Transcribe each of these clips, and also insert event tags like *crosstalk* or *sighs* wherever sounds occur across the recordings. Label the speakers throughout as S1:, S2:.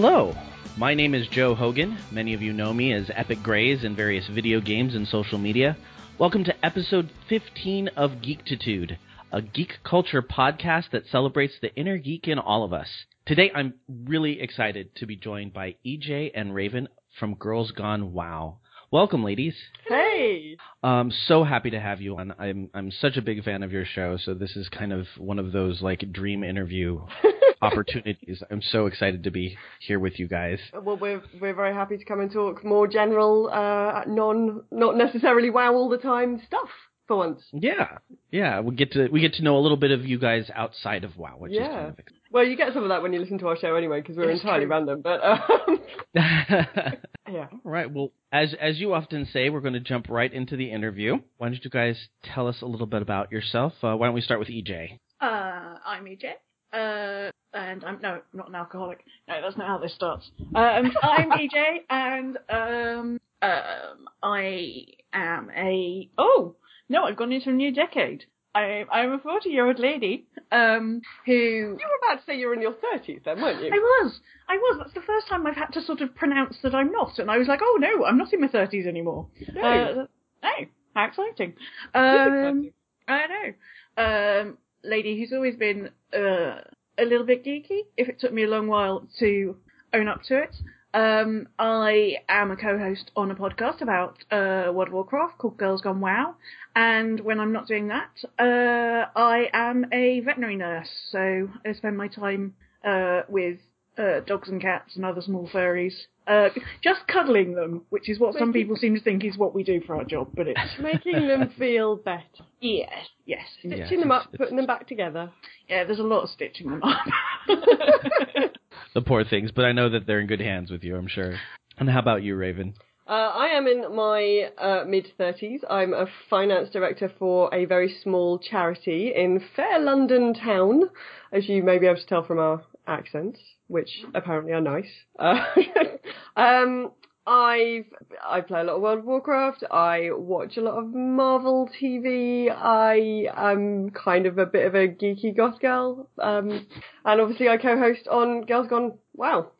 S1: Hello, my name is Joe Hogan. Many of you know me as Epic Grays in various video games and social media. Welcome to episode 15 of Geektitude, a geek culture podcast that celebrates the inner geek in all of us. Today, I'm really excited to be joined by EJ and Raven from Girls Gone WoW. Welcome, ladies.
S2: Hey.
S1: Um, so happy to have you on. I'm I'm such a big fan of your show, so this is kind of one of those like dream interview *laughs* *laughs* opportunities. I'm so excited to be here with you guys.
S2: Well, we're we're very happy to come and talk more general, uh, non not necessarily wow all the time stuff for once.
S1: Yeah, yeah. We get to we get to know a little bit of you guys outside of WoW, which is kind of exciting.
S2: Well, you get some of that when you listen to our show anyway, because we're
S3: It's
S2: entirely
S3: true.
S2: random. But um, *laughs* *laughs* yeah,
S1: All right. Well, as as you often say, we're going to jump right into the interview. Why don't you guys tell us a little bit about yourself? Uh, why don't we start with EJ?
S3: Uh, I'm EJ. Uh, and I'm no, not an alcoholic. No, that's not how this starts. Um, I'm EJ, and um, um, I am a. Oh no, I've gone into a new decade. I, I'm a 40 year old lady. Um, who
S2: you were about to say you're in your thirties, then, weren't you?
S3: I was. I was. That's the first time I've had to sort of pronounce that I'm not. And I was like, oh no, I'm not in my 30s anymore.
S2: No.
S3: Uh, no, how exciting. Um, I know. Um, lady who's always been uh, a little bit geeky, if it took me a long while to own up to it. Um, I am a co-host on a podcast about uh, World of Warcraft called Girls Gone WoW, and when I'm not doing that, uh, I am a veterinary nurse. So I spend my time uh, with uh, dogs and cats and other small furries, uh, just cuddling them, which is what some people seem to think is what we do for our job, but it's *laughs*
S2: Making them feel better,
S3: yes, yes,
S1: Yeah,
S2: stitching them
S1: it's-
S2: up, putting them back together.
S3: yeah. There's a lot of stitching them up. *laughs*
S1: The poor things, but I know that they're in good hands with you. I'm sure. And how about you, Raven?
S2: Uh, I am in my uh, mid 30s. I'm a finance director for a very small charity in fair London town, as you may be able to tell from our accents, which apparently are nice. Uh, *laughs* um, I've I play a lot of World of Warcraft. I watch a lot of Marvel TV. I am kind of a bit of a geeky goth girl. Um, and obviously I co-host on Girls Gone Wow.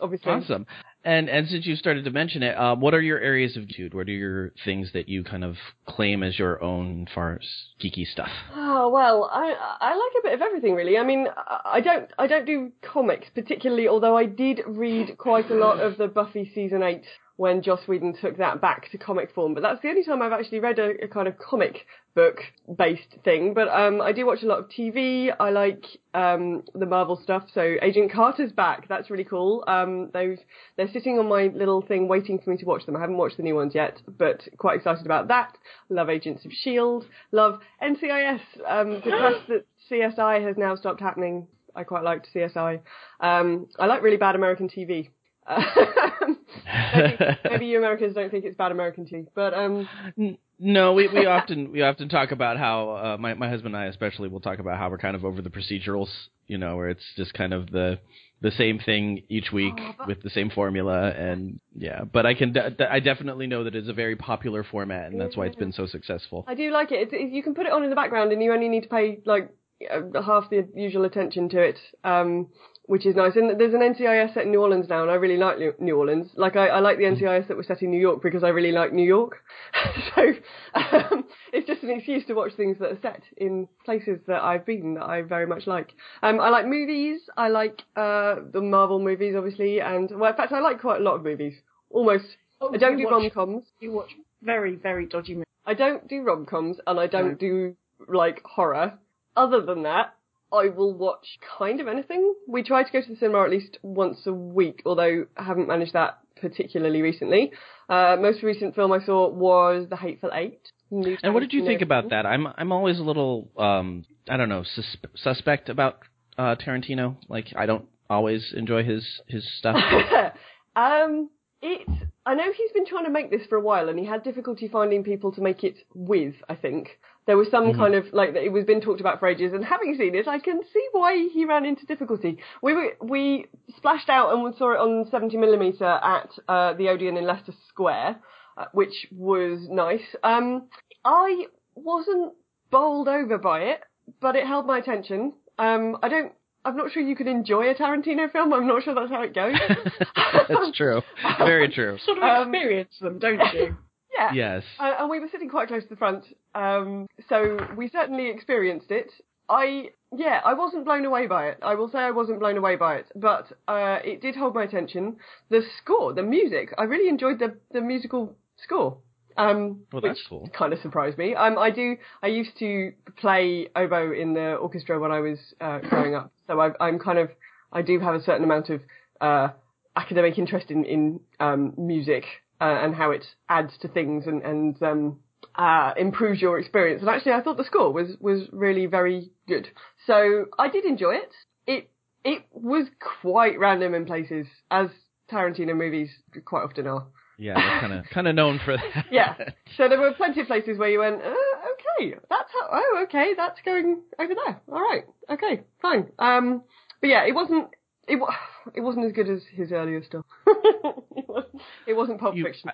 S2: Obviously.
S1: Awesome. And and since you started to mention it, um, what are your areas of dude? What are your things that you kind of claim as your own far as geeky stuff?
S2: Oh well, I I like a bit of everything really. I mean, I don't I don't do comics particularly, although I did read quite a lot of the Buffy season eight when Joss Whedon took that back to comic form. But that's the only time I've actually read a, a kind of comic book based thing. But um, I do watch a lot of TV. I like um the Marvel stuff. So Agent Carter's back. That's really cool. Um, those they're sitting on my little thing waiting for me to watch them. I haven't watched the new ones yet, but quite excited about that. Love Agents of Shield. Love NCIS. Um, depressed *gasps* that CSI has now stopped happening. I quite liked CSI. Um, I like really bad American TV. *laughs* maybe, maybe you Americans don't think it's bad American TV, but um,
S1: No, we, we often we often talk about how uh, my my husband and I especially will talk about how we're kind of over the procedurals, you know, where it's just kind of the the same thing each week
S2: Oh, but-
S1: with the same formula, and yeah. But I can de- I definitely know that it's a very popular format, and that's why it's been so successful.
S2: I do like it. It's, it. You can put it on in the background, and you only need to pay like uh, half the usual attention to it, um, which is nice. And there's an NCIS set in New Orleans now, and I really like New- Orleans. Like I, I like the NCIS that was set in New York because I really like New York. *laughs* so um, it's just an excuse to watch things that are set in places that I've been that I very much like. Um, I like movies. I like uh, the Marvel movies, obviously, and well, in fact, I like quite a lot of movies. Almost.
S3: Oh,
S2: I don't do rom coms.
S3: You watch very, very dodgy movies.
S2: I don't do rom coms and I don't
S3: No.
S2: do like horror. Other than that, I will watch kind of anything. We try to go to the cinema at least once a week, although I haven't managed that particularly recently. Uh, most recent film I saw was The Hateful Eight. New
S1: And what did you think about that? I'm I'm always a little um I don't know sus- suspect about uh Tarantino. Like I don't always enjoy his his stuff. *laughs*
S2: um, it. I know he's been trying to make this for a while, and he had difficulty finding people to make it with. I think there was some
S1: Mhm.
S2: kind of like it was been talked about for ages, and having seen it, I can see why he ran into difficulty. We were we splashed out and we saw it on 70 millimeter at uh, the Odeon in Leicester Square, uh, which was nice. Um, I wasn't bowled over by it, but it held my attention. Um, I don't I'm not sure you can enjoy a Tarantino film. I'm not sure that's how it goes. *laughs*
S1: That's true. Very *laughs* true.
S3: Sort of
S2: Um,
S3: experience them, don't you?
S2: Yeah.
S1: Yes.
S2: Uh, and we were sitting quite close to the front, um, so we certainly experienced it. I, yeah, I wasn't blown away by it. I will say I wasn't blown away by it, but uh, it did hold my attention. The score, the music, I really enjoyed the the musical score. Um,
S1: Well,
S2: which
S1: cool.
S2: kind of surprised me. Um, I do. I used to play oboe in the orchestra when I was uh, growing up, so I, I'm kind of. I do have a certain amount of uh, academic interest in in um, music uh, and how it adds to things and and um, uh, improves your experience. And actually, I thought the score was was really very good. So I did enjoy it. It it was quite random in places, as Tarantino movies quite often are.
S1: Yeah, they're kind of *laughs* kind of known for that.
S2: Yeah. So there were plenty of places where you went, uh, okay, that's how. Oh, okay, that's going over there. All right, okay, fine. Um, but yeah, it wasn't. It *sighs* it wasn't as good as his earlier stuff. It, *laughs* wasn't, it wasn't Pulp
S1: You-
S2: Fiction.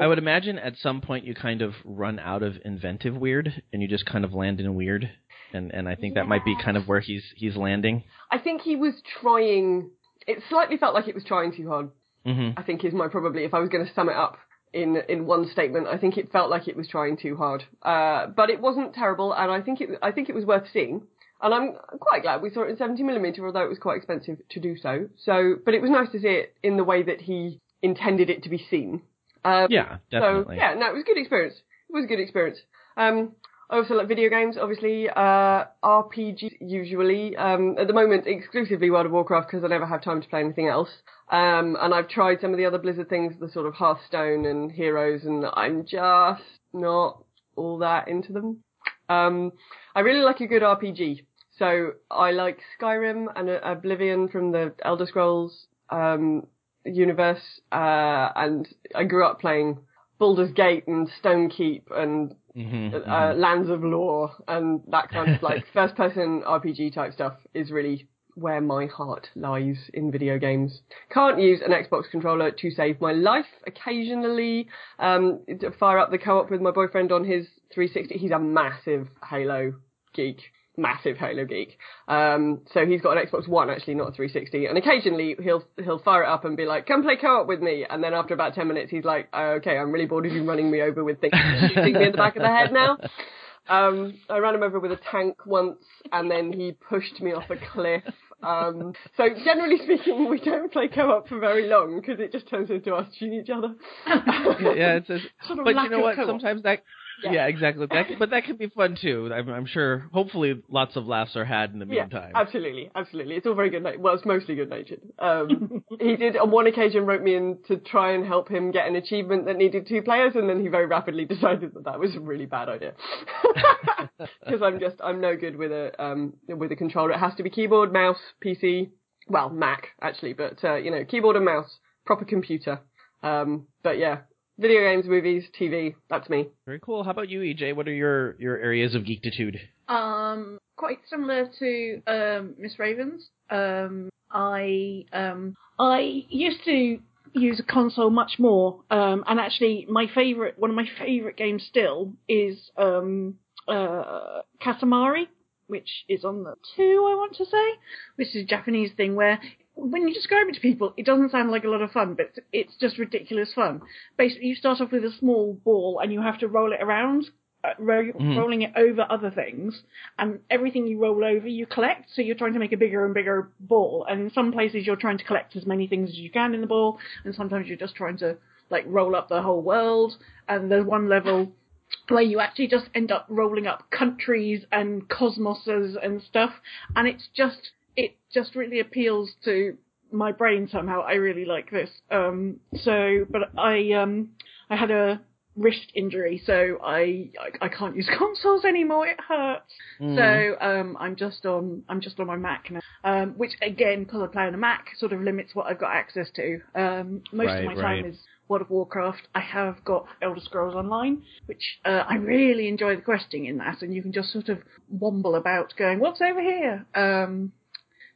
S1: I would imagine at some point you kind of run out of inventive weird, and you just kind of land in weird, and and I think that might be kind of where he's he's landing.
S2: I think he was trying. It slightly felt like it was trying too hard.
S1: hmm
S2: I think is my probably if I was going to sum it up in in one statement. I think it felt like it was trying too hard, uh, but it wasn't terrible, and I think it I think it was worth seeing. And I'm quite glad we saw it in 70 millimeter, although it was quite expensive to do so. So, but it was nice to see it in the way that he intended it to be seen. Um,
S1: Yeah, definitely.
S2: So yeah, no, it was a good experience. It was a good experience. Um, I also like video games, obviously, uh, RPG usually. Um, at the moment, exclusively World of Warcraft because I never have time to play anything else. Um, and I've tried some of the other Blizzard things, the sort of Hearthstone and Heroes, and I'm just not all that into them. Um, I really like a good RPG. So I like Skyrim and uh, Oblivion from the Elder Scrolls um, universe, uh, and I grew up playing Baldur's Gate and Stonekeep and
S1: hmm
S2: uh, Lands of Lore and that kind of like *laughs* first person RPG type stuff is really where my heart lies in video games. Can't use an Xbox controller to save my life. Occasionally, um, to fire up the co-op with my boyfriend on his 360. He's a massive Halo geek. Massive Halo geek. Um, so he's got an Xbox One actually, not a 360. And occasionally he'll he'll fire it up and be like, "Come play co-op with me." And then after about 10 minutes, he's like, oh, "Okay, I'm really bored of you running me over with things shooting me in the back of the head now." *laughs* Um, I ran him over with a tank once, and then he pushed me off a cliff. Um, so generally speaking, we don't play co-op for very long because it just turns into us shooting each other. *laughs*
S1: yeah, it's a, *laughs*
S3: Sort of
S1: but you know what?
S3: co-op.
S1: Sometimes that.
S2: Yeah.
S1: Yeah, exactly. That, but that can be fun too. I'm, I'm sure. Hopefully, lots of laughs are had in the
S2: Yeah,
S1: meantime.
S2: absolutely, absolutely. It's all very good. Well, it's mostly good natured. Um, *laughs* he did on one occasion wrote me in to try and help him get an achievement that needed two players, and then he very rapidly *laughs* decided that that was a really bad idea. *laughs* Because I'm just I'm no good with a um with a controller. It has to be keyboard, mouse, PC. Well, Mac actually, but uh, you know, keyboard and mouse, proper computer. Um, but yeah, video games, movies, TV. That's me.
S1: Very cool. How about you, EJ? What are your your areas of geektitude?
S3: Um, quite similar to um, Miss Ravens. Um, I um, I used to use a console much more, um, and actually, my favorite, one of my favorite games still is um, uh, Katamari, which is on the two, I want to say, which is a Japanese thing where. When you describe it to people, it doesn't sound like a lot of fun, but it's just ridiculous fun. Basically, you start off with a small ball and you have to roll it around, uh, ro-
S1: Mhm.
S3: rolling it over other things, and everything you roll over you collect. So you're trying to make a bigger and bigger ball, and in some places you're trying to collect as many things as you can in the ball, and sometimes you're just trying to like roll up the whole world. And there's one level where you actually just end up rolling up countries and cosmoses and stuff, and it's just it just really appeals to my brain somehow. I really like this. Um, so, but I um I had a wrist injury, so I I, I can't use *laughs* consoles anymore. It hurts.
S1: Mm.
S3: So um, I'm just on I'm just on my Mac now, um, which again because I play on a Mac sort of limits what I've got access to. Um, most
S1: Right,
S3: of my
S1: right.
S3: time is World of Warcraft. I have got Elder Scrolls Online, which uh, I really enjoy the questing in that, and you can just sort of womble about going, "What's over here?" Um,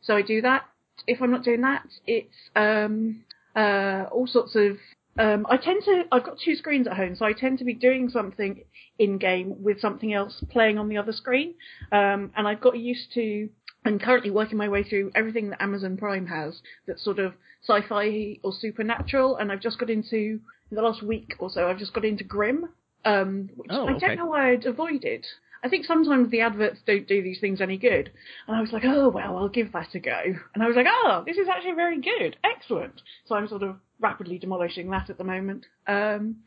S3: so I do that. If I'm not doing that, it's um, uh, all sorts of. Um, I tend to. I've got two screens at home, so I tend to be doing something in game with something else playing on the other screen. Um, and I've got used to I'm currently working my way through everything that Amazon Prime has that's sort of sci-fi or supernatural, and I've just got into in the last week or so. I've just got into Grimm, um, which
S1: Oh,
S3: I
S1: okay.
S3: don't know why I'd avoided. I think sometimes the adverts don't do these things any good, and I was like, oh well, I'll give that a go. And I was like, oh, this is actually very good, excellent. So I'm sort of rapidly demolishing that at the moment. Um,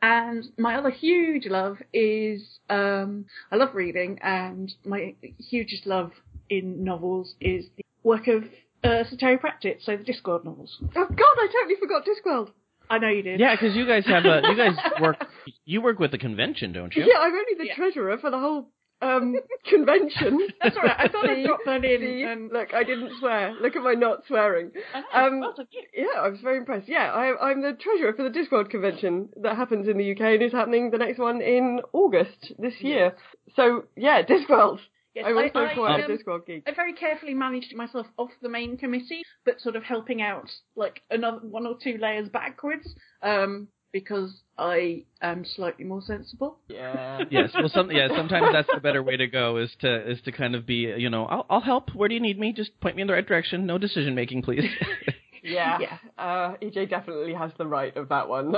S3: and my other huge love is um, I love reading, and my hugest love in novels is the work of uh, Sir Terry Pratchett, so the Discworld novels.
S2: Oh God, I totally forgot Discworld.
S3: I know you did.
S1: Yeah, because you guys have a you guys *laughs* work you work with the convention, don't you?
S2: Yeah, I'm only the
S3: Yeah.
S2: treasurer for the whole um, convention. *laughs*
S3: That's all right. I thought I'd
S2: See?
S3: drop that in.
S2: See?
S3: And,
S2: Look, I didn't swear. Look at my not swearing.
S3: I know,
S2: Um,
S3: well.
S2: Yeah, I was very impressed. Yeah, I, I'm the treasurer for the Discworld convention that happens in the UK and is happening the next one in August this year. So yeah, Discworld.
S3: Yes,
S2: I'm also
S3: I, I,
S2: quite
S3: um,
S2: a Discworld geek.
S3: I very carefully managed myself off the main committee, but sort of helping out like another one or two layers backwards, um, because I am slightly more sensible.
S2: Yeah.
S1: yes. Well, some yeah. Sometimes that's the better way to go is to is to kind of be you know I'll I'll help. Where do you need me? Just point me in the right direction. No decision making, please. *laughs*
S2: Yeah.
S3: Yeah.
S2: Uh, EJ definitely has the right of that one.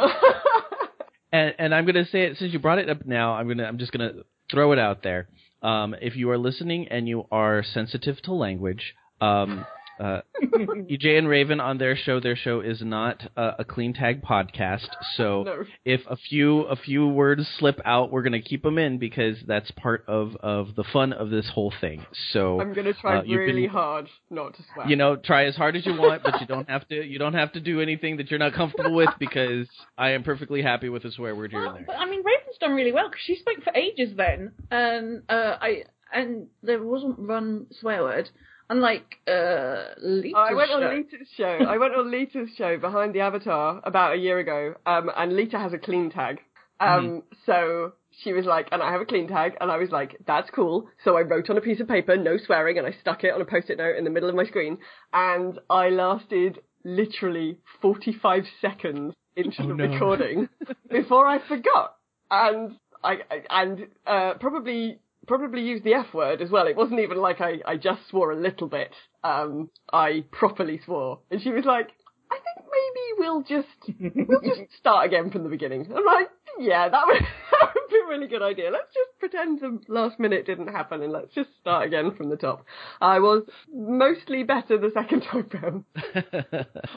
S2: *laughs*
S1: and and I'm gonna say it since you brought it up now. I'm gonna I'm just gonna throw it out there. Um, if you are listening and you are sensitive to language, um, uh, *laughs* EJ and Raven on their show, their show is not uh, a clean tag podcast. So *laughs*
S2: no.
S1: if a few a few words slip out, we're gonna keep them in because that's part of of the fun of this whole thing. So
S2: I'm gonna try
S1: uh,
S2: really
S1: been-
S2: hard not to swear.
S1: you know, try as hard as you want, but you *laughs* don't have to. You don't have to do anything that you're not comfortable with because I am perfectly happy with a swear word here
S3: Well,
S1: and there.
S3: but I mean, Raven's done really well because she spoke for ages then, and uh, I and there wasn't one swear word. Unlike uh, Lita's
S2: I went on
S3: show.
S2: Lita's show. I went on Lita's show behind the Avatar about a year ago, um, and Lita has a clean tag. Um, so she was like, and I have a clean tag, and I was like, that's cool. So I wrote on a piece of paper, no swearing, and I stuck it on a post-it note in the middle of my screen, and I lasted literally 45 seconds into
S1: Oh,
S2: the
S1: no.
S2: recording *laughs* before I forgot, and I, I and uh, probably probably used the F word as well. It wasn't even like I, I just swore a little bit. Um, I properly swore. And she was like, I think maybe we'll just, we'll just *laughs* start again from the beginning. I'm like, yeah, that would, *laughs* that would be a really good idea. Let's just pretend the last minute didn't happen and let's just start again from the top. I was mostly better the second *laughs* time round.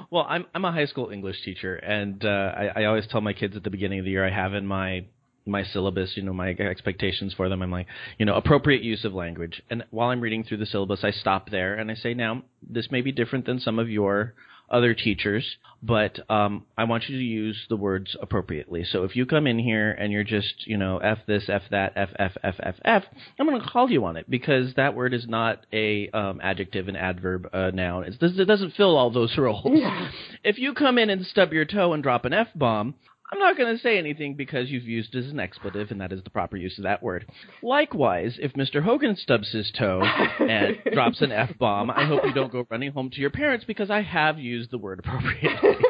S1: well, I'm I'm a high school English teacher, and uh, I, I always tell my kids at the beginning of the year I have in my my syllabus, you know, my expectations for them. I'm like, you know, appropriate use of language. And while I'm reading through the syllabus, I stop there and I say, now this may be different than some of your other teachers, but um, I want you to use the words appropriately. So if you come in here and you're just, you know, f this, f that, f f f f f, I'm going to call you on it because that word is not a um, adjective, an adverb, a noun. It's, it doesn't fill all those *laughs* roles.
S2: Yeah.
S1: If you come in and stub your toe and drop an f bomb, I'm not going to say anything because you've used it as an expletive, and that is the proper use of that word. Likewise, if Mr. Hogan stubs his toe and *laughs* drops an f bomb, I hope you don't go running home to your parents because I have used the word appropriately. *laughs*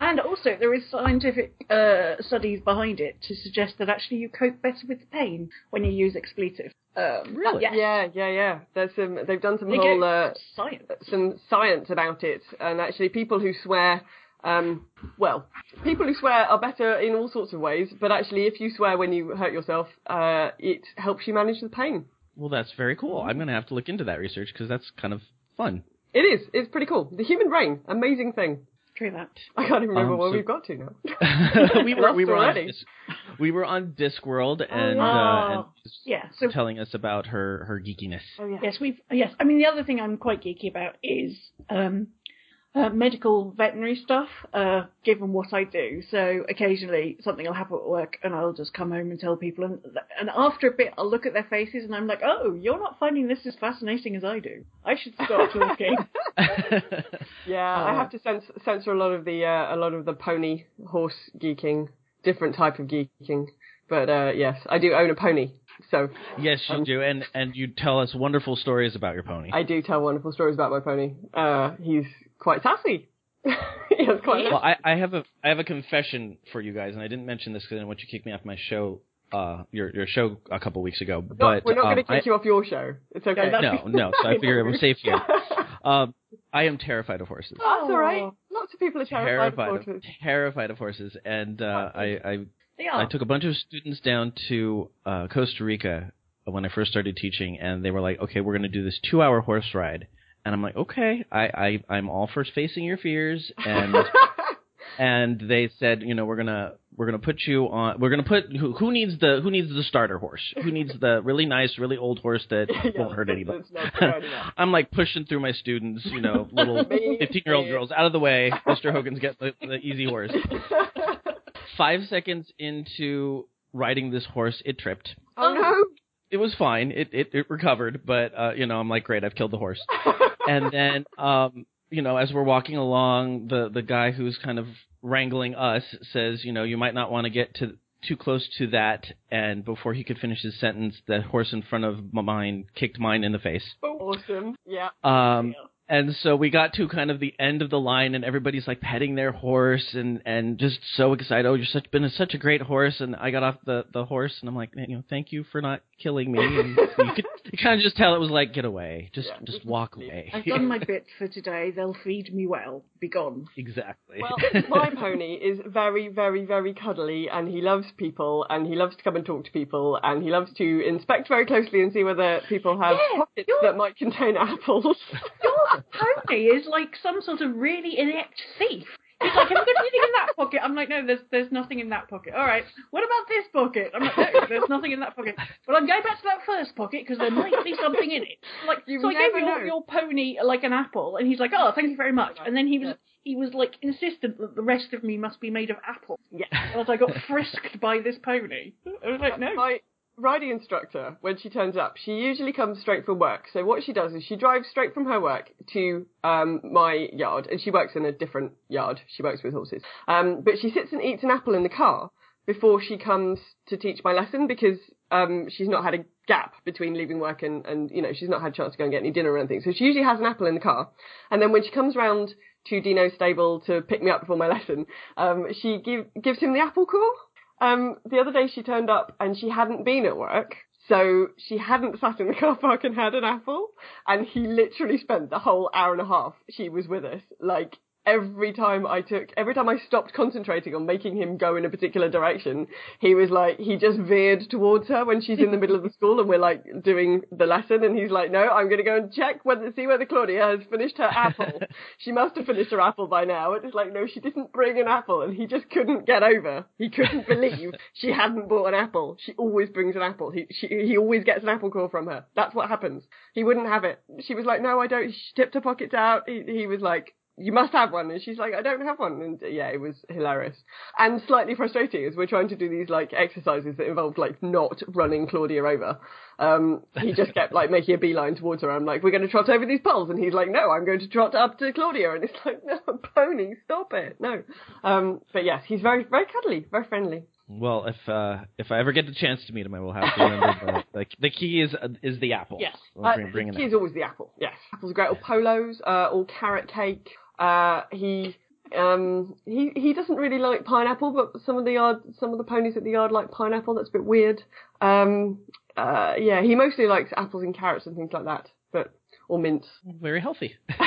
S3: And also, there is scientific uh, studies behind it to suggest that actually you cope better with the pain when you use expletive. Um,
S1: Really?
S3: Yes.
S2: Yeah, yeah, yeah. There's some, they've done some
S3: They
S2: whole, uh,
S3: science.
S2: some science about it, and actually, people who swear, um, well, people who swear are better in all sorts of ways. But actually, if you swear when you hurt yourself, uh, it helps you manage the pain.
S1: well, that's very cool. I'm going to have to look into that research because that's kind of fun.
S2: It is. It's pretty cool. The human brain, amazing thing.
S3: True that.
S2: I can't even remember
S1: Um,
S2: where
S1: so-
S2: we've got to now. *laughs* *laughs*
S1: we were we were on
S2: already.
S1: Dis- we were on Discworld and,
S3: yeah.
S1: uh, and
S3: Oh, Yeah. So
S1: telling us about her her geekiness.
S2: oh yeah.
S3: Yes, we've yes. I mean, the other thing I'm quite geeky about is um, uh, medical veterinary stuff. Uh, given what I do, so occasionally something will happen at work, and I'll just come home and tell people, and and after a bit, I'll look at their faces, and I'm like, oh, you're not finding this as fascinating as I do. I should stop talking. *laughs*
S2: Yeah, I have to cens- censor a lot of the uh, a lot of the pony horse geeking, different type of geeking. But uh, yes, I do own a pony, so
S1: yes, you
S2: Um,
S1: do, and and you tell us wonderful stories about your pony.
S2: I do tell wonderful stories about my pony. Uh, he's quite sassy. he has quite.
S1: Well, I, I have a I have a confession for you guys, and I didn't mention this because I didn't want you to kick me off my show, uh, your your show a couple weeks ago.
S2: Not-
S1: But
S2: we're not
S1: um,
S2: going to
S1: I-
S2: kick you off your show. It's okay.
S3: No,
S1: No, no. So I figured we're safe here. *laughs* Um, I am terrified of horses.
S2: That's all right.
S3: Oh.
S2: Lots of people are terrified,
S1: Terrified
S2: of
S1: of,
S2: horses.
S1: terrified of horses, and uh, I, I I took a bunch of students down to uh, Costa Rica when I first started teaching, and they were like, "Okay, we're going to do this two-hour horse ride," and I'm like, "Okay, I, I I'm all for facing your fears," and *laughs* and they said, you know, we're gonna we're gonna put you on. We're gonna put who, who needs the who needs the starter horse? Who needs the really nice, really old horse that *laughs*
S2: Yeah,
S1: won't hurt anybody?
S2: that's not fair enough. *laughs*
S1: I'm like pushing through my students, you know, little 15 year old girls out of the way. Mr. Hogan's got the, the easy horse. Five seconds into riding this horse, it tripped.
S2: oh no.
S1: It was fine. It it, it recovered, but uh, you know, I'm like, great, I've killed the horse. *laughs* and then, um, you know, as we're walking along, the the guy who's kind of wrangling us says, you know, you might not want to get to too close to that. And before he could finish his sentence, the horse in front of mine kicked mine in the face.
S2: awesome. Yeah.
S1: Um, and so we got to kind of the end of the line, and everybody's like petting their horse and and just so excited. Oh, you're such been a, such a great horse. And I got off the the horse, and I'm like, you know, thank you for not killing me. And you could *laughs* you kind of just tell it was like, get away, just
S2: Yeah.
S1: just walk away. *laughs*
S3: I've done my bit for today. They'll feed me well. Be gone.
S1: exactly.
S2: Well, *laughs* my pony is very, very, very cuddly, and he loves people, and he loves to come and talk to people, and he loves to inspect very closely and see whether people have
S3: Yeah,
S2: pockets that might contain apples.
S3: Pony is like some sort of really inept thief. He's like, have you got anything in that pocket? I'm like, no, there's there's nothing in that pocket. All right, what about this pocket? I'm like, no, there's nothing in that pocket. Well, I'm going back to that first pocket because there might be something in it. Like,
S2: You
S3: so I gave your, your pony like an apple, and he's like, oh, thank you very much. And then he was he was like insistent that the rest of me must be made of apple.
S2: yeah.
S3: And as I got frisked by this pony, I was like, no.
S2: My riding instructor, when she turns up, she usually comes straight from work. So what she does is she drives straight from her work to um, my yard, and she works in a different yard. She works with horses. Um, but she sits and eats an apple in the car before she comes to teach my lesson because um, she's not had a gap between leaving work and, and you know she's not had a chance to go and get any dinner or anything. So she usually has an apple in the car, and then when she comes round to Dino's stable to pick me up before my *laughs* lesson, um, she give, gives him the apple core. Um, the other day she turned up and she hadn't been at work. So she hadn't sat in the car park and had an apple. And he literally spent the whole hour and a half she was with us. Like every time I took, every time I stopped concentrating on making him go in a particular direction, he was like, he just veered towards her when she's in the middle of the school and we're like doing the lesson. And he's like, no, I'm going to go and check whether, see whether Claudia has finished her apple. *laughs* she must have finished her apple by now. And it's like, no, she didn't bring an apple. And he just couldn't get over. He couldn't believe she hadn't bought an apple. She always brings an apple. He, she, he always gets an apple core from her. That's what happens. He wouldn't have it. She was like, no, I don't. She tipped her pockets out. He, he was like, you must have one. And she's like, I don't have one. And yeah, it was hilarious. And slightly frustrating as we're trying to do these like exercises that involved like not running Claudia over. Um, he just kept like making a beeline towards her. I'm like, we're going to trot over these poles. And he's like, no, I'm going to trot up to Claudia. And it's like, *laughs* no, pony, stop it. No. Um, but yes, he's very, very cuddly, very friendly.
S1: Well, if uh, if I ever get the chance to meet him, I will have to remember *laughs* the, the, the key is uh, is the apple.
S3: Yes.
S1: I'll
S2: Uh,
S1: bring, bring an
S2: he is always the apple. Yes, apples are great. Or polos, uh, or carrot cake. Uh, he um he he doesn't really like pineapple, but some of the yard some of the ponies at the yard like pineapple. That's a bit weird. Um, uh, yeah, he mostly likes apples and carrots and things like that, but or mince.
S1: Very healthy. *laughs* *laughs*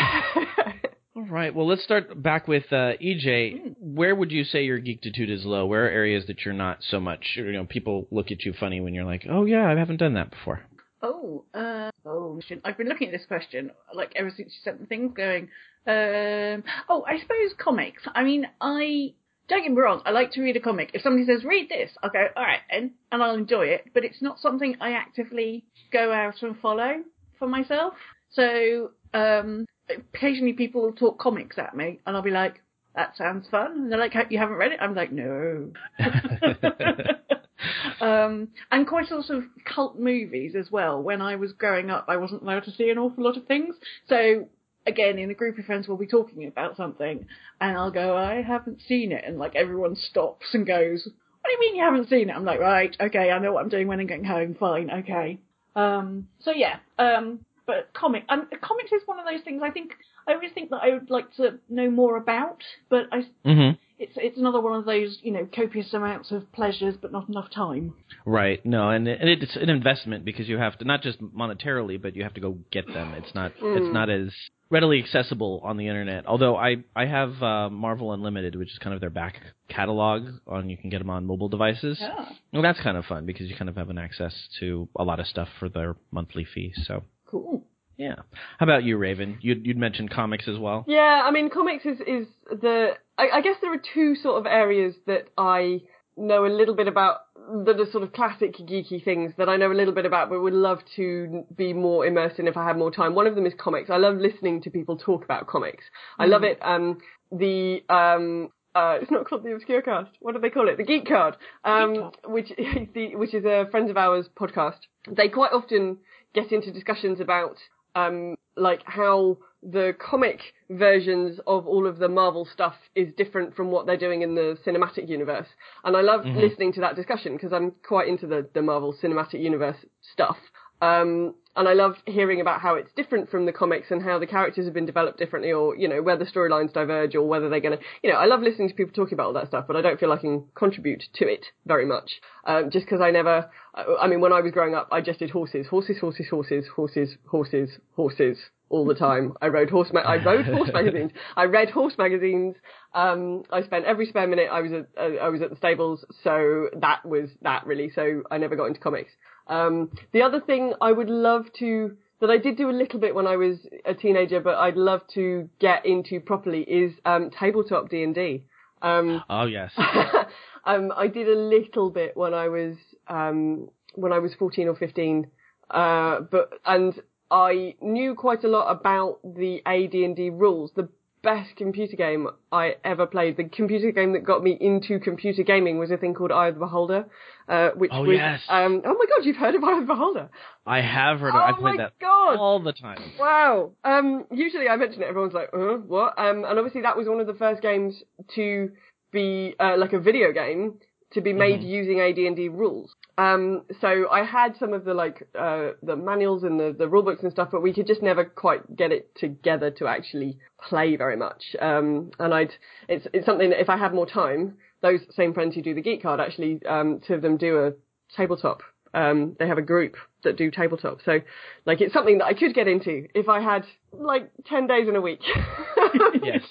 S1: All right. Well, let's start back with uh, EJ. Where would you say your geektitude is low? Where are areas that you're not so much? You know, people look at you funny when you're like, "Oh yeah, I haven't done that before."
S3: Oh, uh, oh, shit. I've been looking at this question like ever since you sent the things going. Um, oh, I suppose comics. I mean, I don't get me wrong. I like to read a comic. If somebody says read this, I'll go all right, and and I'll enjoy it. But it's not something I actively go out and follow for myself. So um, occasionally people will talk comics at me, and I'll be like, "That sounds fun." And they're like, "You haven't read it?" I'm like, "No." *laughs* *laughs* *laughs* um, and quite a lot of cult movies as well. When I was growing up, I wasn't allowed to see an awful lot of things. So again, in a group of friends, we'll be talking about something, and I'll go, "I haven't seen it," and like everyone stops and goes, "What do you mean you haven't seen it?" I'm like, "Right, okay, I know what I'm doing when I'm getting home. Fine, okay." Um, so yeah, um, but comic, um, comics is one of those things. I think I always think that I would like to know more about, but I
S1: mm-hmm.
S3: It's it's another one of those you know copious amounts of pleasures but not enough time.
S1: Right. No, and, and it's an investment because you have to not just monetarily, but you have to go get them. It's not it's not as readily accessible on the internet. Although I I have uh, Marvel Unlimited, which is kind of their back catalog on you can get them on mobile devices.
S3: Yeah.
S1: Well, that's kind of fun because you kind of have an access to a lot of stuff for their monthly fee. So
S3: Cool.
S1: yeah. How about you, Raven? You'd you'd mentioned comics as well.
S2: Yeah, I mean, comics is is the. I, I guess there are two sort of areas that I know a little bit about that are sort of classic geeky things that I know a little bit about, but would love to be more immersed in if I had more time. One of them is comics. I love listening to people talk about comics. I love it. Um, the um. Uh, it's not called the Obscure Cast. What do they call it? The Geek Card, um, which *laughs* is the which is a friends of ours podcast. They quite often get into discussions about um, like how the comic versions of all of the Marvel stuff is different from what they're doing in the cinematic universe. And I love mm-hmm. listening to that discussion because I'm quite into the, the Marvel cinematic universe stuff. Um, and I love hearing about how it's different from the comics and how the characters have been developed differently or, you know, where the storylines diverge or whether they're going to, you know, I love listening to people talking about all that stuff, but I don't feel I can contribute to it very much. Um, just because I never, I mean, when I was growing up, I just did horses, horses, horses, horses, horses, horses, horses all the time. I rode horse, ma- I rode horse magazines. I read horse magazines. Um, I spent every spare minute I was at, uh, I was at the stables. So that was that really. So I never got into comics. Um, the other thing I would love to, that I did do a little bit when I was a teenager, but I'd love to get into properly is, um, tabletop D&D. Um,
S1: Oh yes. *laughs*
S2: um, I did a little bit when I was um, when I was fourteen or fifteen, uh, but and I knew quite a lot about the AD&D rules. The best computer game I ever played, the computer game that got me into computer gaming, was a thing called Eye of the Beholder, uh, which
S1: Oh,
S2: was
S1: yes.
S2: um, oh my god, you've heard of Eye of the Beholder?
S1: I have heard. Of,
S2: Oh
S1: I played that
S2: God.
S1: all the time.
S2: Wow. Um, usually I mention it, everyone's like, uh, what? Um, and obviously that was one of the first games to be, uh, like a video game to be made
S1: Mm-hmm.
S2: using AD&D rules. Um, so I had some of the like, uh, the manuals and the, the rule books and stuff, but we could just never quite get it together to actually play very much. Um, and I'd, it's, it's something that if I had more time, those same friends who do the Geek Card actually, um, two of them do a tabletop um, they have a group that do tabletop. So, like, it's something that I could get into if I had like ten days in a week. *laughs*
S1: yes.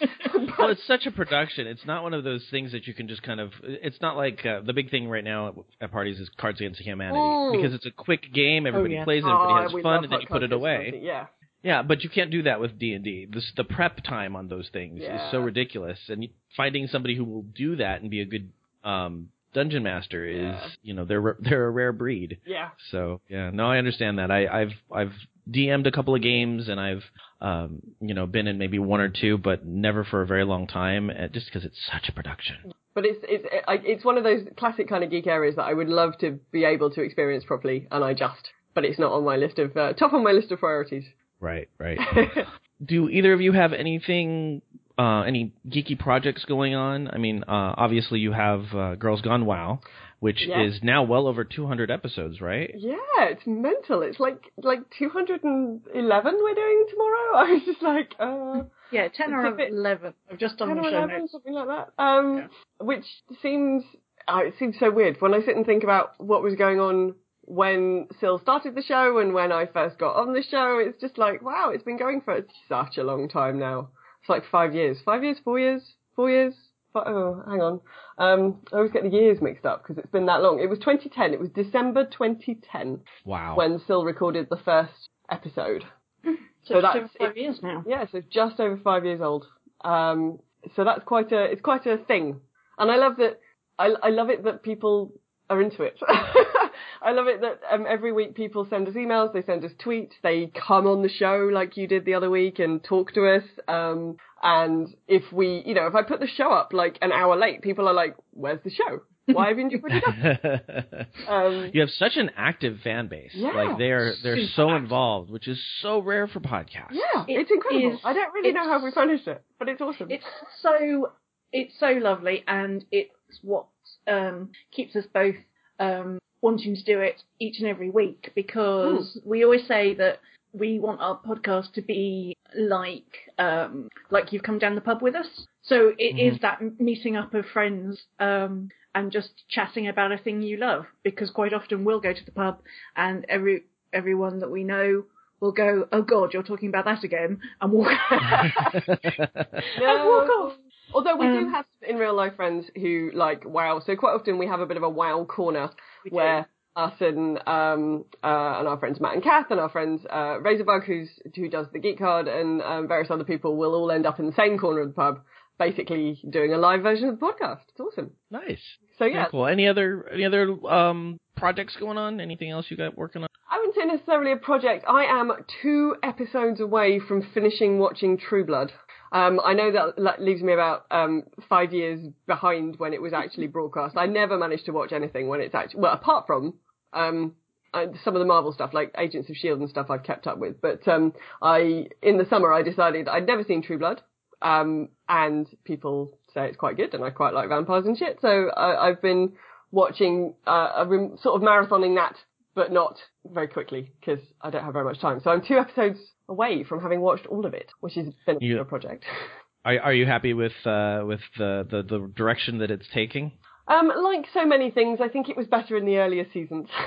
S1: Well, it's such a production. It's not one of those things that you can just kind of. It's not like uh, the big thing right now at, at parties is Cards Against Humanity because it's a quick game. Everybody
S3: yeah.
S1: plays it.
S2: Oh,
S1: Everybody has
S2: we
S1: fun, and then you put it away.
S2: Yeah.
S1: Yeah, but you can't do that with D and D. The prep time on those things is so ridiculous, and finding somebody who will do that and be a good um, dungeon master is,
S2: Yeah.
S1: you know, they're *laughs* they're a rare breed.
S2: Yeah.
S1: So yeah, no, I understand that. I, I've I've DM'd a couple of games and I've um, you know been in maybe one or two, but never for a very long time, uh, just because it's such a production.
S2: But it's it's it's one of those classic kind of geek areas that I would love to be able to experience properly, and I just. But it's not on my list of uh, top on my list of priorities.
S1: Right, right. *laughs* Do either of you have anything, uh, any geeky projects going on? I mean, uh, obviously you have uh, Girls Gone WoW, which
S2: Yeah.
S1: is now well over 200 episodes, right?
S2: Yeah, it's mental. It's like like 211 we're doing tomorrow. *laughs* I was just like, uh,
S3: Yeah, ten or
S2: bit-
S3: eleven. I've just done
S2: 10
S3: the
S2: or
S3: show
S2: 11,
S3: notes.
S2: something like that. Um, which seems oh, it seems so weird when I sit and think about what was going on when Sil started the show and when I first got on the show. It's just like, wow, it's been going for such a long time now. It's like five years, five years, four years, four years. Fi oh, hang on. Um, I always get the years mixed up because it's been that long. It was 2010. It was December 2010
S1: Wow.
S2: when Sil recorded the first episode. *laughs*
S3: So,
S2: So that's-
S3: over five years now.
S2: Yeah, so just over five years old. Um, so that's quite a it's quite a thing, and I love that. I I love it that people are into it. *laughs* I love it that um, every week people send us emails, they send us tweets, they come on the show like you did the other week and talk to us. Um, and if we, you know, if I put the show up like an hour late, people are like, "Where's the show? Why haven't you put it up?" *laughs* Um,
S1: you have such an active fan base.
S2: Yeah.
S1: Like they're they're so
S3: active.
S1: involved, which is so rare for podcasts.
S2: yeah,
S3: It
S2: it's incredible.
S3: is-
S2: I don't really know how we managed it, but it's awesome.
S3: It's so it's so lovely, and it's what um, keeps us both um, wanting to do it each and every week because we always say that we want our podcast to be like um, like you've come down the pub with us. So it is
S1: Mhm.
S3: that meeting up of friends um, and just chatting about a thing you love. Because quite often we'll go to the pub and every everyone that we know will go, "Oh God, you're talking about that again," and walk *laughs* *laughs* and walk off.
S2: Although we do
S3: Um,
S2: have in real life friends who like WoW, so quite often we have a bit of a WoW corner
S3: We do.
S2: Where us and um uh and our friends Matt and Kath and our friends uh Razorbug who's who does the geek card and um, various other people will all end up in the same corner of the pub, basically doing a live version of the podcast. It's awesome.
S1: nice.
S2: So
S1: Very
S2: yeah,
S1: cool. Any other any other um projects going on? Anything else you got working on?
S2: I wouldn't say necessarily a project. I am two episodes away from finishing watching True Blood. Um, I know that le- leaves me about um, five years behind when it was actually broadcast. I never managed to watch anything when it's actually well, apart from um, uh, some of the Marvel stuff, like Agents of Shield and stuff, I've kept up with. But um, I, in the summer, I decided I'd never seen True Blood, um, and people say it's quite good, and I quite like vampires and shit. So I, I've been watching uh, a rem- sort of marathoning that, but not very quickly because I don't have very much time. So I'm two episodes away from having watched all of it, which has been a
S1: You-
S2: a project. *laughs*
S1: Are are you happy with uh with the, the the direction that it's taking?
S2: Um, like so many things, I think it was better in the earlier seasons. *laughs*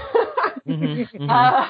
S1: Mhm, mhm.
S2: Uh,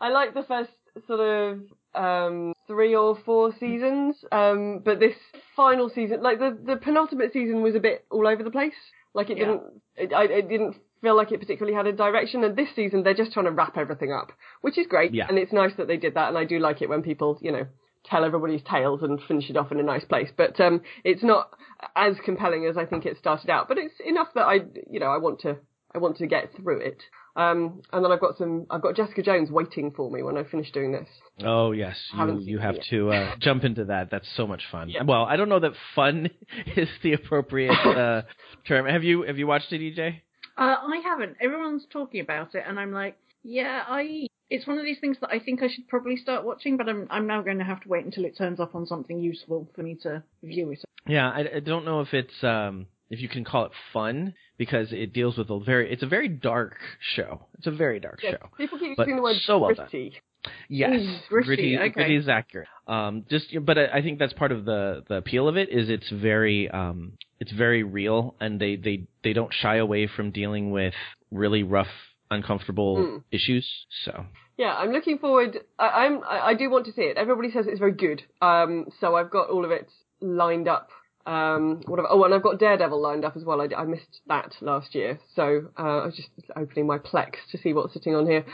S2: I like the first sort of um, three or four seasons, um, but this final season, like the, the penultimate season, was a bit all over the place. Like it
S3: Yeah.
S2: didn't, it, I, it didn't feel like it particularly had a direction. And this season, they're just trying to wrap everything up, which is great.
S1: Yeah.
S2: And it's nice that they did that. And I do like it when people, you know, tell everybody's tales and finish it off in a nice place. But um, it's not as compelling as I think it started out. But it's enough that I, you know, I want to, I want to get through it. Um, and then I've got some, I've got Jessica Jones waiting for me when I finish doing this.
S1: Oh yes, you you have to uh, jump into that. That's so much fun.
S2: Yeah.
S1: Well, I don't know that fun *laughs* is the appropriate uh, *laughs* term. Have you have you watched it, EJ?
S3: Uh, I haven't. Everyone's talking about it, and I'm like, yeah, I. It's one of these things that I think I should probably start watching, but I'm I'm now going to have to wait until it turns up on something useful for me to view it.
S1: Yeah, I, I don't know if it's um if you can call it fun because it deals with a very it's a very dark show. It's a very dark
S2: Yes,
S1: show.
S2: people keep
S1: But
S2: using the word
S1: so well done.
S2: gritty.
S1: Yes,
S3: Ooh, gritty, okay.
S1: gritty is accurate. Um, just but I I think that's part of the the appeal of it is it's very um it's very real and they they they don't shy away from dealing with really rough uncomfortable
S2: Mm.
S1: issues. So
S2: Yeah, I'm looking forward. I, I'm. I, I do want to see it. Everybody says it's very good. Um, so I've got all of it lined up. Um, whatever. Oh, and I've got Daredevil lined up as well. I, I missed that last year, so uh, I was just opening my Plex to see what's sitting on here.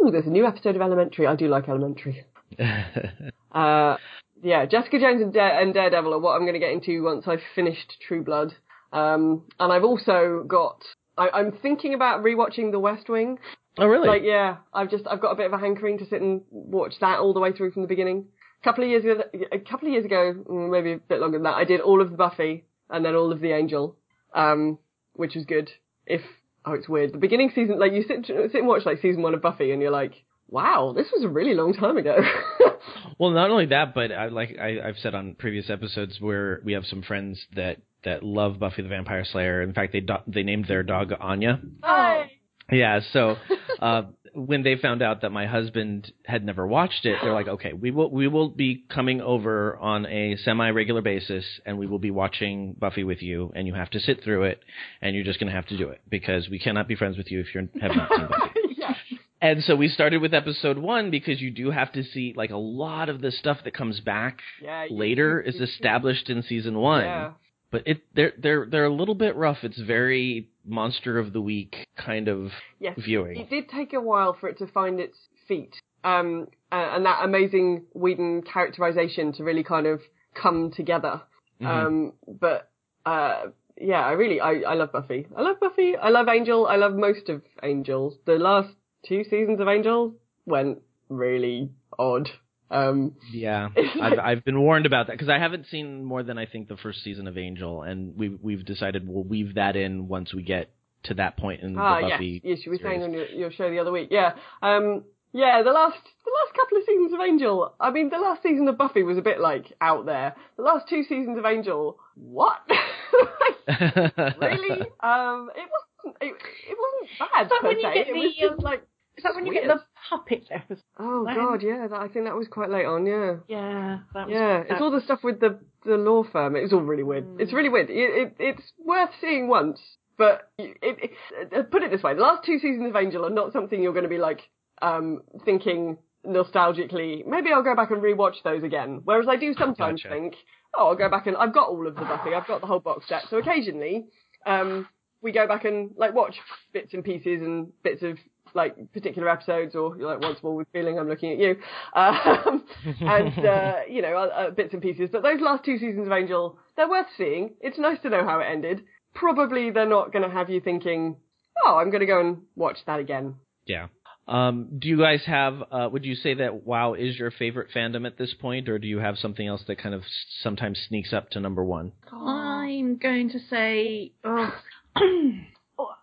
S2: Oh, there's a new episode of Elementary. I do like Elementary. *laughs* Uh, yeah, Jessica Jones and, Dare- and Daredevil are what I'm going to get into once I've finished True Blood. Um, and I've also got. I, I'm thinking about rewatching The West Wing.
S1: oh really?
S2: Like, yeah, I've just I've got a bit of a hankering to sit and watch that all the way through from the beginning. A couple of years ago, a couple of years ago, mm, maybe a bit longer than that, I did all of the Buffy and then all of the Angel, um, which was good. If oh, it's weird. The beginning season, like you sit sit and watch like season one of Buffy, and you're like, wow, this was a really long time ago. *laughs*
S1: Well, not only that, but I, like I, I've said on previous episodes, where we have some friends that that love Buffy the Vampire Slayer. In fact, they do, they named their dog Anya.
S2: Hi.
S1: Yeah, so uh, when they found out that my husband had never watched it, they're like, "Okay, we will we will be coming over on a semi regular basis, and we will be watching Buffy with you, and you have to sit through it, and you're just going to have to do it because we cannot be friends with you if you have not seen Buffy." *laughs* And so we started with episode one because you do have to see like a lot of the stuff that comes back
S2: Yeah.
S1: later is established in season one.
S2: Yeah.
S1: But it they're they're they're a little bit rough. It's very monster of the week kind of
S2: Yes.
S1: viewing.
S2: It did take a while for it to find its feet, um, uh, and that amazing Whedon characterization to really kind of come together.
S1: Mhm.
S2: Um, but uh, yeah, I really I, I love Buffy. I love Buffy. I love Angel. I love most of Angel. The last two seasons of Angel went really odd. Um,
S1: Yeah, *laughs* I've I've been warned about that because I haven't seen more than I think the first season of Angel, and we've we've decided we'll weave that in once we get to that point in
S2: ah,
S1: the
S2: yes,
S1: Buffy.
S2: yes, you were saying on your, your show the other week. Yeah. Um, yeah, the last the last couple of seasons of Angel. I mean, the last season of Buffy was a bit like out there. The last two seasons of Angel, what? *laughs* really? *laughs* Um, it wasn't. It, it wasn't bad
S3: But
S2: per
S3: when you
S2: se.
S3: get
S2: It was
S3: the,
S2: just
S3: um,
S2: like
S3: Is that when you
S2: Weird.
S3: get the puppet episode?
S2: Oh
S3: That
S2: god, yeah, that, I think that was quite late on. Yeah.
S3: Yeah, that was.
S2: Yeah, it's
S3: that-
S2: all the stuff with the the law firm. It was all really weird. It's really weird. It, it, it's worth seeing once, but it, it, it, put it this way: the last two seasons of Angel are not something you're going to be like um, thinking nostalgically. Maybe I'll go back and rewatch those again. Whereas I do sometimes
S1: Gotcha.
S2: think, oh, I'll go back and I've got all of the Buffy. I've got the whole box set. So occasionally, um, we go back and like watch bits and pieces and bits of like particular episodes or like once more with feeling I'm looking at you um, *laughs* and uh, you know uh, uh, bits and pieces but those last two seasons of Angel they're worth seeing it's nice to know how it ended probably they're not going to have you thinking oh I'm going to go and watch that again
S1: Yeah. Um, do you guys have? Uh, would you say that WoW is your favorite fandom at this point, or do you have something else that kind of sometimes sneaks up to number one?
S3: I'm going to say. Oh, *clears throat*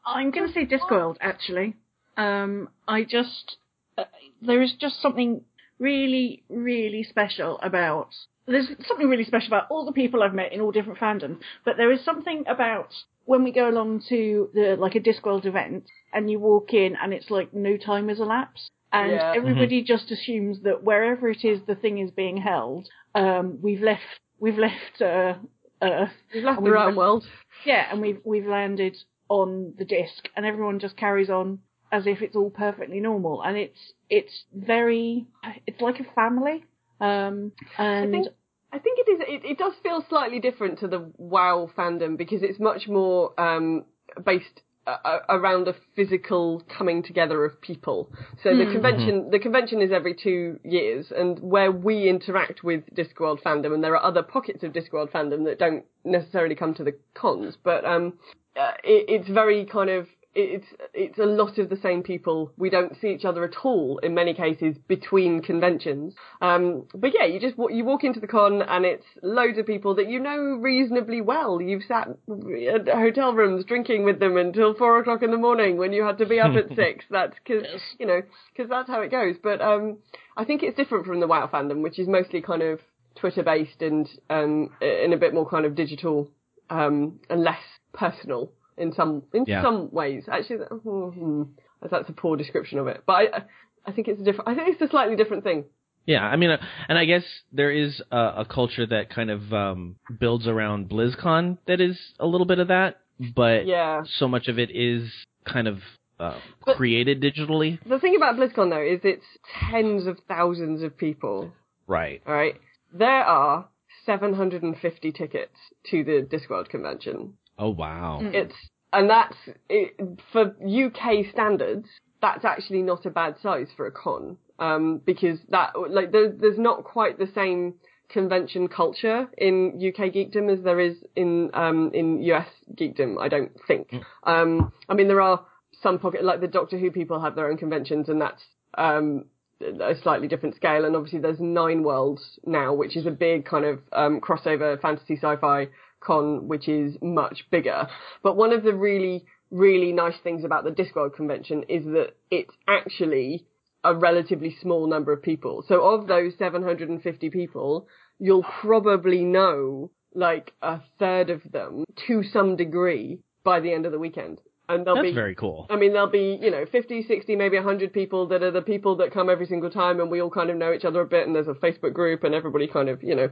S3: I'm going to say Discworld, actually. Um, I just. Uh, there is just something really, really special about. There's something really special about all the people I've met in all different fandoms, but there is something about when we go along to the like a Discworld event and you walk in and it's like no time has elapsed and
S2: Yeah.
S3: everybody just assumes that wherever it is the thing is being held, um, we've left we've left uh, Earth
S2: we've left the
S3: left-
S2: world
S3: yeah, and we've we've landed on the disc, and everyone just carries on as if it's all perfectly normal, and it's it's very it's like a family. Um, and
S2: think- I think it is. It, it does feel slightly different to the WoW fandom because it's much more um, based uh, uh, around a physical coming together of people. So the convention, the convention is every two years, and where we interact with Discworld fandom, and there are other pockets of Discworld fandom that don't necessarily come to the cons, but um, uh, it, it's very kind of it's it's a lot of the same people. We don't see each other at all in many cases between conventions. Um, but yeah, you just you walk into the con and it's loads of people that you know reasonably well. You've sat at hotel rooms drinking with them until four o'clock in the morning when you had to be up at *laughs* six. That's because you know because that's how it goes. But um, I think it's different from the WoW fandom, which is mostly kind of Twitter based and um, in a bit more kind of digital um, and less personal in some in
S1: Yeah.
S2: some ways. Actually, that- hmm, that's a poor description of it. But I, I think it's a different. I think it's a slightly different thing.
S1: Yeah, I mean, uh, and I guess there is a, a culture that kind of um, builds around BlizzCon that is a little bit of that, but
S2: Yeah.
S1: so much of it is kind of uh, created digitally.
S2: The thing about BlizzCon though is it's tens of thousands of people.
S1: Right.
S2: All right, there are 750 tickets to the Discworld convention.
S1: Oh wow.
S3: Mm.
S2: It's and that's it, for UK standards. That's actually not a bad size for a con, um, because that like there, there's not quite the same convention culture in UK geekdom as there is in um, in US geekdom. I don't think. Um, I mean, there are some pocket like the Doctor Who people have their own conventions, and that's um, a slightly different scale. And obviously, there's Nine Worlds now, which is a big kind of um, crossover fantasy sci-fi con, which is much bigger. But one of the really, really nice things about the Discworld convention is that it's actually a relatively small number of people. So of those 750 people, you'll probably know like a third of them to some degree by the end of the weekend. And there'll
S1: That's
S2: be
S1: very cool.
S2: I mean, there'll be, you know, 50, 60, maybe 100 people that are the people that come every single time and we all kind of know each other a bit and there's a Facebook group and everybody kind of, you know,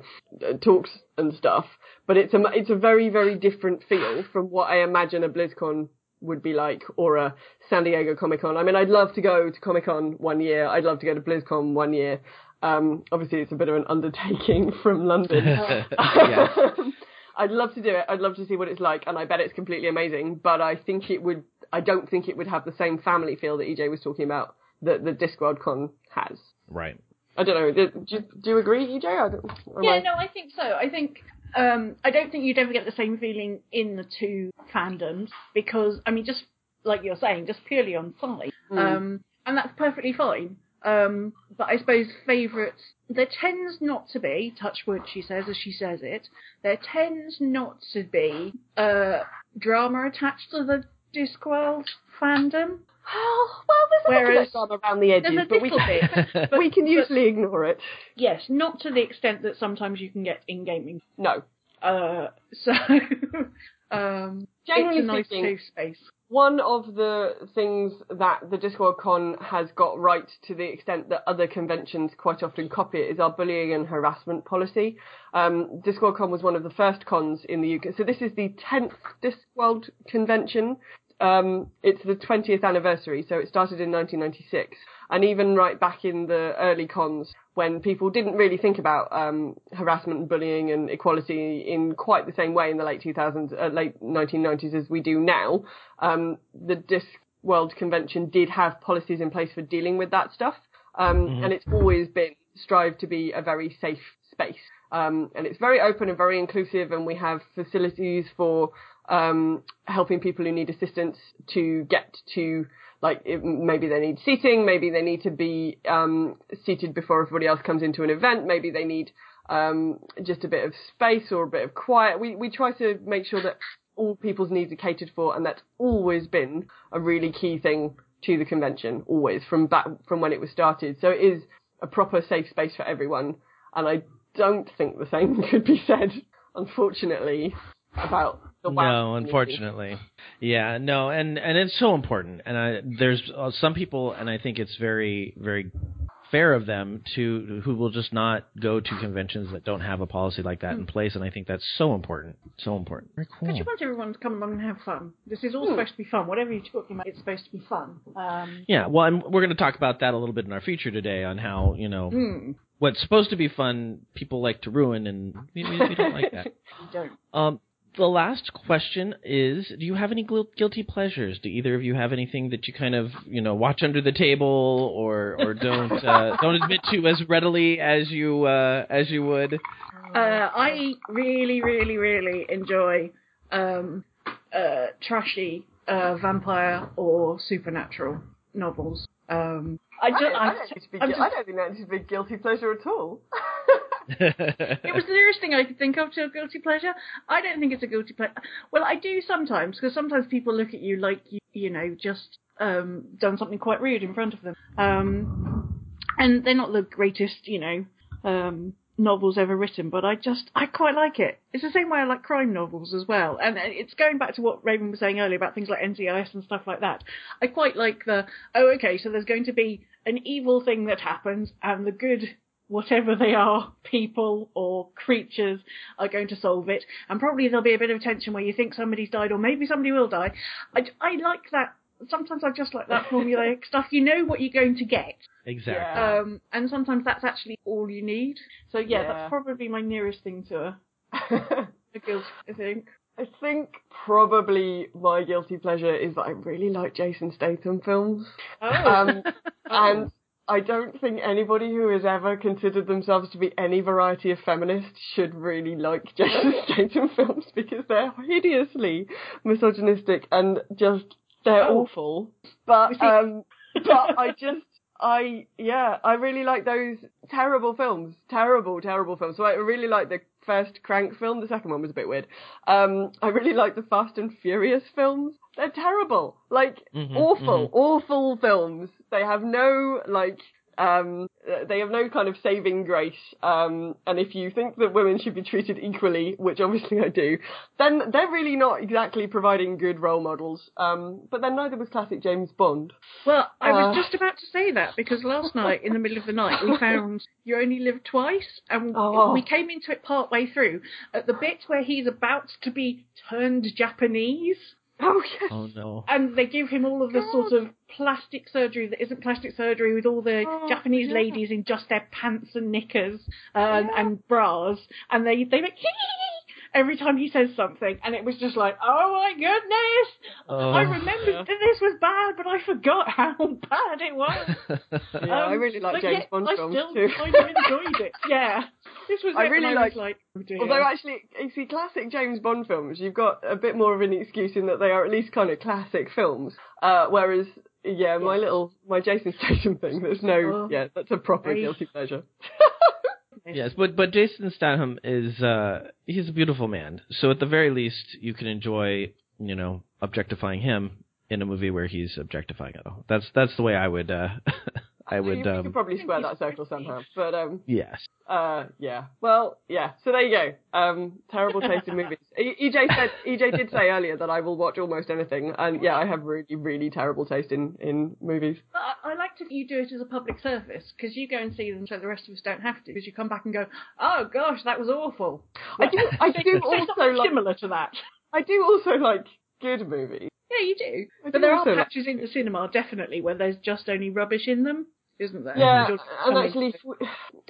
S2: uh, talks and stuff. But it's a, it's a very, very different feel from what I imagine a BlizzCon would be like or a San Diego Comic Con. I mean, I'd love to go to Comic Con one year. I'd love to go to BlizzCon one year. Um, obviously it's a bit of an undertaking *laughs* from London. *laughs*
S1: Yeah.
S2: I'd love to do it. I'd love to see what it's like, and I bet it's completely amazing. But I think it would. I don't think it would have the same family feel that EJ was talking about that the Discworld Con has.
S1: Right.
S2: I don't know. Do, do, do you agree, EJ? I don't,
S3: Yeah,
S2: I-
S3: no, I think so. I think um, I don't think you'd ever get the same feeling in the two fandoms because I mean, just like you're saying, just purely on size, um, and that's perfectly fine. Um, but I suppose favourites there tends not to be touchwood. She says as she says it. There tends not to be uh, drama attached to the Discworld fandom.
S2: Oh, well, there's a little bit around the edges, *laughs* but we can,
S3: bit.
S2: we can usually ignore it.
S3: Yes, not to the extent that sometimes you can get in gaming.
S2: No.
S3: Uh, *laughs* so um,
S2: Generally
S3: it's a nice
S2: speaking,
S3: safe space.
S2: one of the things that the Discworld Con has got right to the extent that other conventions quite often copy it is our bullying and harassment policy. Um, Discworld Con was one of the first cons in the UK. So this is the 10th Discworld convention. Um, it's the 20th anniversary, so it started in 1996. And even right back in the early cons, when people didn't really think about um, harassment and bullying and equality in quite the same way in the late 2000s, uh, late 1990s as we do now, um, the Disc World Convention did have policies in place for dealing with that stuff, um, mm-hmm. and it's always been strived to be a very safe space. Um, and it's very open and very inclusive, and we have facilities for um, helping people who need assistance to get to like it, maybe they need seating, maybe they need to be um, seated before everybody else comes into an event, maybe they need um, just a bit of space or a bit of quiet. We we try to make sure that all people's needs are catered for, and that's always been a really key thing to the convention, always from back from when it was started. So it is a proper safe space for everyone, and I don't think the same *laughs* could be said, unfortunately, about
S1: no, unfortunately, yeah, no, and and it's so important. And I, there's uh, some people, and I think it's very very fair of them to who will just not go to conventions that don't have a policy like that mm. in hmm. place. And I think that's so important, so important. Very cool.
S3: Because you want everyone to come along and have fun. This is all mm. supposed to be fun. Whatever you're talking about, it's supposed to be fun. Um,
S1: yeah, well, and we're going to talk about that a little bit in our feature today on how you know. Mm. What's supposed to be fun, people like to ruin, and we, we, we don't like that. *laughs*
S3: we don't.
S1: Um, the last question is: Do you have any guilty pleasures? Do either of you have anything that you kind of you know watch under the table or or don't uh, *laughs* don't admit to as readily as you uh, as you would?
S3: Uh, I really, really, really enjoy um, uh, trashy uh, vampire or supernatural novels. Um,
S2: I, just, I, don't, I, don't I, just, I don't think that's a big guilty pleasure at all. *laughs*
S3: it was the nearest thing I could think of to a guilty pleasure. I don't think it's a guilty pleasure. Well, I do sometimes because sometimes people look at you like you, you know, just um, done something quite rude in front of them, um, and they're not the greatest, you know, um, novels ever written. But I just I quite like it. It's the same way I like crime novels as well, and it's going back to what Raven was saying earlier about things like NCIS and stuff like that. I quite like the oh okay, so there's going to be an evil thing that happens, and the good whatever they are, *laughs* people or creatures, are going to solve it. And probably there'll be a bit of tension where you think somebody's died or maybe somebody will die. I, I like that. Sometimes I just like that *laughs* formulaic stuff. You know what you're going to get.
S1: Exactly.
S3: Yeah. Um, and sometimes that's actually all you need. So yeah, yeah. that's probably my nearest thing to a, *laughs* a guilt, I think.
S2: I think probably my guilty pleasure is that I really like Jason Statham films.
S3: Oh. Um,
S2: and I don't think anybody who has ever considered themselves to be any variety of feminist should really like *laughs* Jason Statham films because they're hideously misogynistic and just they're oh. awful. But um, *laughs* but I just I yeah I really like those terrible films, terrible terrible films. So I really like the first Crank film. The second one was a bit weird. Um, I really like the Fast and Furious films. They're terrible. Like, mm-hmm, awful, mm-hmm. awful films. They have no, like, um, they have no kind of saving grace. Um, and if you think that women should be treated equally, which obviously I do, then they're really not exactly providing good role models. Um, but then neither was classic James Bond.
S3: Well, I was uh, just about to say that because last night, in the middle of the night, we found You Only Live Twice, and oh. we came into it part way through at the bit where he's about to be turned Japanese. *laughs*
S2: Oh yes.
S1: Oh no.
S3: And they give him all of the God. sort of plastic surgery that isn't plastic surgery with all the oh, Japanese yeah. ladies in just their pants and knickers uh, yeah. and bras, and they they make *laughs* every time he says something, and it was just like, oh my goodness! Uh, I remembered yeah. that this was bad, but I forgot how *laughs* bad it was. *laughs*
S2: yeah, um, I really like James Bond
S3: I
S2: films
S3: still
S2: too.
S3: kind of enjoyed it. *laughs* Yeah. This was
S2: I really
S3: like, like oh
S2: although actually, you see, classic James Bond films, you've got a bit more of an excuse in that they are at least kind of classic films. Uh, whereas, yeah, my little my Jason Statham thing, there's no, oh, yeah, that's a proper guilty pleasure.
S1: Yes, but but Jason Statham is uh he's a beautiful man. So at the very least, you can enjoy you know objectifying him in a movie where he's objectifying it. That's that's the way I would uh *laughs* I would.
S2: we, we
S1: Um,
S2: could probably square that circle somehow. But um,
S1: yes.
S2: uh, yeah. Well, yeah. So there you go. Um, terrible *laughs* taste in movies. E- EJ said EJ did say earlier that I will watch almost anything, and yeah, I have really, really terrible taste in in movies.
S3: But I, I like to you do it as a public service because you go and see them, so the rest of us don't have to. Because you come back and go, "Oh gosh, that was awful."
S2: I do. I do *laughs* also like.
S3: similar to that.
S2: I do also like good movies.
S3: Yeah, you do.
S2: I
S3: But
S2: do
S3: there are
S2: also like-
S3: patches in the cinema definitely where there's just only rubbish in them, isn't there?
S2: Yeah,
S3: You're
S2: and actually,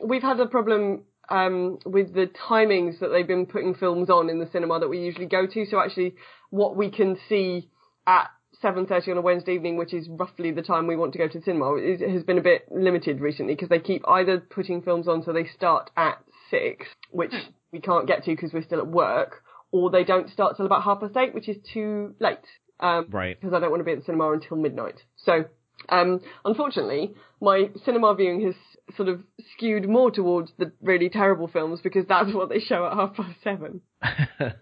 S2: we've had a problem um, with the timings that they've been putting films on in the cinema that we usually go to. So actually, what we can see at 7.30 on a Wednesday evening, which is roughly the time we want to go to the cinema, is, has been a bit limited recently because they keep either putting films on so they start at 6, which we can't get to because we're still at work, or they don't start till about half past 8, which is too late. Um,
S1: Right.
S2: because I don't want to be at the cinema until midnight. So, um, unfortunately, my cinema viewing has sort of skewed more towards the really terrible films because that's what they show at half past seven. *laughs*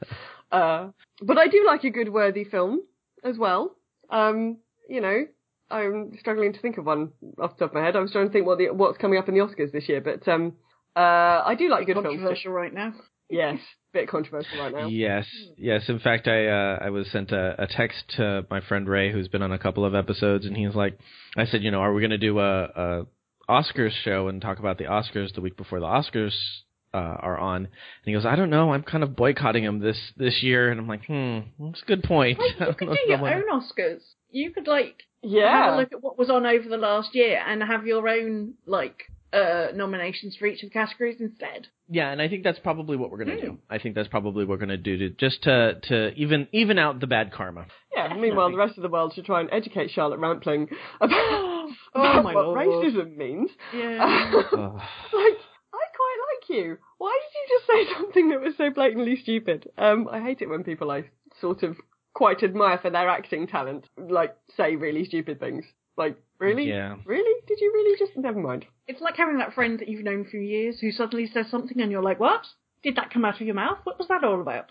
S2: Uh, but I do like a good worthy film as well. Um, you know, I'm struggling to think of one off the top of my head. I was trying to think what the what's coming up in the Oscars this year, but um, uh, I do like good films.
S3: controversial right now.
S2: Yes, bit controversial right now.
S1: Yes, yes. In fact, I uh, I was sent a, a text to my friend Ray, who's been on a couple of episodes, and he's like, I said, you know, are we going to do a, a Oscars show and talk about the Oscars the week before the Oscars uh, are on? And he goes, I don't know, I'm kind of boycotting them this this year, and I'm like, hmm, that's a good point.
S3: Well, *laughs* you could do your
S1: wanna-
S3: own Oscars. You could like
S2: yeah, have
S3: a look at what was on over the last year and have your own like uh nominations for each of the categories instead.
S1: Yeah, and I think that's probably what we're gonna
S3: Hmm.
S1: do. I think that's probably what we're gonna do to just to to even even out the bad karma.
S2: yeah. Meanwhile, the rest of the world should try and educate Charlotte Rampling about, *gasps*
S3: Oh
S2: about
S3: my
S2: what
S3: lord.
S2: racism means.
S3: Yeah. *laughs*
S1: Ugh.
S2: like, I quite like you. Why did you just say *laughs* something that was so blatantly stupid? Um, I hate it when people I sort of quite admire for their acting talent, like, say really stupid things. Like, really?
S1: Yeah.
S2: Really? Did you really just, never mind.
S3: it's like having that friend that you've known for years who suddenly says something and you're like, What? Did that come out of your mouth? What was that all about?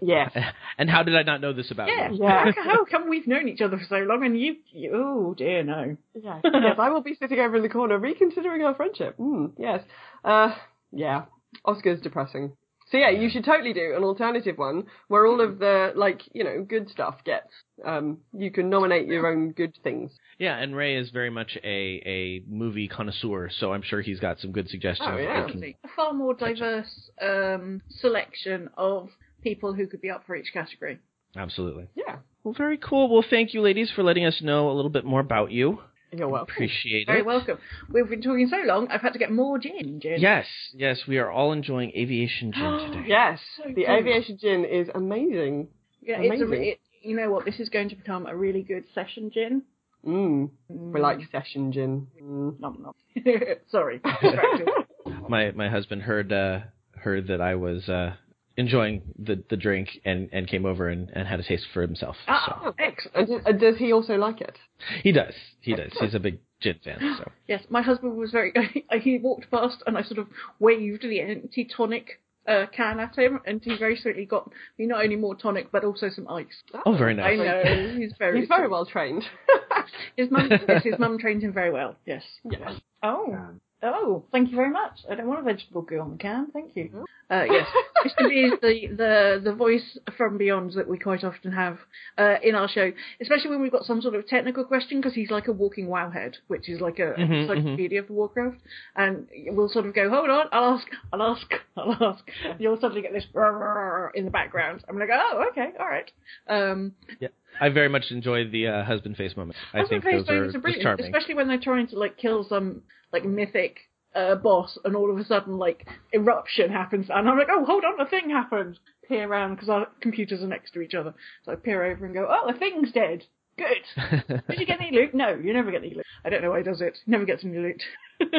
S2: Yes. *laughs*
S1: And how did I not know this about
S3: Yeah.
S1: you?
S2: Yeah.
S3: How, how come we've known each other for so long and you, you oh dear no.
S2: yes. *laughs* Yes, I will be sitting over in the corner reconsidering our friendship. Mm, yes. Uh, yeah. Oscar's depressing. So yeah, you should totally do an alternative one where all of the, like, you know, good stuff gets, um, you can nominate your own good things.
S1: Yeah, and Ray is very much a a movie connoisseur, so I'm sure he's got some good suggestions.
S2: Oh, yeah.
S3: A far more diverse um, selection of people who could be up for each category.
S1: Absolutely.
S2: Yeah.
S1: Well, very cool. Well, thank you, ladies, for letting us know a little bit more about you.
S2: You're welcome.
S1: Appreciate
S3: Very
S1: it.
S3: welcome. We've been talking so long, I've had to get more gin. gin.
S1: Yes, yes, we are all enjoying aviation gin *gasps* today.
S2: Yes,
S3: So
S2: the
S3: good.
S2: aviation gin is amazing.
S3: Yeah, it's a, re- it, you know what? This is going to become a really good session gin.
S2: Mm. We like session gin. Mm.
S3: Nom nom. *laughs* Sorry. *laughs* *laughs*
S1: My my husband heard uh, heard that I was uh, enjoying the, the drink and, and came over and, and had a taste for himself. So
S3: ah,
S2: And,
S3: excellent.
S2: does, and does he also like it?
S1: he does. He does. He's a big gin fan. So *gasps*
S3: Yes, my husband was very. *laughs* he walked past and I sort of waved the empty tonic uh, can at him, and he very sweetly got me not only more tonic but also some ice.
S1: oh, very nice.
S3: I know he's very.
S2: He's very well trained. *laughs*
S3: His mum, yes, his *laughs* mum trained him very well. Yes.
S2: yes.
S3: Oh. Oh, thank you very much. I don't want a vegetable goo on the can, thank you. Uh, yes, Mr. B is the, the, the voice from beyond that we quite often have uh, in our show, especially when we've got some sort of technical question, because he's like a walking wowhead, which is like a
S1: Mhm,
S3: encyclopedia for Warcraft, and we'll sort of go, hold on, I'll ask, I'll ask, *laughs* I'll ask. You'll suddenly get this *laughs* in the background. I'm like, oh, okay, all right. Um,
S1: Yeah, I very much enjoyed the uh, husband face moment. I
S3: Husband
S1: think
S3: face
S1: those are
S3: moments are brilliant,
S1: charming.
S3: especially when they're trying to like kill some like mythic uh, boss, and all of a sudden like eruption happens, and I'm like, oh, hold on, a thing happened. Peer around because our computers are next to each other, so I peer over and go, oh, the thing's dead. Good. *laughs* Did you get any loot? No, you never get any loot. I don't know why he does it. He never gets any loot. *laughs*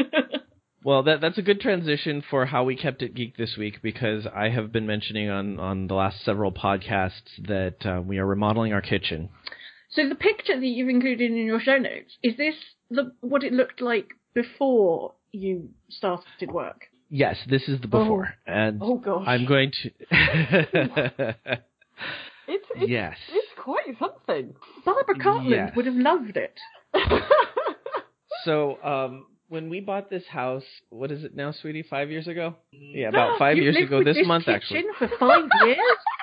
S1: Well, that that's a good transition for how we kept it geek this week because I have been mentioning on on the last several podcasts that uh, we are remodeling our kitchen.
S3: so the picture that you've included in your show notes is this the what it looked like before you started work?
S1: Yes, this is the before, and
S3: Oh gosh.
S1: I'm going to. *laughs*
S2: It's, it's,
S1: yes.
S2: it's quite something.
S3: Barbara Cartland
S1: Yes.
S3: would have loved it. *laughs* *laughs*
S1: So, um, when we bought this house, what is it now, sweetie? Five years ago? Yeah, about five years ago this,
S3: this
S1: month,
S3: kitchen
S1: actually.
S3: for five years.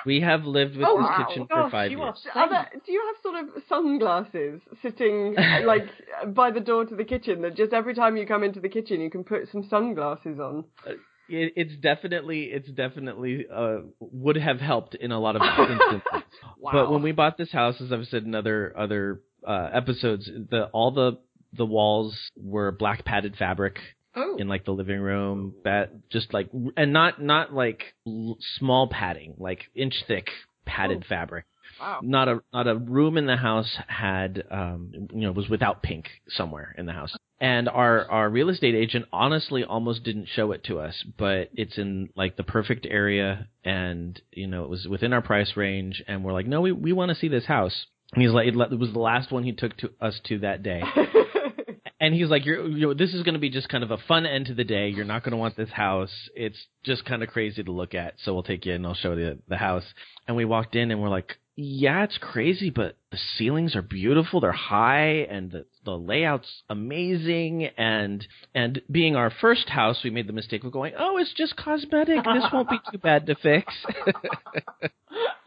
S1: We have lived with
S3: Oh,
S1: this
S3: wow.
S1: kitchen
S3: Gosh,
S1: for five years.
S3: are
S2: Are there, do you have sort of sunglasses sitting *laughs* like by the door to the kitchen that just every time you come into the kitchen you can put some sunglasses on?
S1: It, it's definitely, it's definitely uh, would have helped in a lot of *laughs* instances.
S2: Wow.
S1: But when we bought this house, as I've said in other other uh, episodes, the all the the walls were black padded fabric
S3: Oh,
S1: in like the living room, that just like and not not like l- small padding, like inch thick padded fabric.
S2: wow.
S1: Not a not a room in the house had um you know was without pink somewhere in the house. And our our real estate agent honestly almost didn't show it to us, but it's in like the perfect area and you know it was within our price range and we're like no we we want to see this house. And he's like it it was the last one he took to us to that day. *laughs* And he's like, "You're, you know, this is going to be just kind of a fun end to the day. You're not going to want this house. It's just kind of crazy to look at. So we'll take you in and I'll show you the house." And we walked in and we're like, "Yeah, it's crazy, but the ceilings are beautiful. They're high, and the the layout's amazing. And and being our first house, we made the mistake of going, "Oh, it's just cosmetic. This won't be too bad to fix." *laughs*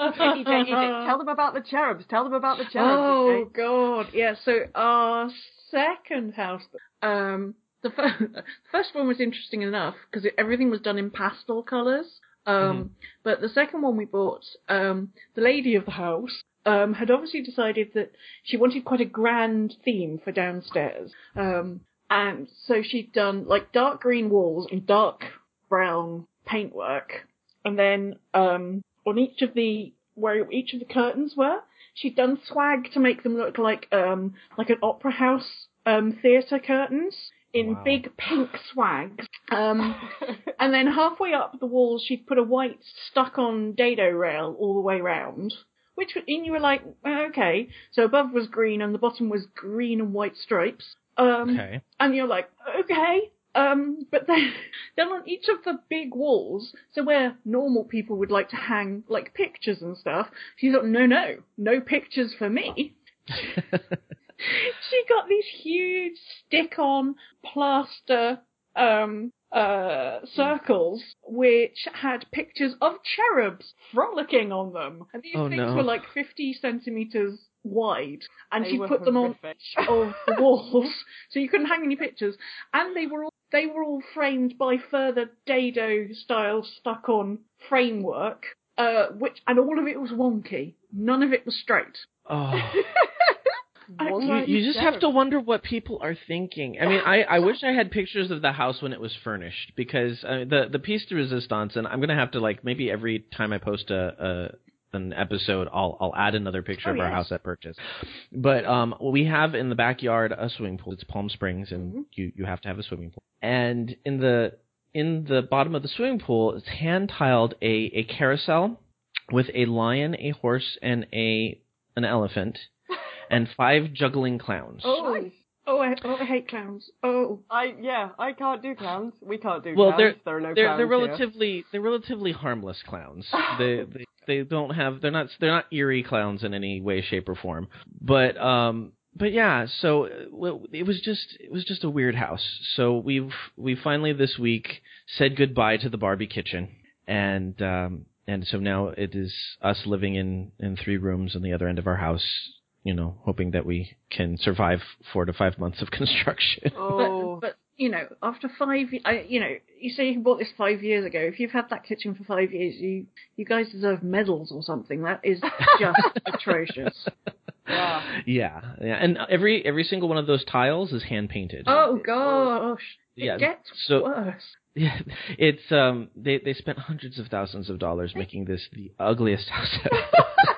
S2: EJ, EJ, tell them about the cherubs. Tell them about the cherubs.
S3: Oh
S2: EJ.
S3: God, yeah. So our second house, um, the fir- *laughs* first one was interesting enough because everything was done in pastel colours. Um,
S1: Mhm.
S3: but the second one we bought, um, the lady of the house. Um, had obviously decided that she wanted quite a grand theme for downstairs. Um, and so she'd done like dark green walls and dark brown paintwork. And then, um, on each of the, where each of the curtains were, she'd done swag to make them look like um like an opera house um theatre curtains in
S1: Wow.
S3: big pink swags. *laughs* Um and then halfway up the walls she'd put a white stuck on dado rail all the way round. Which and you were like, "Oh, okay. So above was green and the bottom was green and white stripes. Um
S1: okay.
S3: and you're like, okay. Um, but then, *laughs* then on each of the big walls, so where normal people would like to hang like pictures and stuff, she's like, no, no, no pictures for me. *laughs* she got these huge stick-on plaster um uh circles which had pictures of cherubs frolicking on them, and these
S1: Oh,
S3: things
S1: no.
S3: were like 50 centimeters wide, and
S2: They
S3: she
S2: were
S3: put them on of *laughs* the walls, so you couldn't hang any pictures. And they were all they were all framed by further dado style stuck on framework, uh, which and all of it was wonky. None of it was straight.
S1: Oh. *laughs* You, you just have to wonder what people are thinking. I mean, I, I wish I had pictures of the house when it was furnished because uh, the the piece de resistance, and I'm gonna have to like maybe every time I post a, a an episode, I'll I'll add another picture
S3: Oh,
S1: of our
S3: yes.
S1: house at purchase. But um, we have in the backyard a swimming pool. It's Palm Springs, and
S3: Mhm.
S1: you you have to have a swimming pool. And in the in the bottom of the swimming pool, it's hand tiled a a carousel with a lion, a horse, and a an elephant, *laughs* and five juggling clowns.
S3: Oh. Oh, I, oh, I hate clowns. Oh,
S2: I yeah, I can't do clowns. We can't do
S1: Well,
S2: clowns.
S1: they're-
S2: there are no
S1: they're
S2: clowns
S1: they're
S2: here.
S1: relatively they're relatively harmless clowns. they, *laughs* they they don't have they're not they're not eerie clowns in any way, shape, or form. But um but yeah, so uh, it was just it was just a weird house. So we've we finally this week said goodbye to the Barbie kitchen, and um and so now it is us living in in three rooms on the other end of our house. You know, hoping that we can survive four to five months of *laughs* construction. *laughs*
S2: Oh,
S3: but but you know, after five, y- I, you know, you say you bought this five years ago. If you've had that kitchen for five years, you you guys deserve medals or something. That is just *laughs* atrocious.
S2: yeah.
S1: Yeah, yeah, and every every single one of those tiles is hand painted.
S3: Oh gosh, it
S1: Yeah,
S3: gets
S1: so-
S3: worse.
S1: Yeah, it's um they they spent hundreds of thousands of dollars making this the ugliest house ever.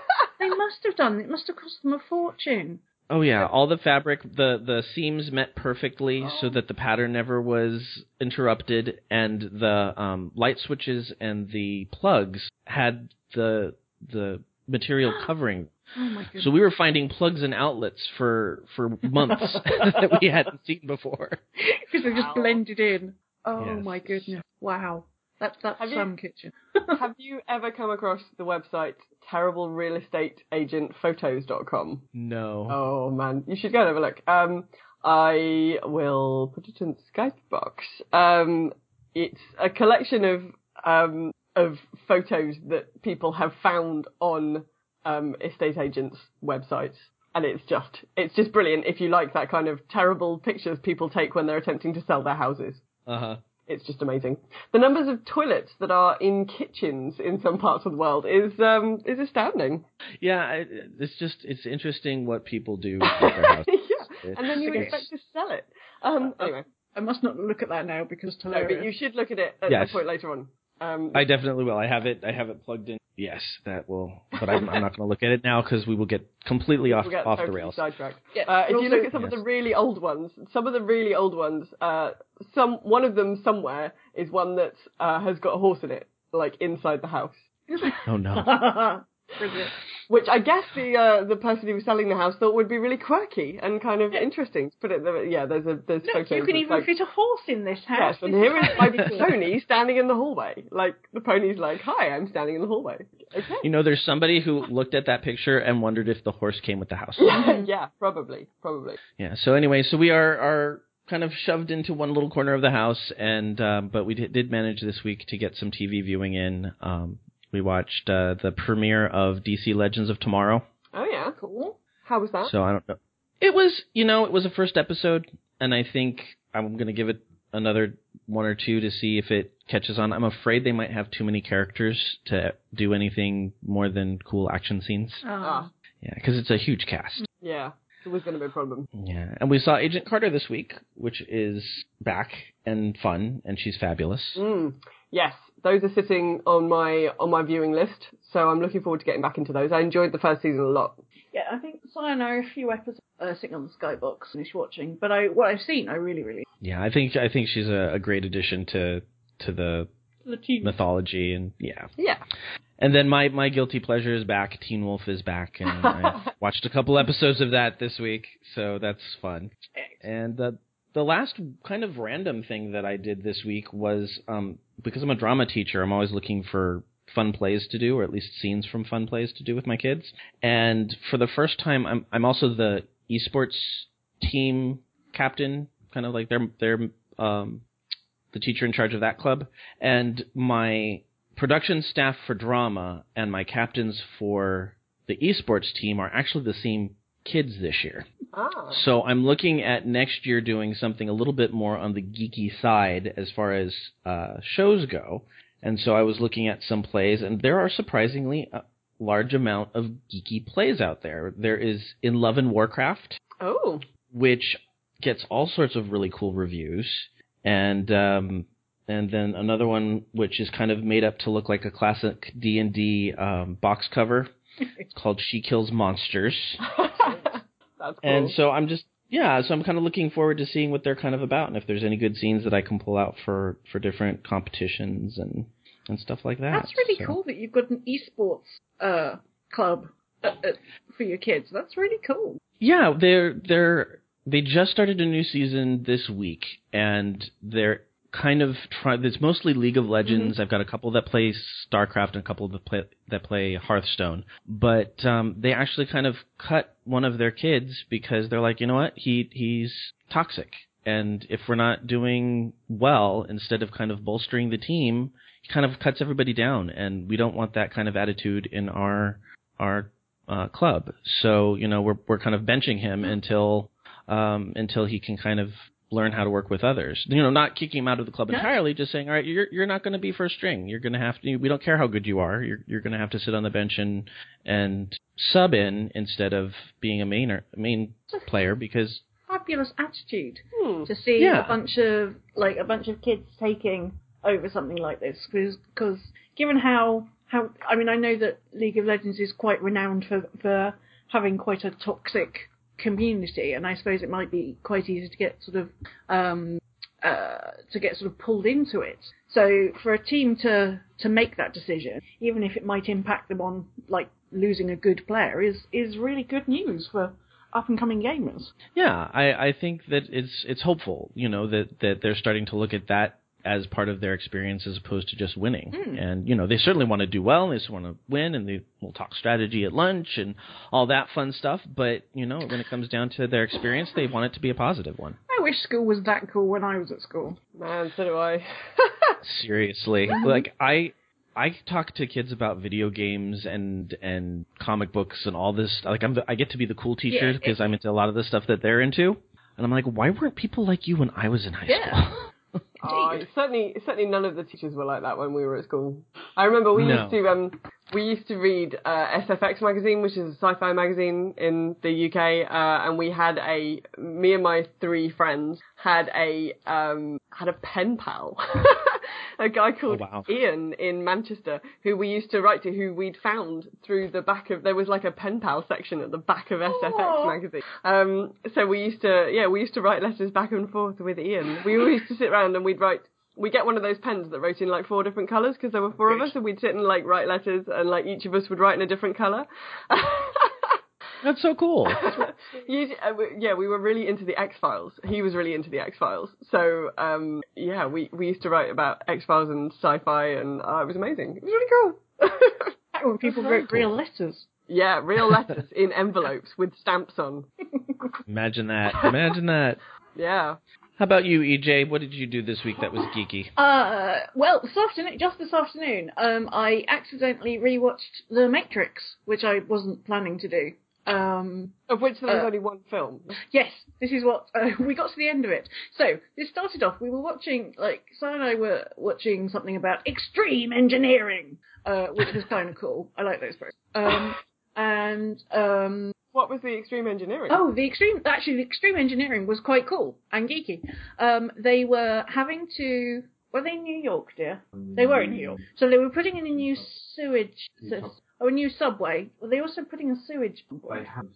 S3: They must have done. It must have cost them a fortune.
S1: oh yeah, all the fabric, the the seams met perfectly so
S3: Oh.
S1: that the pattern never was interrupted, and the um light switches and the plugs had the the material *gasps* covering.
S3: Oh my goodness.
S1: So we were finding plugs and outlets for for months *laughs* that we hadn't seen before. *laughs*
S3: because they just
S2: Wow.
S3: blended in. Oh
S1: Yes.
S3: my goodness! Wow, that's that's
S2: Have you-
S3: some kitchen. *laughs*
S2: Have you ever come across the website terriblerealestateagentphotos.com?
S1: No.
S2: Oh man, you should go and have a look. Um, I will put it in the Skype box. Um, it's a collection of um, of photos that people have found on um, estate agents' websites, and it's just it's just brilliant. If you like that kind of terrible pictures people take when they're attempting to sell their houses,
S1: Uh huh.
S2: It's just amazing. The numbers of toilets that are in kitchens in some parts of the world is um, is astounding.
S1: Yeah, it's just it's interesting what people do with their *laughs* house.
S2: yeah, and then you
S3: It's-
S2: expect to sell it. Um, anyway,
S3: I must not look at that now because it's
S2: no, but you should look at it at
S1: Yes.
S2: some point later on. Um,
S1: I definitely will. I have it. I have it plugged in. Yes, that will. But I'm, I'm not going to look at it now because we will get completely off
S2: we'll get
S1: off the rails.
S2: Sidetracked.
S3: Yeah,
S2: Uh, if
S3: but
S2: you look at some of the really old ones, some of the really old ones, uh, some one of them somewhere is one that uh, has got a horse in it, like inside the house.
S1: Oh no. *laughs*
S3: Brilliant.
S2: Which I guess the uh, the person who was selling the house thought would be really quirky and kind of interesting. to Put it there, yeah. There's a there's
S3: Look,
S2: photos.
S3: you can even
S2: like,
S3: fit a horse in this house.
S2: Yes, and here is my pony standing in the hallway. Like the pony's like, "Hi, I'm standing in the hallway." Okay.
S1: You know, there's somebody who looked at that picture and wondered if the horse came with the house.
S2: Yeah, *laughs* yeah, probably, probably.
S1: Yeah. So anyway, so we are are kind of shoved into one little corner of the house, and um, but we did, did manage this week to get some TV viewing in. Um, we watched uh, the premiere of DC Legends of Tomorrow.
S2: Oh yeah,
S3: Cool.
S2: How was that?
S1: So I don't know. It was, you know, it was a first episode, and I think I'm going to give it another one or two to see if it catches on. I'm afraid they might have too many characters to do anything more than cool action scenes.
S2: Ah,
S1: Yeah, because it's a huge cast.
S2: yeah, it was going to be a problem.
S1: Yeah, and we saw Agent Carter this week, which is back and fun, and she's fabulous.
S2: Mm. Yes, those are sitting on my on my viewing list, so I'm looking forward to getting back into those. I enjoyed the first season a lot.
S3: Yeah, I think Si and I know a few episodes uh, sitting on the Skybox finished watching, but I what I've seen, I really, really
S1: Yeah, I think I think she's a, a great addition to to the
S3: the team.
S1: mythology, and yeah.
S2: Yeah.
S1: And then my my guilty pleasure is back. Teen Wolf is back, and *laughs* I watched a couple episodes of that this week, so that's fun. And uh, the last kind of random thing that I did this week was um, because I'm a drama teacher, I'm always looking for fun plays to do, or at least scenes from fun plays to do with my kids. And for the first time, I'm I'm also the esports team captain, kind of like they're they're um, the teacher in charge of that club, and my production staff for drama and my captains for the esports team are actually the same kids this year.
S2: Ah.
S1: So I'm looking at next year doing something a little bit more on the geeky side as far as uh, shows go. And so I was looking at some plays, and there are surprisingly a large amount of geeky plays out there. There is In Love and Warcraft,
S2: Oh.
S1: which gets all sorts of really cool reviews, and um, and then another one which is kind of made up to look like a classic D and D um, box cover. It's called She Kills Monsters. *laughs*
S2: That's cool.
S1: And so I'm just yeah, so I'm kind of looking forward to seeing what they're kind of about and if there's any good scenes that I can pull out for for different competitions and and stuff like that.
S3: That's really
S1: So-
S3: cool that you've got an esports uh, club uh, uh, for your kids. That's really cool.
S1: Yeah, they're they're they just started a new season this week and they're kind of try it's mostly League of Legends. I've got a couple that play StarCraft and a couple that play that play Hearthstone. But um they actually kind of cut one of their kids because they're like, "You know what? He he's toxic." And if we're not doing well, instead of kind of bolstering the team, he kind of cuts everybody down, and we don't want that kind of attitude in our our uh, club. So you know we're we're kind of benching him until um, until he can kind of learn how to work with others. You know, not kicking him out of the club
S3: Yeah.
S1: entirely, just saying, all right, you're you're not going to be first string. You're going to have to. We don't care how good you are. You're you're going to have to sit on the bench and and sub in instead of being a main or, main player because
S3: Fabulous attitude
S2: Hmm.
S3: to see
S1: Yeah.
S3: a bunch of like a bunch of kids taking over something like this because given how how I mean I know that League of Legends is quite renowned for for having quite a toxic community and I suppose it might be quite easy to get sort of um uh, to get sort of pulled into it. So for a team to to make that decision, even if it might impact them on like losing a good player, is is really good news for up and coming gamers.
S1: Yeah, I, I think that it's it's hopeful, you know, that, that they're starting to look at that as part of their experience as opposed to just winning.
S3: Mm.
S1: And you know, they certainly want to do well and they just want to win and they will talk strategy at lunch and all that fun stuff, but you know, when it comes down to their experience, they want it to be a positive one.
S3: I wish school was that cool when I was at school.
S2: Man, so do I. *laughs*
S1: Seriously. like I I talk to kids about video games and and comic books and all this. Like I'm, the, I get to be the cool teacher
S3: Yeah,
S1: because I'm into a lot of the stuff that they're into. And I'm like, why weren't people like you when I was in high
S3: Yeah.
S1: school? *laughs* *laughs*
S2: Oh, certainly, certainly none of the teachers were like that when we were at school. I remember we
S1: No.
S2: used to um we used to read uh, SFX magazine, which is a sci-fi magazine in the UK, uh, and we had a me and my three friends had a um had a pen pal. *laughs* A guy called
S1: Oh, wow.
S2: Ian in Manchester, who we used to write to, who we'd found through the back of. There was like a pen pal section at the back of SFX
S3: Aw.
S2: magazine. Um, so we used to, yeah, we used to write letters back and forth with Ian. We always used to sit around and we'd write. We get one of those pens that wrote in like four different colours because there were four of us, and we'd sit and like write letters, and like each of us would write in a different colour. *laughs*
S1: That's so cool. *laughs*
S2: You- uh, we- yeah, we were really into the X Files. He was really into the X Files. So um, yeah, we we used to write about X Files and sci-fi, and uh, it was amazing. It was really cool.
S3: Back *laughs* when people
S1: That's very
S3: wrote real letters.
S2: yeah, real *laughs* letters in envelopes with stamps on.
S1: Imagine that. Imagine that.
S2: Yeah.
S1: How about you, EJ? What did you do this week that was geeky?
S3: Uh, well, this afternoon, just this afternoon, um, I accidentally rewatched The Matrix, which I wasn't planning to do. Um,
S2: Of which there was
S3: Uh,
S2: only one film.
S3: yes, this is what uh, *laughs* we got to the end of it. So this started off. We were watching, like, Sarah and I were watching something about extreme engineering, uh, which was kind of cool. I like those books. Um, *laughs* and um,
S2: What was the extreme engineering?
S3: Oh, the extreme actually the extreme engineering was quite cool and geeky. Um, they were having to were they in New York, dear? They were in New York. So they were putting in a new sewage system. Oh, a new subway. Were they also putting a sewage?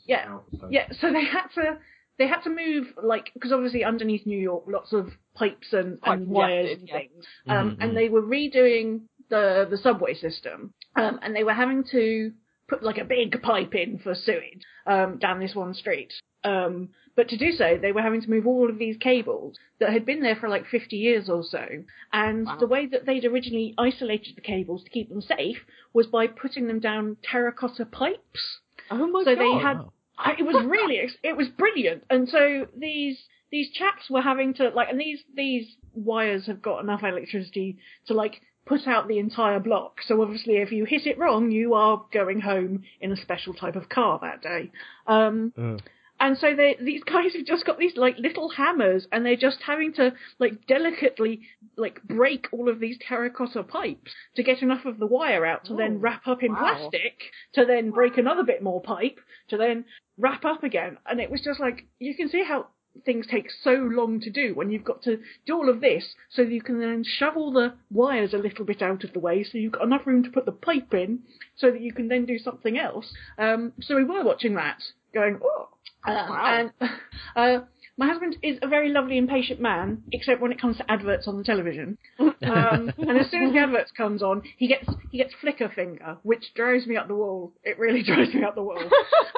S3: Yeah. Yeah, so they had to they had to move like because obviously underneath New York, lots of pipes and,
S2: Pipes,
S3: and wires
S2: it-
S3: and
S2: yeah.
S3: things. Um,
S1: Mhm.
S3: And they were redoing the the subway system, um, and they were having to put like a big pipe in for sewage um, down this one street. Um, but to do so, they were having to move all of these cables that had been there for like 50 years or so. And
S2: Wow.
S3: the way that they'd originally isolated the cables to keep them safe was by putting them down terracotta pipes.
S2: Oh my
S3: so
S2: god.
S3: they had
S1: Wow.
S3: It was really it was brilliant and so these these chaps were having to like and these these wires have got enough electricity to like put out the entire block so obviously if you hit it wrong you are going home in a special type of car that day um
S1: Ugh.
S3: and so they these guys have just got these like little hammers and they're just having to like delicately like break all of these terracotta pipes to get enough of the wire out to
S2: Oh,
S3: then wrap up in
S2: wow.
S3: plastic to then break another bit more pipe to then wrap up again. And it was just like you can see how things take so long to do when you've got to do all of this so that you can then shove all the wires a little bit out of the way so you've got enough room to put the pipe in so that you can then do something else. Um, so we were watching that going, oh. Um,
S2: Wow.
S3: And *laughs* uh, my husband is a very lovely and patient man, except when it comes to adverts on the television. Um, *laughs* and as soon as the adverts comes on, he gets he gets flicker finger, which drives me up the wall. It really *laughs* drives me up the wall.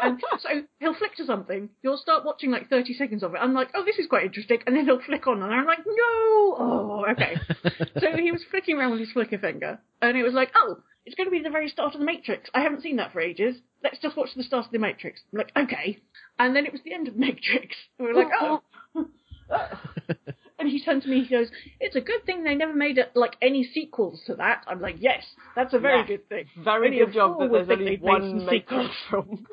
S3: and so he'll flick to something. You'll start watching like 30 seconds of it. I'm like, oh, this is quite interesting. And then he'll flick on, and I'm like, no. Oh, okay. *laughs* so he was flicking around with his flicker finger, and it was like, oh, it's going to be the very start of the Matrix. I haven't seen that for ages. Let's just watch the start of the Matrix. I'm like, okay. And then it was the end of Matrix. And *laughs* we were like, oh. *laughs* and he turned to me. He goes, "It's a good thing they never made like any sequels to that." I'm like, "Yes, that's a very
S2: Yeah.
S3: good thing."
S2: Very
S3: Only
S2: good job that there's only
S3: they'd made some
S2: one
S3: sequels. *laughs*
S2: film.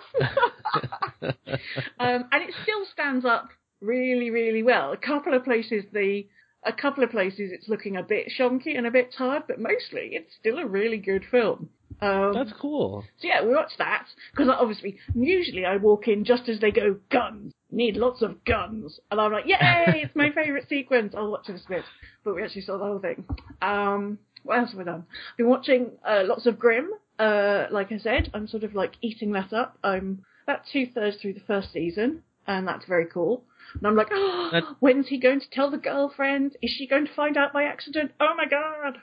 S3: Um, and it still stands up really, really well. A couple of places the a couple of places it's looking a bit shonky and a bit tired, but mostly it's still a really good film. Um,
S1: That's cool.
S3: so yeah, we watched that because obviously usually I walk in just as they go guns. Need lots of guns, and I'm like, yay! It's my *laughs* favourite sequence. I'll watch this bit, but we actually saw the whole thing. Um, what else have we done? I've been watching uh, lots of Grimm. Uh, like I said, I'm sort of like eating that up. I'm about two thirds through the first season, and that's very cool. And I'm like, oh,
S1: That-
S3: when's he going to tell the girlfriend? Is she going to find out by accident? Oh my god!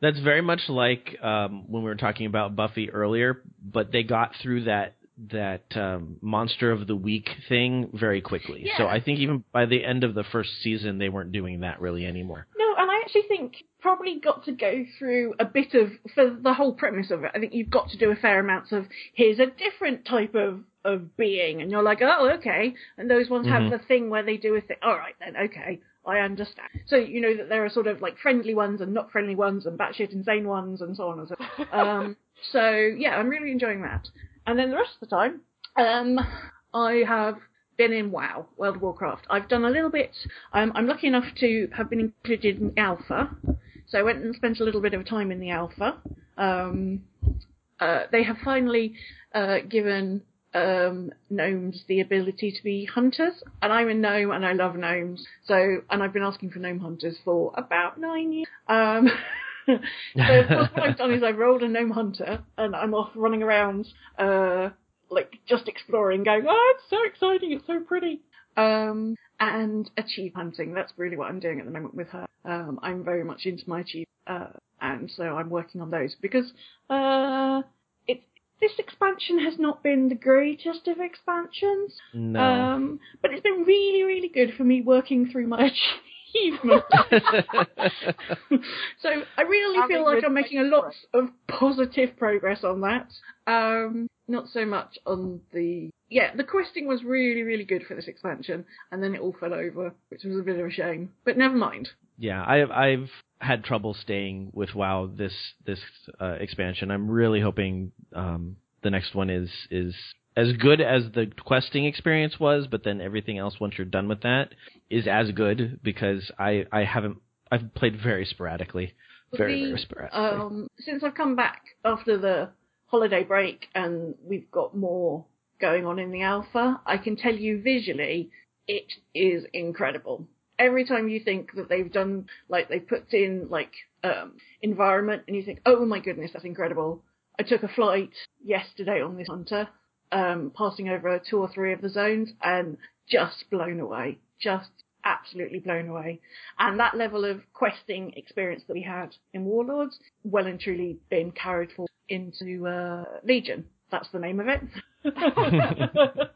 S1: That's very much like um, when we were talking about Buffy earlier, but they got through that that um, monster of the week thing very quickly. So I think even by the end of the first season, they weren't doing that really anymore.
S3: No, and I actually think probably got to go through a bit of for the whole premise of it. I think you've got to do a fair amount of here's a different type of of being, and you're like, oh, okay. And those ones
S1: Mhm.
S3: have the thing where they do a thing. All right, then, okay. I understand. So you know that there are sort of like friendly ones and not friendly ones and batshit insane ones and so on and so on. *laughs* Um, so yeah, I'm really enjoying that. And then the rest of the time, um, I have been in WoW, World of Warcraft. I've done a little bit. Um, I'm lucky enough to have been included in Alpha, so I went and spent a little bit of time in the Alpha. Um, uh, they have finally uh, given um, gnomes the ability to be hunters, and I'm a gnome and I love gnomes. So, and I've been asking for gnome hunters for about nine years. Um, *laughs* so what I've done is I've rolled a gnome hunter, and I'm off running around, uh, like just exploring, going, oh, it's so exciting, it's so pretty. Um, and achieve hunting. That's really what I'm doing at the moment with her. Um, I'm very much into my achieve, uh, and so I'm working on those because, uh, this expansion has not been the greatest of expansions.
S1: No.
S3: Um, but it's been really, really good for me working through my *laughs* achievements. *laughs* so I really
S2: Having
S3: feel like I'm making a lot of positive progress on that. Um, not so much on the yeah, the questing was really, really good for this expansion, and then it all fell over, which was a bit of a shame. But never mind.
S1: yeah, I've I've had trouble staying with WoW this this uh, expansion. I'm really hoping um, the next one is is as good as the questing experience was, but then everything else once you're done with that is as good because I I haven't I've played very sporadically, very
S3: The,
S1: very sporadically.
S3: Um, since I've come back after the holiday break and we've got more going on in the alpha, I can tell you visually it is incredible. Every time you think that they've done, like they put in like um, environment and you think, oh my goodness, that's incredible. I took a flight yesterday on this hunter, um, passing over two or three of the zones and just blown away. Just absolutely blown away. And that level of questing experience that we had in Warlords, well and truly been carried forward into uh, Legion. That's the name of it. *laughs*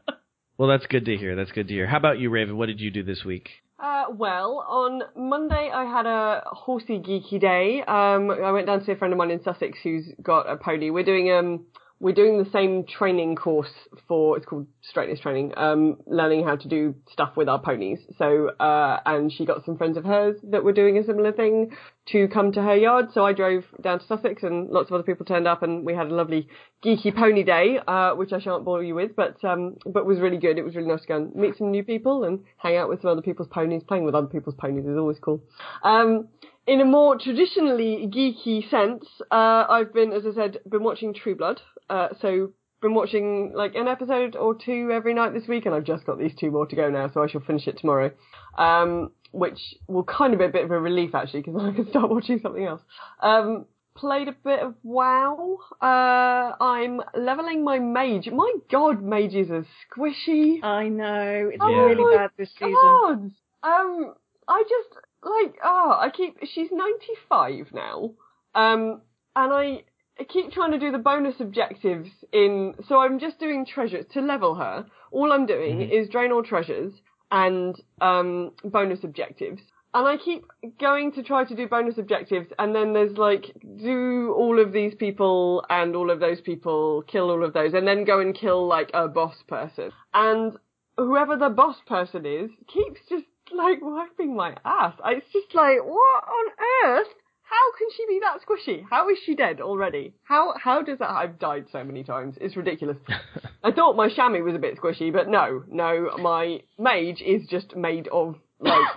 S1: well, that's good to hear. That's good to hear. How about you, Raven? What did you do this week?
S2: Uh, well, on Monday I had a horsey geeky day. Um, I went down to see a friend of mine in Sussex who's got a pony. We're doing um, we're doing the same training course for it's called straightness training. Um, learning how to do stuff with our ponies. So, uh, and she got some friends of hers that were doing a similar thing to come to her yard. So I drove down to Sussex, and lots of other people turned up, and we had a lovely geeky pony day, uh, which I shan't bore you with, but um, but was really good. It was really nice to go and meet some new people and hang out with some other people's ponies. Playing with other people's ponies is always cool. Um, in a more traditionally geeky sense, uh, I've been, as I said, been watching True Blood. Uh, so been watching like an episode or two every night this week, and I've just got these two more to go now, so I shall finish it tomorrow. Um, which will kind of be a bit of a relief actually, because *laughs* I can start watching something else. Um, played a bit of WoW. Uh, I'm leveling my mage. My God, mages are squishy.
S3: I know, it's
S1: Oh
S3: really bad this season.
S2: God. Um, I just like oh, I keep. She's 95 now. Um, and I. I keep trying to do the bonus objectives in, so I'm just doing treasures to level her. All I'm doing
S1: Mhm.
S2: is drain all treasures and um, bonus objectives. And I keep going to try to do bonus objectives, and then there's like, do all of these people and all of those people, kill all of those, and then go and kill like a boss person. And whoever the boss person is keeps just like wiping my ass. It's just like, what on earth? How can she be that squishy? How is she dead already? How how does that? I've died so many times. It's ridiculous. *laughs* I thought my shammy was a bit squishy, but no, no, my mage is just made of like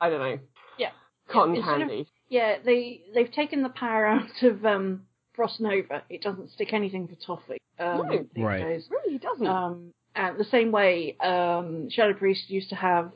S2: I don't know,
S3: Yeah.
S2: cotton
S3: it's sort of-
S2: candy.
S3: Yeah, they they've taken the power out of um, Frost Nova. It doesn't stick anything for Toffee um,
S2: No.
S1: Right.
S3: days.
S2: really doesn't.
S3: Um, and the same way um, Shadow Priest used to have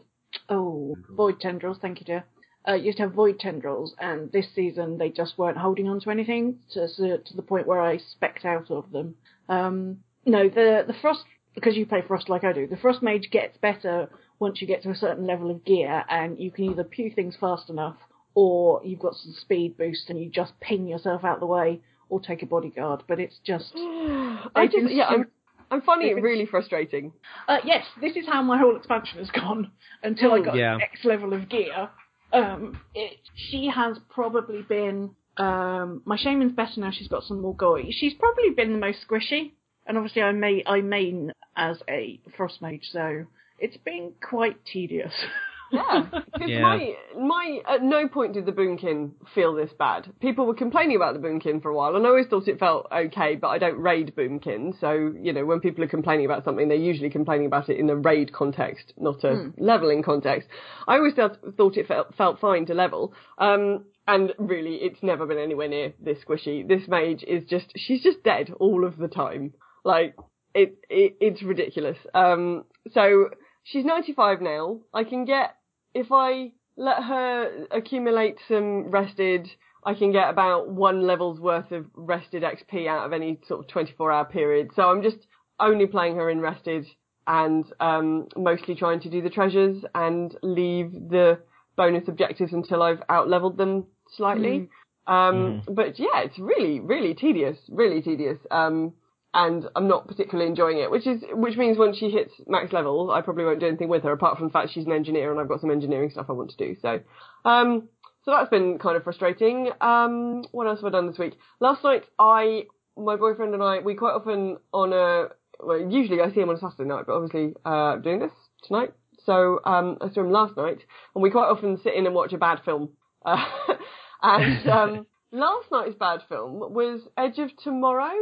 S3: oh void tendrils. Thank you, dear. Uh, used to have void tendrils, and this season they just weren't holding on to anything to to the point where I specked out of them. Um, no, the the frost because you play frost like I do. The frost mage gets better once you get to a certain level of gear, and you can either pew things fast enough, or you've got some speed boost and you just ping yourself out the way, or take a bodyguard. But it's just *gasps*
S2: I just
S3: been
S2: yeah, I'm
S3: su-
S2: I'm finding it really frustrating.
S3: Uh, yes, this is how my whole expansion has gone until I got
S1: Yeah.
S3: X level of gear. Um, it, she has probably been. Um, my shaman's better now. She's got some more goy. She's probably been the most squishy, and obviously I may I main as a frost mage, so it's been quite tedious. *laughs*
S2: Yeah, *laughs* because
S1: Yeah.
S2: my my at no point did the boomkin feel this bad. People were complaining about the boomkin for a while, and I always thought it felt okay. But I don't raid boomkin, so you know when people are complaining about something, they're usually complaining about it in a raid context, not a leveling context. I always thought it felt felt fine to level. Um, and really, it's never been anywhere near this squishy. This mage is just she's just dead all of the time. Like it, it it's ridiculous. Um, so she's 95 now. I can get if I let her accumulate some rested. I can get about one level's worth of rested XP out of any sort of 24 hour period. So I'm just only playing her in rested and um, mostly trying to do the treasures and leave the bonus objectives until I've out leveled them slightly. Um, but yeah, it's really, really tedious, really tedious. Um, and I'm not particularly enjoying it, which is, which means once she hits max level, I probably won't do anything with her apart from the fact she's an engineer and I've got some engineering stuff I want to do. So, um, so that's been kind of frustrating. Um, what else have I done this week? Last night, I, my boyfriend and I, we quite often on a, well, usually I see him on a Saturday night, but obviously, uh, doing this tonight. So, um, I saw him last night and we quite often sit in and watch a bad film. Uh, *laughs* and, um, *laughs* last night's bad film was Edge of Tomorrow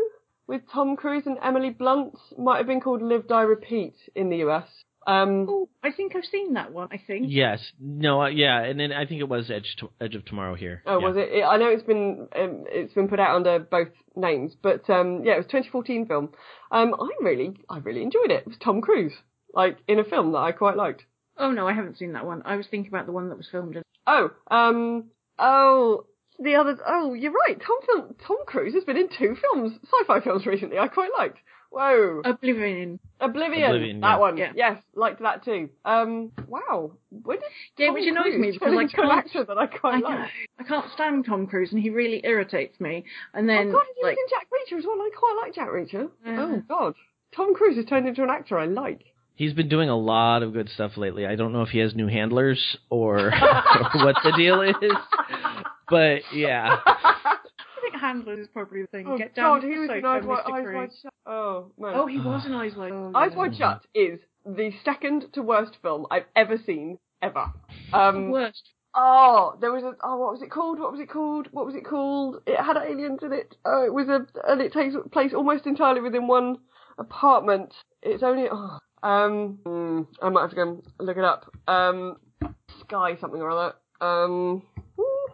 S2: with Tom Cruise and Emily Blunt. Might have been called Live, Die, Repeat in the US. Um,
S3: oh, I think I've seen that one. I think.
S1: Yes. No. Uh, yeah. And then I think it was Edge to, Edge of Tomorrow here.
S2: Oh,
S1: Yeah.
S2: was it? it? I know it's been um, it's been put out under both names, but um, yeah, it was a 2014 film. Um, I really I really enjoyed it. It was Tom Cruise, like in a film that I quite liked.
S3: Oh no, I haven't seen that one. I was thinking about the one that was filmed in.
S2: Oh, um, oh, the others. Oh, you're right. Tom film, Tom Cruise has been in two films, sci-fi films recently. I quite liked. Whoa,
S3: Oblivion.
S2: Oblivion,
S1: Oblivion,
S2: that
S1: yeah.
S2: one.
S3: Yeah.
S2: Yes, liked that too. Um, wow, when did
S3: Yeah,
S2: Tom
S3: which annoys
S2: Cruise
S3: me because
S2: turn
S3: I
S2: an
S3: can't-
S2: actor that I
S3: I
S2: quite
S3: know.
S2: like?
S3: I can't stand Tom Cruise, and he really irritates me. And then, Oh
S2: God, he
S3: like,
S2: was in Jack Reacher as well. I quite like Jack Reacher.
S3: Yeah.
S2: Oh God, Tom Cruise has turned into an actor I like.
S1: He's been doing a lot of good stuff lately. I don't know if he has new handlers or, or *laughs* *laughs* what the deal is, but yeah. *laughs*
S3: I think handlers is probably the thing.
S2: Oh
S3: Get down
S2: God, he was
S3: sofa,
S2: in Eyes Wide, Eyes Wide Shut. Oh man.
S3: Oh, he was in Eyes Wide.
S2: Eyes Wide Shut is the second to worst film I've ever seen ever. Um,
S3: Worst.
S2: oh, there was a oh, what was it called? What was it called? What was it called? It had aliens in it. Oh, it was a and it takes place almost entirely within one apartment. It's only oh, um, hmm, I might have to go and look it up. Um, Sky something or other. Um,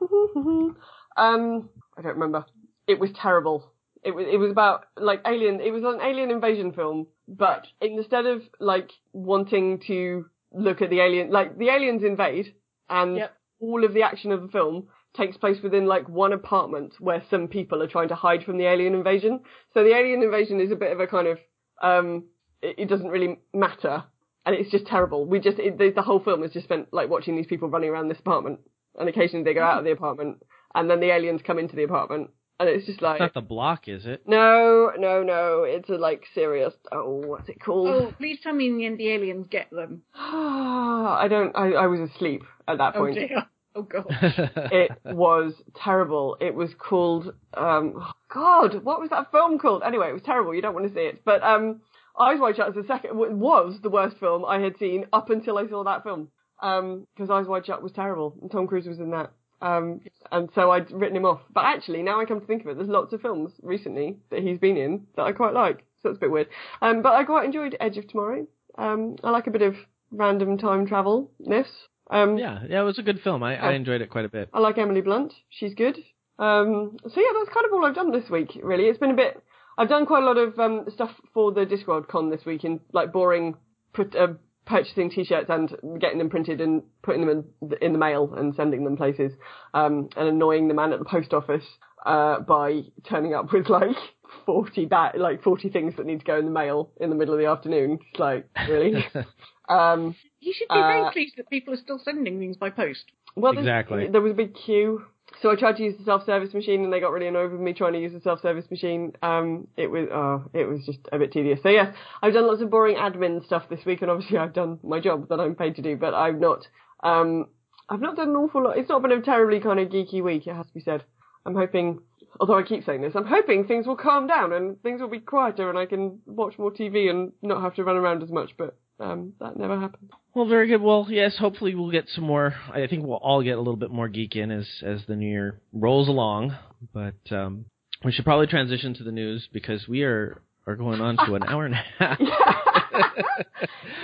S2: *laughs* um, I don't remember. It was terrible. It was it was about like alien. It was an alien invasion film, but instead of like wanting to look at the alien, like the aliens invade, and
S3: Yep.
S2: all of the action of the film takes place within like one apartment where some people are trying to hide from the alien invasion. So the alien invasion is a bit of a kind of um, it, it doesn't really matter, and it's just terrible. We just it, the, the whole film is just spent like watching these people running around this apartment, and occasionally they go out of the apartment, and then the aliens come into the apartment, and it's just like
S1: It's not the block, is it?
S2: no, no, no. It's a like serious. Oh, what's it called?
S3: Oh, please tell me in the end the aliens get them. *sighs*
S2: I don't. I, I was asleep at that point.
S3: Oh
S2: point.
S3: dear. *laughs* Oh god.
S2: it was terrible. It was called. Um, oh, God, what was that film called? Anyway, it was terrible. You don't want to see it. But um, Eyes Wide Shut was the second. Was the worst film I had seen up until I saw that film. Um, because Eyes Wide Shut was terrible, and Tom Cruise was in that. Um, and so I'd written him off. But actually, now I come to think of it, there's lots of films recently that he's been in that I quite like. So that's a bit weird. Um, but I quite enjoyed Edge of Tomorrow. Um, I like a bit of random time travel. This. Um,
S1: yeah, yeah, it was a good film. I, I enjoyed it quite a bit.
S2: I like Emily Blunt. She's good. Um, so yeah, that's kind of all I've done this week. Really, it's been a bit. I've done quite a lot of um, stuff for the Discworld Con this week, in like boring, put, uh, purchasing T-shirts and getting them printed and putting them in, in the mail and sending them places, um, and annoying the man at the post office uh, by turning up with like *laughs* forty ba- like forty things that need to go in the mail in the middle of the afternoon. It's like really. *laughs* um,
S3: You should be
S2: Uh,
S3: very pleased that people are still sending things by post.
S2: Well,
S1: Exactly.
S2: There was a big queue, so I tried to use the self-service machine, and they got really annoyed with me trying to use the self-service machine. Um, it was, oh, it was just a bit tedious. So yes, I've done lots of boring admin stuff this week, and obviously I've done my job that I'm paid to do, but I've not, um, I've not done an awful lot. It's not been a terribly kind of geeky week, it has to be said. I'm hoping, although I keep saying this, I'm hoping things will calm down and things will be quieter and I can watch more TV and not have to run around as much, but um, that never happened.
S1: Well, very good. Well, yes, hopefully we'll get some more. I think we'll all get a little bit more geek in as as the new year rolls along. But um, we should probably transition to the news because we are are going on to an hour and a *laughs* half.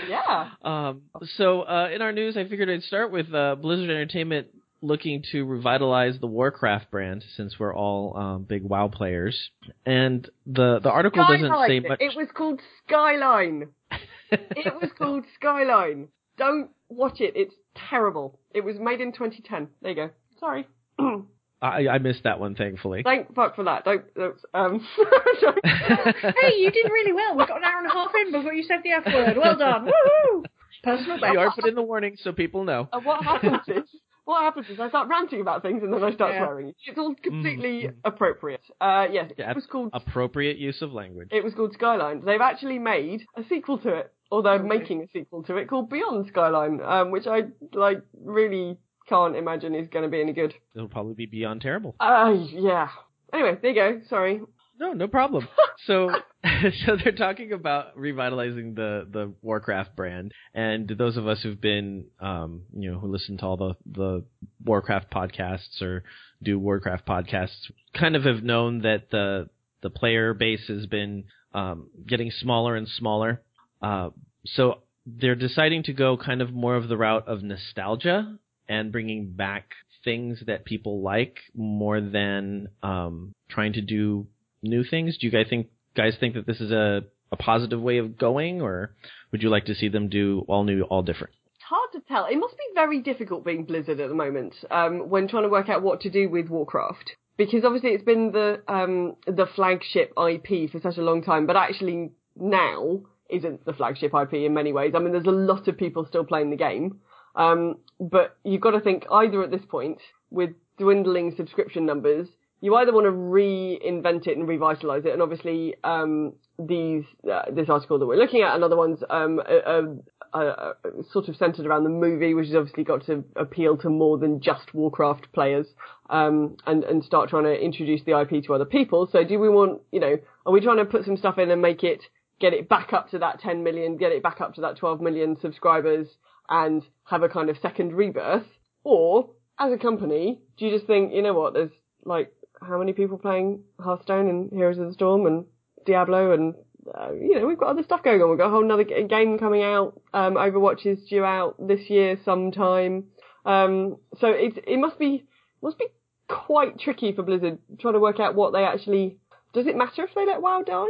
S2: yeah. *laughs*
S1: Um, so uh, in our news, I figured I'd start with uh, Blizzard Entertainment looking to revitalize the Warcraft brand since we're all um, big WoW players. And the the article
S2: Skyline.
S1: doesn't say much.
S2: It was called Skyline. It was called Skyline. Don't watch it. It's terrible. It was made in 2010. There you go. Sorry. *clears throat*
S1: I, I missed that one, thankfully.
S2: Thank fuck for that. Don't. don't um. *laughs* *laughs*
S3: hey, you did really well. We got an hour and a half in before you said the F word. Well done. Woohoo! Personal
S1: you are put in the warning so people know.
S2: and what happens is, what happens is I start ranting about things and then I start
S3: Yeah.
S2: swearing. It's all completely
S1: Mhm.
S2: appropriate. Uh, yes,
S1: Yeah,
S2: it was called.
S1: Appropriate use of language.
S2: It was called Skyline. They've actually made a sequel to it, or they're
S3: Okay.
S2: making a sequel to it called Beyond Skyline, um, which I like really can't imagine is going to be any good.
S1: It'll probably be beyond terrible.
S2: Uh, yeah. Anyway, there you go. Sorry.
S1: No, no problem. *laughs* So, *laughs* so they're talking about revitalizing the the Warcraft brand, and those of us who've been, um, you know, who listen to all the the Warcraft podcasts or do Warcraft podcasts, kind of have known that the the player base has been um, getting smaller and smaller. Uh, so they're deciding to go kind of more of the route of nostalgia and bringing back things that people like more than um, trying to do new things. Do you guys think guys think that this is a, a positive way of going, or would you like to see them do all new, all different?
S2: It's hard to tell. It must be very difficult being Blizzard at the moment um, when trying to work out what to do with Warcraft. Because obviously it's been the um, the flagship IP for such a long time, but actually now isn't the flagship IP in many ways. I mean, there's a lot of people still playing the game, um, but you've got to think either at this point with dwindling subscription numbers, you either want to reinvent it and revitalize it, and obviously um, these uh, this article that we're looking at and other ones um, sort of centered around the movie, which has obviously got to appeal to more than just Warcraft players, um, and and start trying to introduce the IP to other people. So do we want, you know, are we trying to put some stuff in and make it get it back up to that 10 million, get it back up to that 12 million subscribers, and have a kind of second rebirth, or as a company, do you just think, you know what, there's like how many people playing Hearthstone and Heroes of the Storm and Diablo and uh, you know we've got other stuff going on. We've got a whole other game coming out. Um, Overwatch is due out this year sometime. Um, so it it must be must be quite tricky for Blizzard trying to work out what they actually. Does it matter if they let WoW die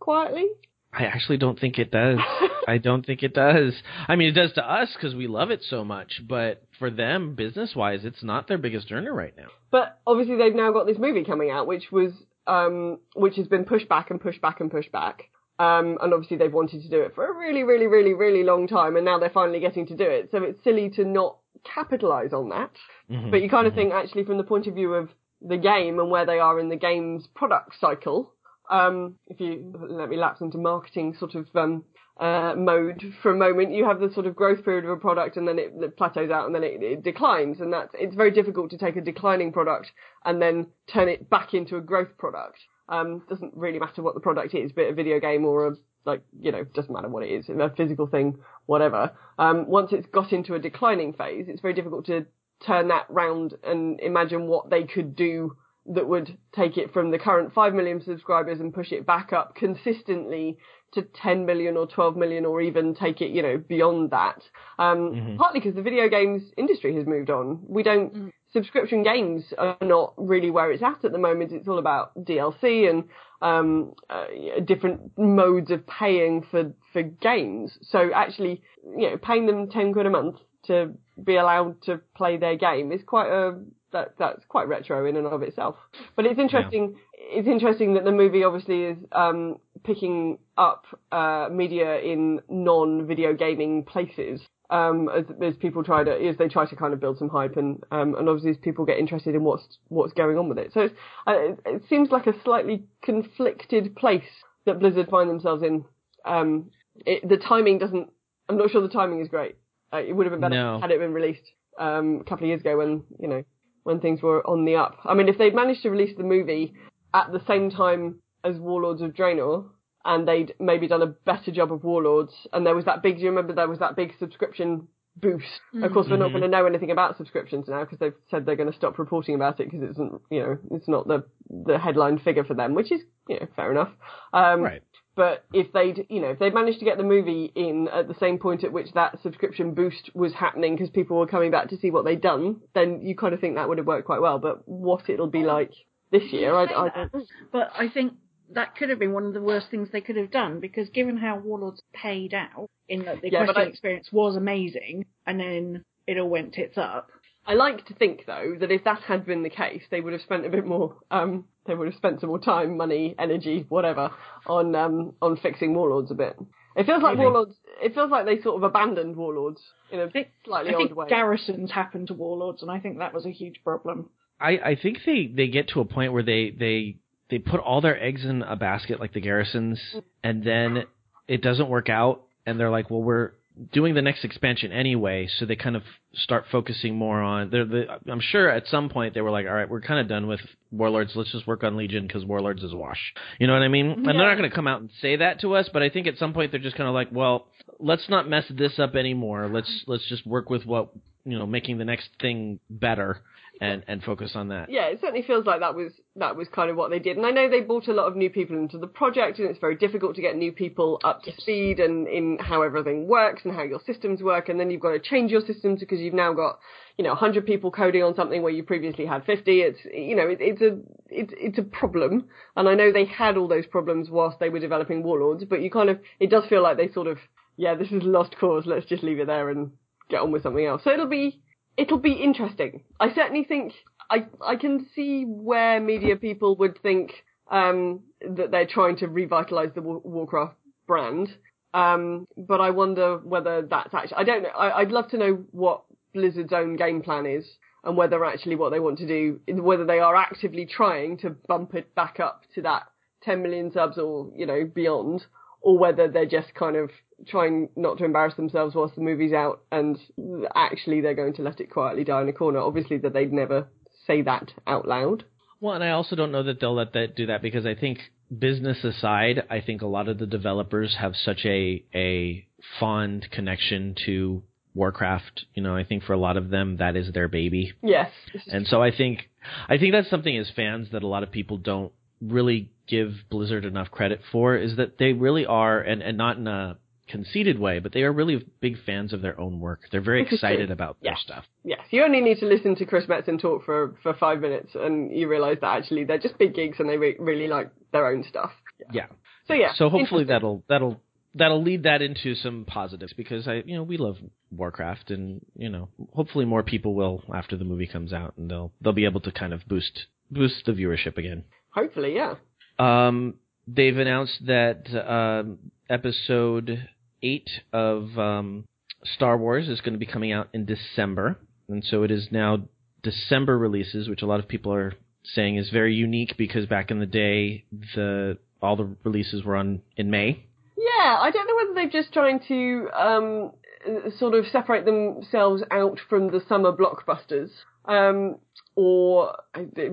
S2: quietly?
S1: I actually don't think it does. *laughs* I don't think it does. I mean, it does to us because we love it so much, but for them, business wise, it's not their biggest earner right now.
S2: But obviously they've now got this movie coming out, which was um, which has been pushed back and pushed back and pushed back. Um, and obviously they've wanted to do it for a really, really, really, really long time, and now they're finally getting to do it. So it's silly to not capitalize on that.
S1: Mhm.
S2: But you kind of think actually from the point of view of the game and where they are in the game's product cycle, um, if you let me lapse into marketing sort of um, uh, mode for a moment, you have the sort of growth period of a product and then it, it plateaus out and then it, it declines, and that's it's very difficult to take a declining product and then turn it back into a growth product. Um, doesn't really matter what the product is, be it a video game or a like you know doesn't matter what it is, a physical thing, whatever. Um, once it's got into a declining phase, it's very difficult to turn that round and imagine what they could do that would take it from the current 5 million subscribers and push it back up consistently to 10 million or 12 million or even take it, you know, beyond that. Um,
S1: Mhm.
S2: partly because the video games industry has moved on. We don't,
S3: Mm.
S2: subscription games are not really where it's at at the moment. It's all about DLC and, um, uh, different modes of paying for, for games. So actually, you know, paying them 10 quid a month to be allowed to play their game is quite a, that, that's quite retro in and of itself. But it's interesting, it's interesting that the movie obviously is, um, picking up, uh, media in non-video gaming places. Um, as, as people try to, as they try to kind of build some hype and, um, and obviously as people get interested in what's, what's going on with it. So it's, uh, it, it seems like a slightly conflicted place that Blizzard find themselves in. Um, it, the timing doesn't, I'm not sure the timing is great. Uh, it would have been better
S1: No.
S2: had it been released um, a couple of years ago when you know when things were on the up. I mean, if they'd managed to release the movie at the same time as Warlords of Draenor, and they'd maybe done a better job of Warlords, and there was that big, do you remember there was that big subscription boost? Of course, we're not
S1: Mhm.
S2: going to know anything about subscriptions now because they've said they're going to stop reporting about it because it isn't, you know, it's not the the headline figure for them, which is, you know, fair enough. Um,
S1: Right.
S2: But if they'd, you know, if they'd managed to get the movie in at the same point at which that subscription boost was happening because people were coming back to see what they'd done, then you kind of think that would have worked quite well. But what it'll be like this year, I, I don't.
S3: But I think that could have been one of the worst things they could have done because given how Warlords paid out in that the
S2: Yeah,
S3: question
S2: I-
S3: experience was amazing and then it all went tits up.
S2: I like to think though that if that had been the case, they would have spent a bit more. Um, they would have spent some more time, money, energy, whatever, on um on fixing Warlords a bit. It feels like
S1: Maybe.
S2: Warlords. It feels like they sort of abandoned Warlords in a
S3: think,
S2: slightly
S3: I
S2: odd
S3: think
S2: way.
S3: garrisons happened to Warlords and I think that was a huge problem.
S1: I, I think they, they get to a point where they, they they put all their eggs in a basket like the garrisons and then it doesn't work out and they're like, well we're doing the next expansion anyway, so they kind of start focusing more on they're the I'm sure at some point they were like, all right, we're kind of done with Warlords, let's just work on Legion because Warlords is wash. You know what I mean? And they're not going to come out and say that to us, but I think at some point they're just kind of like, well, let's not mess this up anymore. Let's let's just work with what you know, making the next thing better and and focus on that.
S2: yeah, it certainly feels like that was that was kind of what they did. And I know they brought a lot of new people into the project, and it's very difficult to get new people up to speed and in how everything works and how your systems work. And then you've got to change your systems because you've now got you know 100 people coding on something where you previously had 50. It's you know it, it's a it's it's a problem. And I know they had all those problems whilst they were developing Warlords, but you kind of it does feel like they sort of yeah this is a lost cause. Let's just leave it there and get on with something else. So it'll be it'll be interesting. I certainly think I I can see where media people would think um, that they're trying to revitalize the Warcraft brand. Um, but I wonder whether that's actually I don't know. I, I'd love to know what Blizzard's own game plan is and whether actually what they want to do, whether they are actively trying to bump it back up to that 10 million subs or you know beyond, or whether they're just kind of trying not to embarrass themselves whilst the movie's out and actually they're going to let it quietly die in a corner. Obviously, that they'd never say that out loud.
S1: Well, and I also don't know that they'll let that do that because I think business aside, I think a lot of the developers have such a a fond connection to Warcraft. You know, I think for a lot of them that is their baby.
S2: Yes.
S1: And so I think I think that's something as fans that a lot of people don't really give Blizzard enough credit for is that they really are and, and not in a conceited way, but they are really big fans of their own work. They're very
S2: Which is true.
S1: excited about their
S2: Yeah.
S1: stuff.
S2: Yes, you only need to listen to Chris Metzen talk for for five minutes, and you realise that actually they're just big gigs and they re- really like their own stuff.
S1: Yeah.
S2: So yeah.
S1: So hopefully that'll that'll that'll lead that into some positives because I you know we love Warcraft and you know hopefully more people will after the movie comes out and they'll they'll be able to kind of boost boost the viewership again.
S2: Hopefully, yeah.
S1: Um, they've announced that um, episode eight of um, Star Wars is going to be coming out in December, and so it is now December releases, which a lot of people are saying is very unique because back in the day the all the releases were on in May.
S2: Yeah, I don't know whether they're just trying to um, uh, sort of separate themselves out from the summer blockbusters, um, or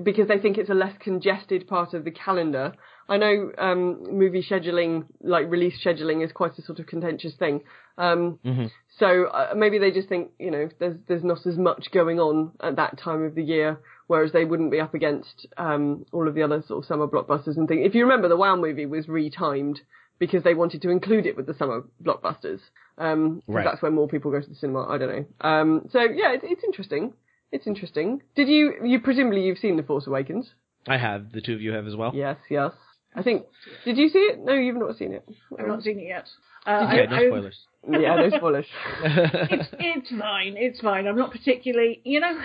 S2: because they think it's a less congested part of the calendar. I know um, movie scheduling, like release scheduling, is quite a sort of contentious thing. Um,
S1: Mhm.
S2: So uh, maybe they just think, you know, there's there's not as much going on at that time of the year, whereas they wouldn't be up against um, all of the other sort of summer blockbusters and things. If you remember, the WoW movie was retimed because they wanted to include it with the summer blockbusters. Um,
S1: Right.
S2: That's where more people go to the cinema. I don't know. Um, so yeah, it's, it's interesting. It's interesting. Did you you presumably you've seen The Force Awakens?
S1: I have the two of you have as well.
S2: Yes, yes. I think. Did you see it? No, you've not seen it.
S3: I've not seen it yet. Uh,
S1: Okay,
S3: I-
S1: no
S3: I-
S1: spoilers.
S2: Yeah, no *laughs* spoilers.
S3: it's it's fine. It's fine. I'm not particularly, you know,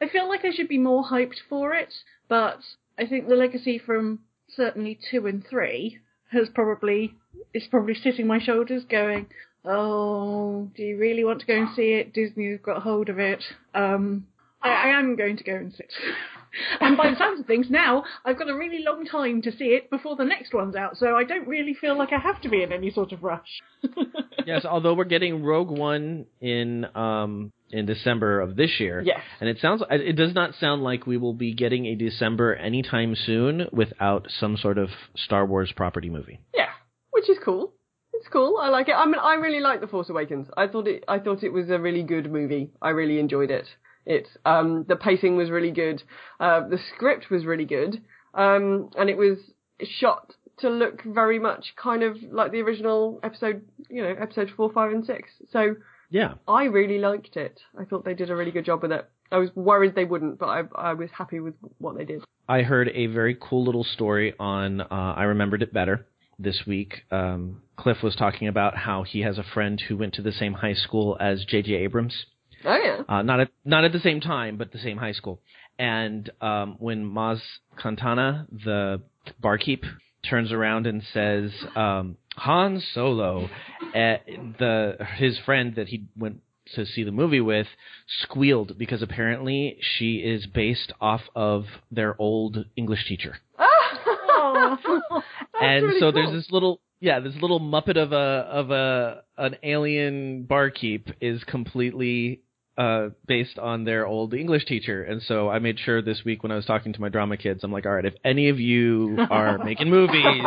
S3: I feel like I should be more hyped for it, but I think the legacy from certainly two and three has probably is probably sitting my shoulders, going, "Oh, do you really want to go and see it? Disney's got hold of it." Um, I, I am going to go and sit. *laughs* and by the sounds of things, now I've got a really long time to see it before the next one's out, so I don't really feel like I have to be in any sort of rush. *laughs*
S1: yes, although we're getting Rogue One in um in December of this year.
S2: Yes.
S1: And it sounds it does not sound like we will be getting a December anytime soon without some sort of Star Wars property movie.
S2: Yeah, which is cool. It's cool. I like it. I mean, I really like The Force Awakens. I thought it. I thought it was a really good movie. I really enjoyed it. It's um the pacing was really good. Uh, the script was really good. Um, and it was shot to look very much kind of like the original episode. You know, episode four, five, and six. So
S1: Yeah.
S2: I really liked it. I thought they did a really good job with it. I was worried they wouldn't, but I I was happy with what they did.
S1: I heard a very cool little story on uh, I remembered it better this week. Um, Cliff was talking about how he has a friend who went to the same high school as J.J. Abrams.
S2: Oh yeah.
S1: Uh, not at not at the same time, but the same high school. And um, when Maz Kanata, the barkeep, turns around and says, um, "Han Solo," uh, the his friend that he went to see the movie with squealed because apparently she is based off of their old English teacher. *laughs*
S3: Oh.
S1: and so
S2: cool.
S1: there's this little yeah, this little muppet of a of a an alien barkeep is completely uh based on their old English teacher. And so I made sure this week when I was talking to my drama kids, I'm like, all right, if any of you are *laughs* making movies,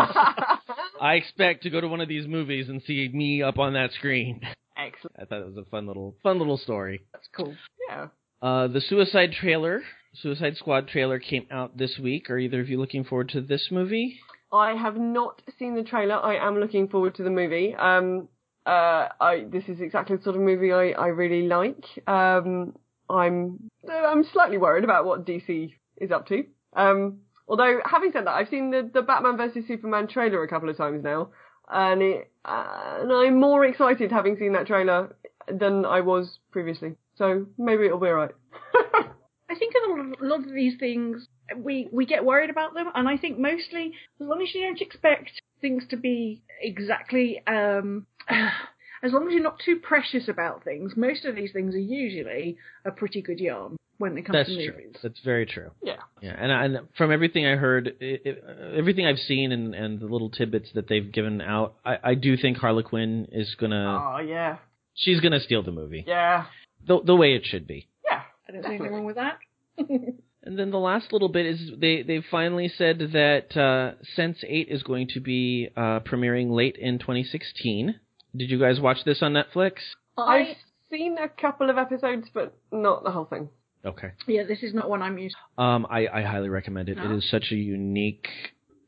S1: I expect to go to one of these movies and see me up on that screen.
S2: Excellent.
S1: I thought it was a fun little fun little story.
S3: That's cool.
S2: Yeah.
S1: Uh, the Suicide trailer, Suicide Squad trailer came out this week. Are either of you looking forward to this movie?
S2: I have not seen the trailer. I am looking forward to the movie. Um, uh, I this is exactly the sort of movie I, I really like. Um, I'm I'm slightly worried about what DC is up to. Um, although having said that, I've seen the the Batman vs Superman trailer a couple of times now, and it uh, and I'm more excited having seen that trailer than I was previously. So maybe it'll be alright. *laughs*
S3: I think a lot, of, these things we we get worried about them, and I think mostly as long as you don't expect things to be exactly um, *sighs* as long as you're not too precious about things, most of these things are usually a pretty good yarn when it comes
S1: That's
S3: to
S1: true.
S3: movies.
S1: That's very true.
S2: yeah.
S1: Yeah, and, and from everything I heard, it, it, everything I've seen, and, and the little tidbits that they've given out, I, I do think Harley Quinn is gonna,
S2: Oh yeah.
S1: she's gonna steal the movie,
S2: Yeah.
S1: the the way it should be.
S2: Yeah.
S3: I don't see anything wrong with that. *laughs*
S1: And then the last little bit is they they finally said that uh, Sense Eight is going to be uh, premiering late in 2016. Did you guys watch this on Netflix?
S2: I've seen a couple of episodes, but not the whole thing.
S1: Okay.
S3: yeah, this is not one I'm used. To.
S1: Um, I, I highly recommend it.
S3: No?
S1: It is such a unique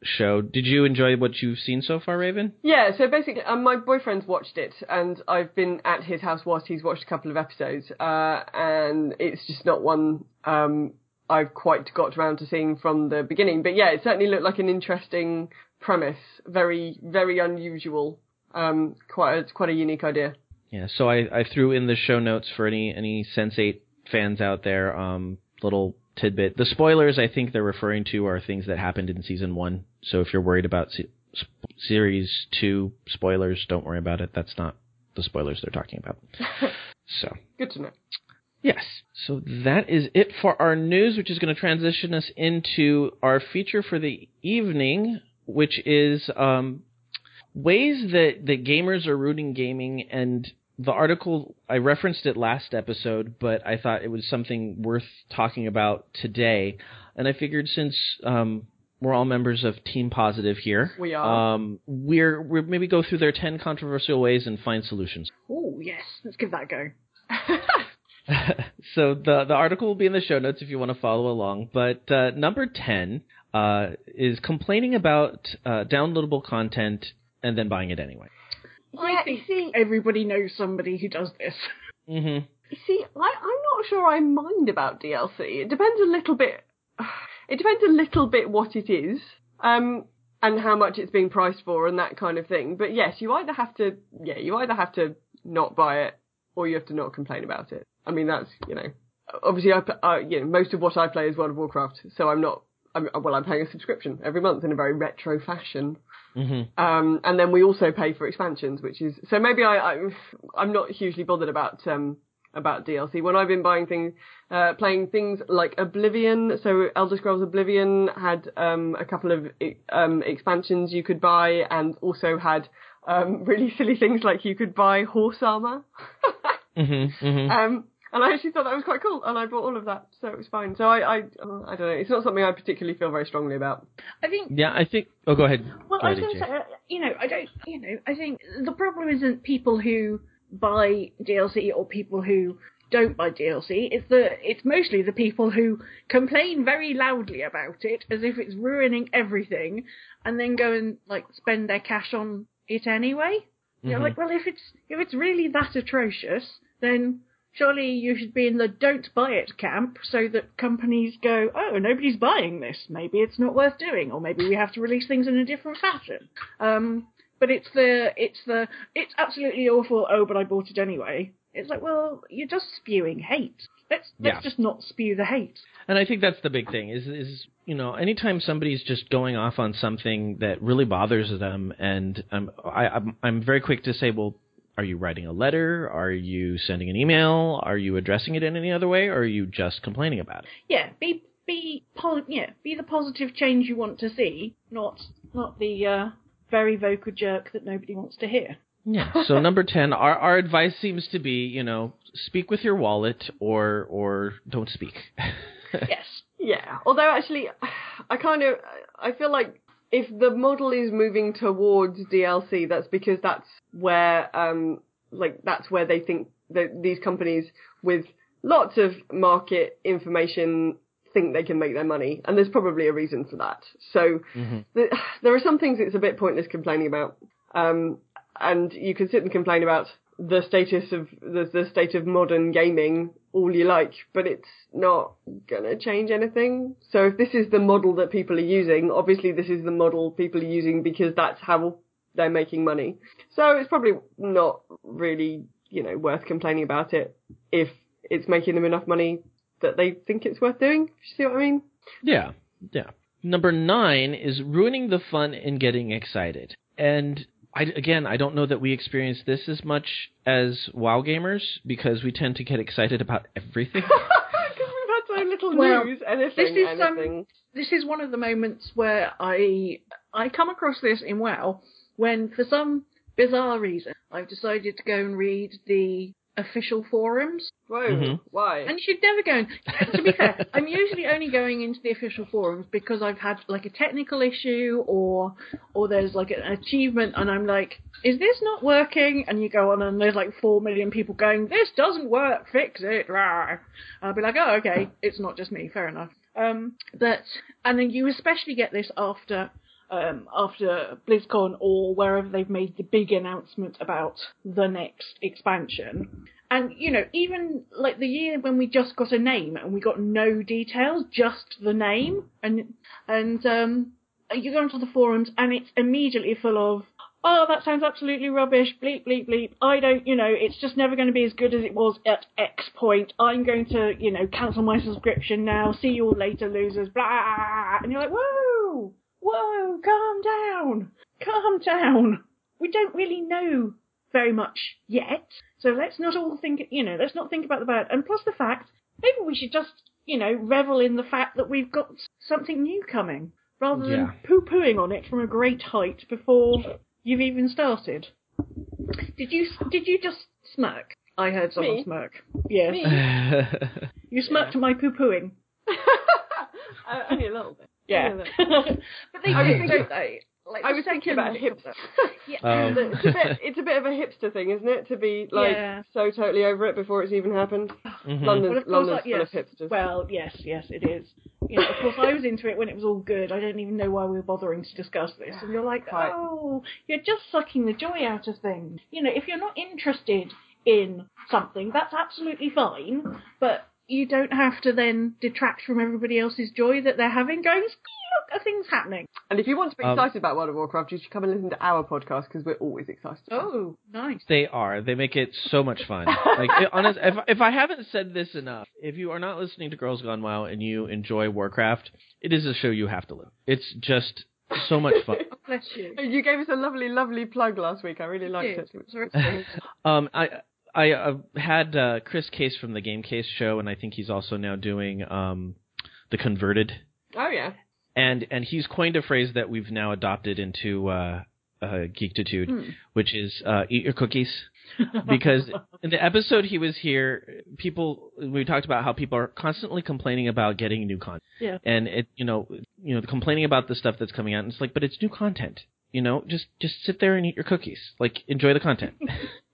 S1: show. Did you enjoy what you've seen so far, Raven?
S2: Yeah, so basically, um, my boyfriend's watched it, and I've been at his house whilst he's watched a couple of episodes, uh, and it's just not one um, I've quite got around to seeing from the beginning. But yeah, it certainly looked like an interesting premise, very, very unusual, um, quite a, quite a unique idea.
S1: Yeah, so I, I threw in the show notes for any any Sense8 fans out there. Um, little tidbit. The spoilers I think they're referring to are things that happened in season one. So if you're worried about se- sp- series two spoilers, don't worry about it. That's not the spoilers they're talking about. *laughs* so
S2: Good to know.
S1: yes, so that is it for our news, which is going to transition us into our feature for the evening, which is um, ways that, that gamers are rooting gaming and the article I referenced it last episode, but I thought it was something worth talking about today. And I figured since um, we're all members of Team Positive here,
S2: We are.
S1: Um, we're we're maybe go through their ten controversial ways and find solutions.
S3: Oh yes, let's give that a go. *laughs* *laughs*
S1: so the the article will be in the show notes if you want to follow along. But uh, number ten uh, is complaining about uh, downloadable content and then buying it anyway.
S3: I think
S2: see,
S3: everybody knows somebody who does this. *laughs*
S1: Mm-hmm.
S2: See, I, I'm not sure I mind about DLC. It depends a little bit. *sighs* It depends a little bit what it is, um, and how much it's being priced for, and that kind of thing. But yes, you either have to, yeah, you either have to not buy it, or you have to not complain about it. I mean, that's you know, obviously, I, p- uh, you know, most of what I play is World of Warcraft, so I'm not. I'm, well, I'm paying a subscription every month in a very retro fashion.
S1: Mm-hmm.
S2: Um, and then we also pay for expansions, which is so maybe I, I I'm not hugely bothered about um about DLC. When I've been buying things, uh, playing things like Oblivion, so Elder Scrolls Oblivion had um a couple of um expansions you could buy, and also had um, *laughs* really silly things like you could buy horse armor. *laughs*
S1: Mm-hmm, mm-hmm.
S2: Um, and I actually thought that was quite cool, and I bought all of that, so it was fine. So I, I, I don't know. It's not something I particularly feel very strongly about.
S3: I think
S1: yeah, I think. Oh, go ahead.
S3: Well,
S1: Go
S3: I was going to say, uh, you know, I don't, you know, I think the problem isn't people who buy DLC or people who don't buy DLC. It's the, it's mostly the people who complain very loudly about it as if it's ruining everything, and then go and like spend their cash on it anyway. You're
S1: Mhm.
S3: like, well, if it's if it's really that atrocious, then surely you should be in the don't buy it camp so that companies go, oh, nobody's buying this. Maybe it's not worth doing, or maybe we have to release things in a different fashion. Um, but it's the it's the it's absolutely awful. Oh, but I bought it anyway. It's like, well, you're just spewing hate. Let's let's
S1: Yeah.
S3: just not spew the hate.
S1: And I think that's the big thing is is you know anytime somebody's just going off on something that really bothers them, and um, I, I'm I'm very quick to say, well, are you writing a letter? Are you sending an email? Are you addressing it in any other way? Or are you just complaining about it?
S3: Yeah, be be po- yeah, be the positive change you want to see, not not the uh, very vocal jerk that nobody wants to hear.
S1: Yeah. *laughs* So number ten, our our advice seems to be, you know, speak with your wallet or or don't speak. *laughs*
S3: Yes.
S2: Yeah. Although actually, I kind of, I feel like if the model is moving towards DLC, that's because that's where, um, like that's where they think that these companies with lots of market information think they can make their money, and there's probably a reason for that. So
S1: Mhm.
S2: the, *sighs* there are some things it's a bit pointless complaining about, um, and you can sit and complain about the status of the, the state of modern gaming all you like, but it's not gonna change anything. So if this is the model that people are using, obviously this is the model people are using because that's how they're making money. So it's probably not really, you know, worth complaining about it if it's making them enough money that they think it's worth doing. You see what I mean?
S1: Yeah, yeah. Number nine is ruining the fun and getting excited. And I, again, I don't know that we experience this as much as WoW gamers because we tend to get excited about everything. *laughs*
S2: Because we've had so little
S3: Well,
S2: news, anything,
S3: this is, um. This is one of the moments where I I come across this in WoW when for some bizarre reason I've decided to go and read the official forums.
S2: Whoa,
S1: Mhm.
S2: why?
S3: And you should never go. And, to be fair, *laughs* I'm usually only going into the official forums because I've had like a technical issue or or there's like an achievement, and I'm like, is this not working? And you go on, and there's like four million people going, this doesn't work, fix it. Rah. I'll be like, oh okay, it's not just me, fair enough. Um, but and then you especially get this after. Um, after BlizzCon or wherever they've made the big announcement about the next expansion, and you know, even like the year when we just got a name and we got no details, just the name, and and um, you go onto the forums and it's immediately full of, oh, that sounds absolutely rubbish, bleep bleep bleep. I don't, you know, it's just never going to be as good as it was at X point. I'm going to, you know, cancel my subscription now. See you all later, losers. Blah, and you're like, whoa, whoa, calm down, calm down. We don't really know very much yet. So let's not all think, you know, let's not think about the bad. And plus the fact, maybe we should just, you know, revel in the fact that we've got something new coming, rather than
S1: Yeah.
S3: poo-pooing on it from a great height before you've even started. Did you did you just smirk? I heard someone
S2: Me?
S3: smirk. Yes,
S2: Me?
S3: you smirked at my poo-pooing. *laughs*
S2: Uh, only a little bit.
S3: Yeah,
S2: Only a little bit.
S3: but *laughs* they
S2: I
S3: do,
S2: thinking-
S3: don't they? Like
S2: I was thinking about
S3: look
S2: hips.
S3: of them. *laughs* Yeah.
S1: Um, *laughs*
S2: it's a bit it's a bit of a hipster thing, isn't it? To be like
S3: Yeah.
S2: so totally over it before it's even happened.
S1: Mhm.
S2: London's,
S3: Well, of
S2: London's
S3: like,
S2: full
S3: yes.
S2: of hipsters.
S3: Well, yes, yes, it is. You know, of course, I was into it when it was all good. I don't even know why we were bothering to discuss this. And you're like,
S2: Quite.
S3: oh, you're just sucking the joy out of things. You know, if you're not interested in something, that's absolutely fine. But you don't have to then detract from everybody else's joy that they're having. Going, look, a thing's happening.
S2: and if you want to be
S1: Um,
S2: excited about World of Warcraft, you should come and listen to our podcast because we're always excited.
S3: Oh, nice.
S1: They are. They make it so much fun. Like it- honest, if if I haven't said this enough, if you are not listening to Girls Gone WoW and you enjoy Warcraft, it is a show you have to live. It's just so much fun. *laughs*
S3: Bless you.
S2: You gave us a lovely, lovely plug last week. I really liked
S3: Dude,
S2: it.
S3: it's very exciting. *laughs*
S1: Um, I I uh, had uh, Chris Case from the Game Case show, and I think he's also now doing um, the Converted,
S2: Oh yeah.
S1: and and he's coined a phrase that we've now adopted into uh, uh, Geektitude,
S3: Hmm.
S1: which is uh, eat your cookies. *laughs* because in the episode he was here, people we talked about how people are constantly complaining about getting new content.
S3: Yeah.
S1: And it, you know, you know, complaining about the stuff that's coming out. And it's like, but it's new content. You know, just just sit there and eat your cookies. Like enjoy the content. *laughs*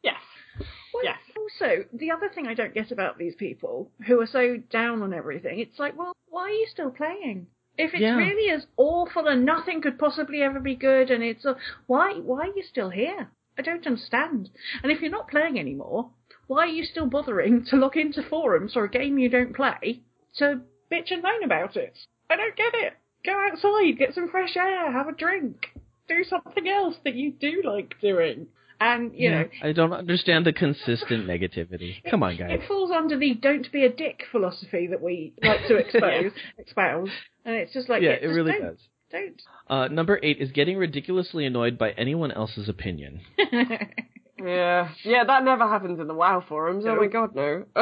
S2: Yes.
S3: Well,
S2: Yes.
S3: Also, the other thing I don't get about these people who are so down on everything, it's like, well, why are you still playing? If it's
S1: Yeah.
S3: really as awful and nothing could possibly ever be good, and it's uh, why why are you still here? I don't understand. And if you're not playing anymore, why are you still bothering to log into forums for a game you don't play to bitch and moan about it? I don't get it. Go outside, get some fresh air, have a drink, do something else that you do like doing. And you know,
S1: I don't understand the consistent negativity. Come on, guys.
S3: it falls under the "don't be a dick" philosophy that we like to *laughs* expose, espouse, and it's just like
S1: yeah,
S3: yeah,
S1: it really
S3: don't,
S1: does.
S3: Don't.
S1: Uh, number eight is getting ridiculously annoyed by anyone else's opinion. *laughs*
S2: Yeah. Yeah, that never happens in the WoW forums. Oh my god, no. *laughs*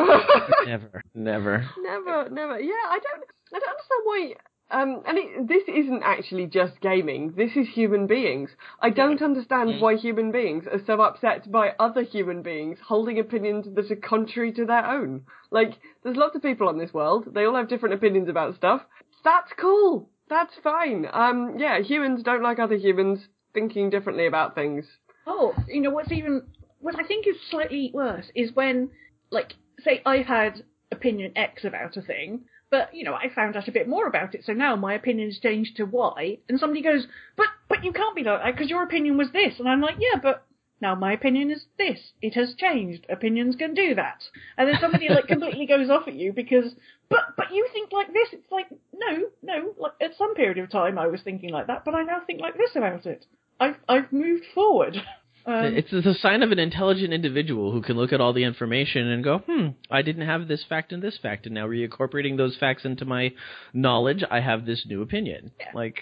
S1: never, never.
S2: never, never. Yeah, I don't, I don't understand why. Um, and it, this isn't actually just gaming. This is human beings. I don't understand why human beings are so upset by other human beings holding opinions that are contrary to their own. Like, there's lots of people on this world. They all have different opinions about stuff. That's cool. That's fine. Um, yeah, humans don't like other humans thinking differently about things.
S3: oh, you know what's even what I think is slightly worse is when, like, say I've had opinion X about a thing, but you know I found out a bit more about it, so now my opinion has changed to Y, and somebody goes, but but you can't be like that because your opinion was this, and I'm like, yeah, but now my opinion is this. It has changed. Opinions can do that. And then somebody like completely goes off at you because, but but you think like this. It's like no, no. Like at some period of time I was thinking like that, but I now think like this about it. I've I've moved forward. *laughs* Um,
S1: It's the sign of an intelligent individual who can look at all the information and go, hmm, I didn't have this fact and this fact, and now reincorporating those facts into my knowledge, I have this new opinion.
S3: Yeah.
S1: Like,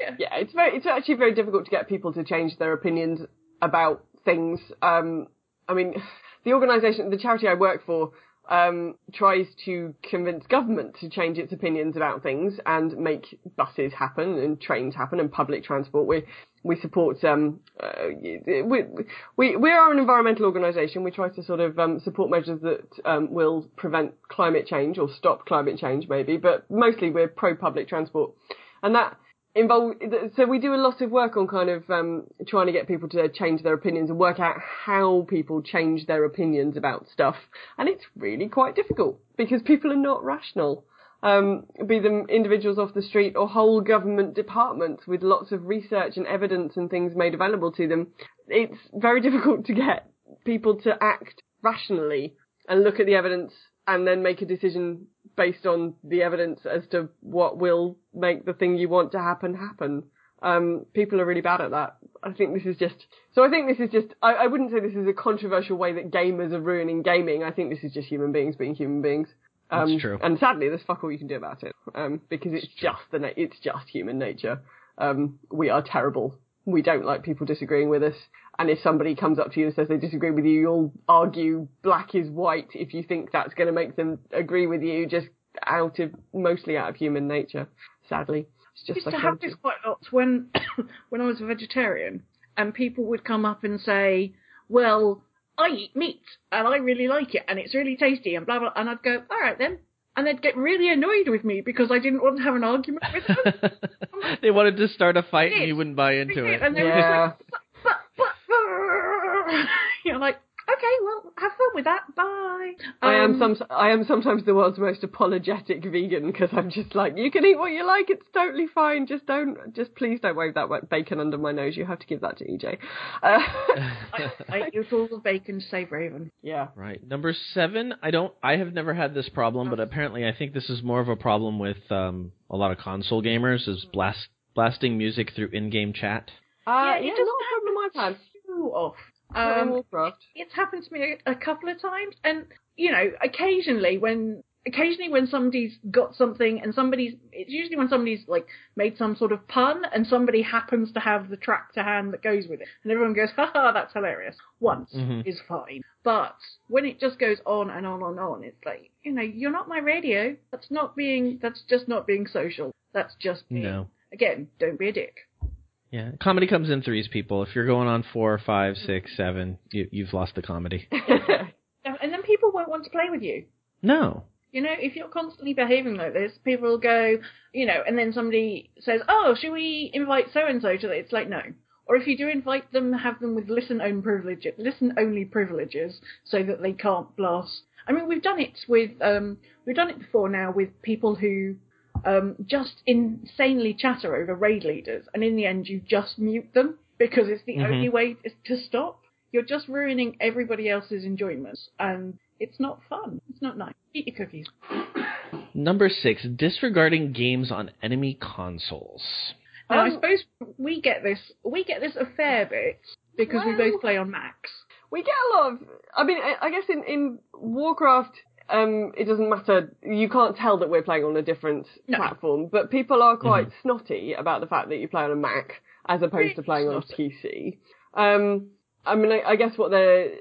S2: yeah, it's very, it's actually very difficult to get people to change their opinions about things. Um, I mean, *sighs* the organisation, the charity I work for, um, tries to convince government to change its opinions about things and make buses happen and trains happen and public transport. We we support um, uh, we, we we are an environmental organisation. We try to sort of um, support measures that um, will prevent climate change or stop climate change, maybe. But mostly we're pro public transport, and that involve so we do a lot of work on kind of um, trying to get people to change their opinions and work out how people change their opinions about stuff. And it's really quite difficult because people are not rational. Um, be them individuals off the street or whole government departments with lots of research and evidence and things made available to them. It's very *laughs* difficult to get people to act rationally and look at the evidence and then make a decision based on the evidence as to what will make the thing you want to happen happen. Um, people are really bad at that. I think this is just, so I think this is just, I, I wouldn't say this is a controversial way that gamers are ruining gaming. I think this is just human beings being human beings. Um,
S1: That's true.
S2: And sadly, there's fuck all you can do about it. Um, because it's just the, na- it's just human nature. Um, we are terrible. We don't like people disagreeing with us. And if somebody comes up to you and says they disagree with you, you'll argue black is white if you think that's going to make them agree with you, just out of mostly out of human nature. Sadly, it's just
S3: used
S2: like
S3: to have this quite a lot when *coughs* when I was a vegetarian, and people would come up and say, "Well, I eat meat and I really like it and it's really tasty and blah blah," and I'd go, "All right then," and they'd get really annoyed with me because I didn't want to have an argument with them. *laughs*
S1: they wanted to start a fight and you wouldn't buy into it.
S3: and they were
S2: Yeah.
S3: just like, "But but but," *laughs* you're like, "Okay, well, have fun with that. Bye."
S2: I am
S3: Um,
S2: some. I am sometimes the world's most apologetic vegan because I'm just like, you can eat what you like. It's totally fine. Just don't. Just please don't wave that bacon under my nose. You have to give that to EJ. Uh, *laughs*
S3: I, I eat all the bacon to save Raven.
S2: yeah.
S1: Right. Number seven, I don't I have never had this problem, but apparently I think this is more of a problem with um, a lot of console gamers is blast blasting music through in-game chat.
S2: Uh,
S3: Yeah,
S2: yeah, not
S3: doesn't
S2: a problem I've had.
S3: Too off. Um,
S2: Warcraft.
S3: it's happened to me a, a couple of times and you know occasionally when occasionally when somebody's got something and somebody's it's usually when somebody's like made some sort of pun and somebody happens to have the track to hand that goes with it and everyone goes haha that's hilarious once
S1: Mhm.
S3: is fine but when it just goes on and on and on it's like you know you're not my radio that's not being that's just not being social that's just being
S1: No.
S3: again don't be a dick
S1: Yeah, comedy comes in threes, people. If you're going on four, five, six, seven, you, you've lost the comedy. *laughs*
S3: And then people won't want to play with you.
S1: No.
S3: You know, if you're constantly behaving like this, people will go, you know, and then somebody says, "Oh, should we invite so and so to?" It's like no. Or if you do invite them, have them with listen only privileges, listen only privileges, so that they can't blast. I mean, we've done it with, um, we've done it before now with people who um, just insanely chatter over raid leaders, and in the end, you just mute them because it's the
S1: Mhm.
S3: only way to stop. You're just ruining everybody else's enjoyment, and it's not fun. It's not nice. Eat your cookies.
S1: Number six, disregarding games on enemy consoles.
S3: Now, I
S2: Um,
S3: suppose we get this. We get this a fair bit because we both play on Macs.
S2: We get a lot of. I mean, I, I guess in in Warcraft, um, it doesn't matter. You can't tell that we're playing on a different
S3: No.
S2: platform, but people are quite snotty about the fact that you play on a Mac as opposed
S3: Really
S2: to playing on a. PC. Um, I mean, I, I guess what they're,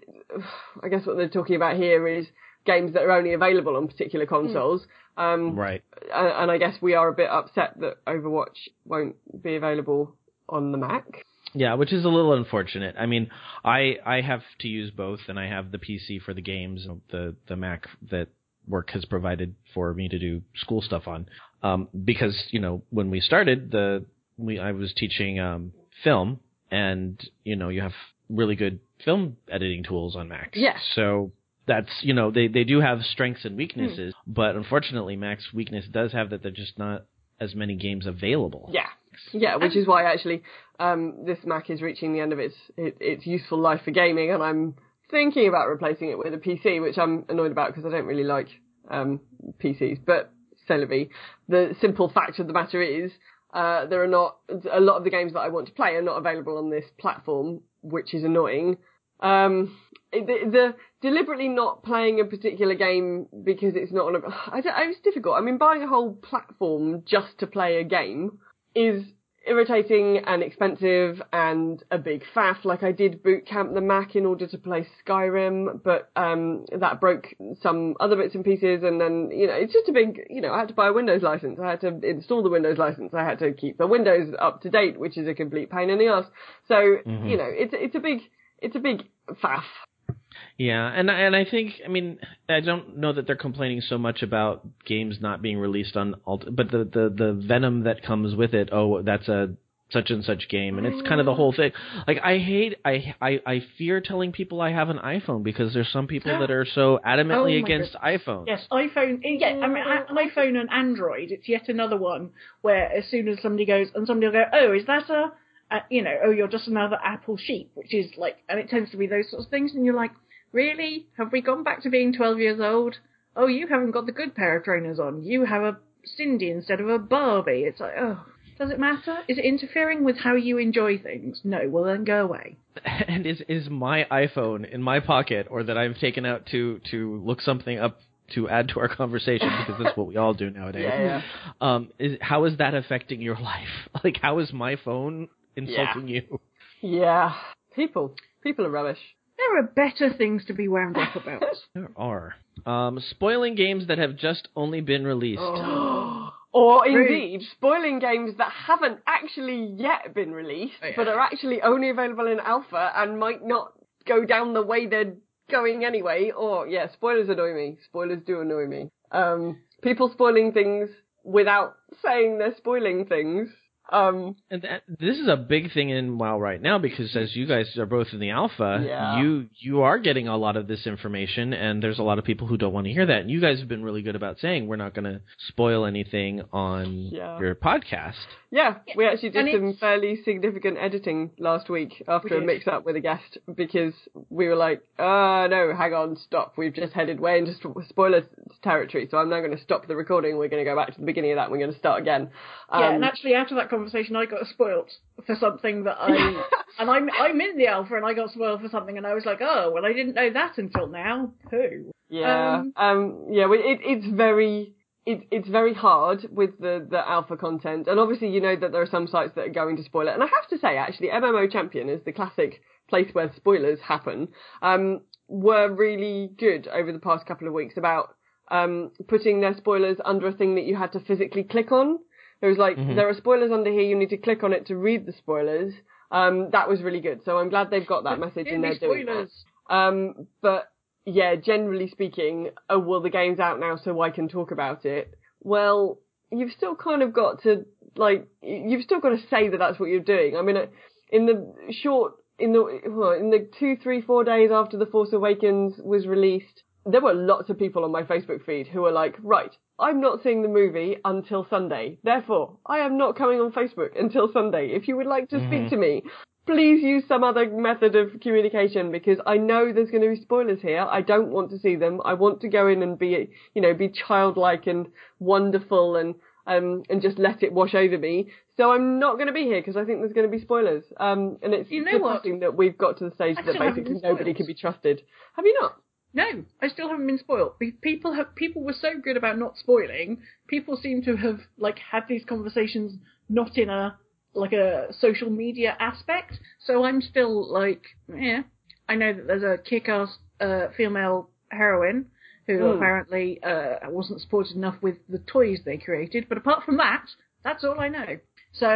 S2: I guess what they're talking about here is games that are only available on particular consoles. Um,
S1: Right.
S2: and, and I guess we are a bit upset that Overwatch won't be available on the Mac.
S1: Yeah, which is a little unfortunate. I mean, I I have to use both, and I have the PC for the games, and the the Mac that work has provided for me to do school stuff on. Um, because you know when we started, the we I was teaching um, film, and you know you have really good film editing tools on Macs.
S2: Yes.
S1: So that's you know they they do have strengths and weaknesses, but unfortunately Mac's weakness does have that they're just not as many games available.
S2: Yeah, yeah, which is why actually um, this Mac is reaching the end of its it, its useful life for gaming, and I'm thinking about replacing it with a PC, which I'm annoyed about because I don't really like um, PCs. But Celebi, the simple fact of the matter is. Uh, there are not a lot of the games that I want to play are not available on this platform, which is annoying. Um, the, the deliberately not playing a particular game because it's not on a. *sighs* I don't, it's difficult. I mean, buying a whole platform just to play a game is irritating and expensive and a big faff. Like I did boot camp the Mac in order to play Skyrim, but um, that broke some other bits and pieces, and then you know it's just a big. You know, I had to buy a Windows license. I had to install the Windows license. I had to keep the Windows up to date, which is a complete pain in the ass. So
S1: Mhm.
S2: you know, it's it's a big it's a big faff.
S1: Yeah, and and I think I mean I don't know that they're complaining so much about games not being released on alt, but the the the venom that comes with it. Oh, that's a such and such game, and it's kind of the whole thing. Like I hate I I I fear telling people I have an iPhone because there's some people that are so adamantly
S3: Oh
S1: against iPhones.
S3: Yes, iPhone. Eh, yeah, I mean iPhone and Android. It's yet another one where as soon as somebody goes and somebody will go, oh, is that a, a you know, oh, you're just another Apple sheep, which is like, and it tends to be those sorts of things, and you're like, really? Have we gone back to being 12 years old? Oh, you haven't got the good pair of trainers on. You have a Cindy instead of a Barbie. It's like, oh. Does it matter? Is it interfering with how you enjoy things? No, well then go away. *laughs*
S1: and is is my iPhone in my pocket or that I've taken out to to look something up to add to our conversation *laughs* because that's what we all do nowadays.
S2: Yeah, yeah.
S1: Um, is how is that affecting your life? *laughs* Like, how is my phone insulting you?
S2: Yeah, people people are rubbish.
S3: There are better things to be wound up about. *laughs*
S1: There are. Um, spoiling games that have just only been released. *gasps*
S2: or
S3: True.
S2: indeed spoiling games that haven't actually yet been released,
S3: Oh, yeah.
S2: but are actually only available in alpha and might not go down the way they're going anyway. Or yeah, spoilers annoy me. Spoilers do annoy me. Um, people spoiling things without saying they're spoiling things. Um,
S1: And that, this is a big thing in WoW right now because as you guys are both in the alpha,
S2: Yeah.
S1: you you are getting a lot of this information, and there's a lot of people who don't want to hear that. And you guys have been really good about saying we're not going to spoil anything on
S2: Yeah.
S1: your podcast.
S2: Yeah, we actually did
S3: and
S2: some
S3: it's-
S2: fairly significant editing last week after a mix up with a guest because we were like, uh, no, hang on, stop. We've just headed way into sp- spoiler territory, so I'm now going to stop the recording. We're going to go back to the beginning of that and we're going to start again.
S3: yeah,
S2: Um,
S3: and actually after that conversation, I got spoilt for something that I *laughs* and I'm I'm in the alpha and I got spoiled for something and I was like, oh well, I didn't know that until now. Who?
S2: Yeah,
S3: Um,
S2: um, yeah, it, it's very, it, it's very hard with the, the alpha content, and obviously you know that there are some sites that are going to spoil it. And I have to say, actually, MMO Champion is the classic place where spoilers happen. Um, were really good over the past couple of weeks about um, putting their spoilers under a thing that you had to physically click on. It was like
S1: Mhm.
S2: there are spoilers under here. You need to click on it to read the spoilers. Um, that was really good. So I'm glad they've got that message and
S3: me
S2: they're doing that.
S3: spoilers.
S2: Um, but yeah, generally speaking, oh well, the game's out now, so I can talk about it. Well, you've still kind of got to like, you've still got to say that that's what you're doing. I mean, uh, in the short, in the well, in the two, three, four days after the Force Awakens was released, there were lots of people on my Facebook feed who were like, right. I'm not seeing the movie until Sunday. Therefore, I am not coming on Facebook until Sunday. If you would like to speak
S1: Mhm.
S2: to me, please use some other method of communication because I know there's going to be spoilers here. I don't want to see them. I want to go in and be, you know, be childlike and wonderful and um and just let it wash over me. So I'm not going to be here because I think there's going to be spoilers. Um, and it's
S3: You know what?
S2: that we've got to the stage
S3: I
S2: that basically nobody can be trusted. Have you not?
S3: No, I still haven't been spoiled. People have people were so good about not spoiling. People seem to have like had these conversations not in a like a social media aspect. So I'm still like, yeah. I know that there's a kick-ass uh, female heroine who
S2: Mm.
S3: apparently uh, wasn't supported enough with the toys they created. But apart from that, that's all I know. So,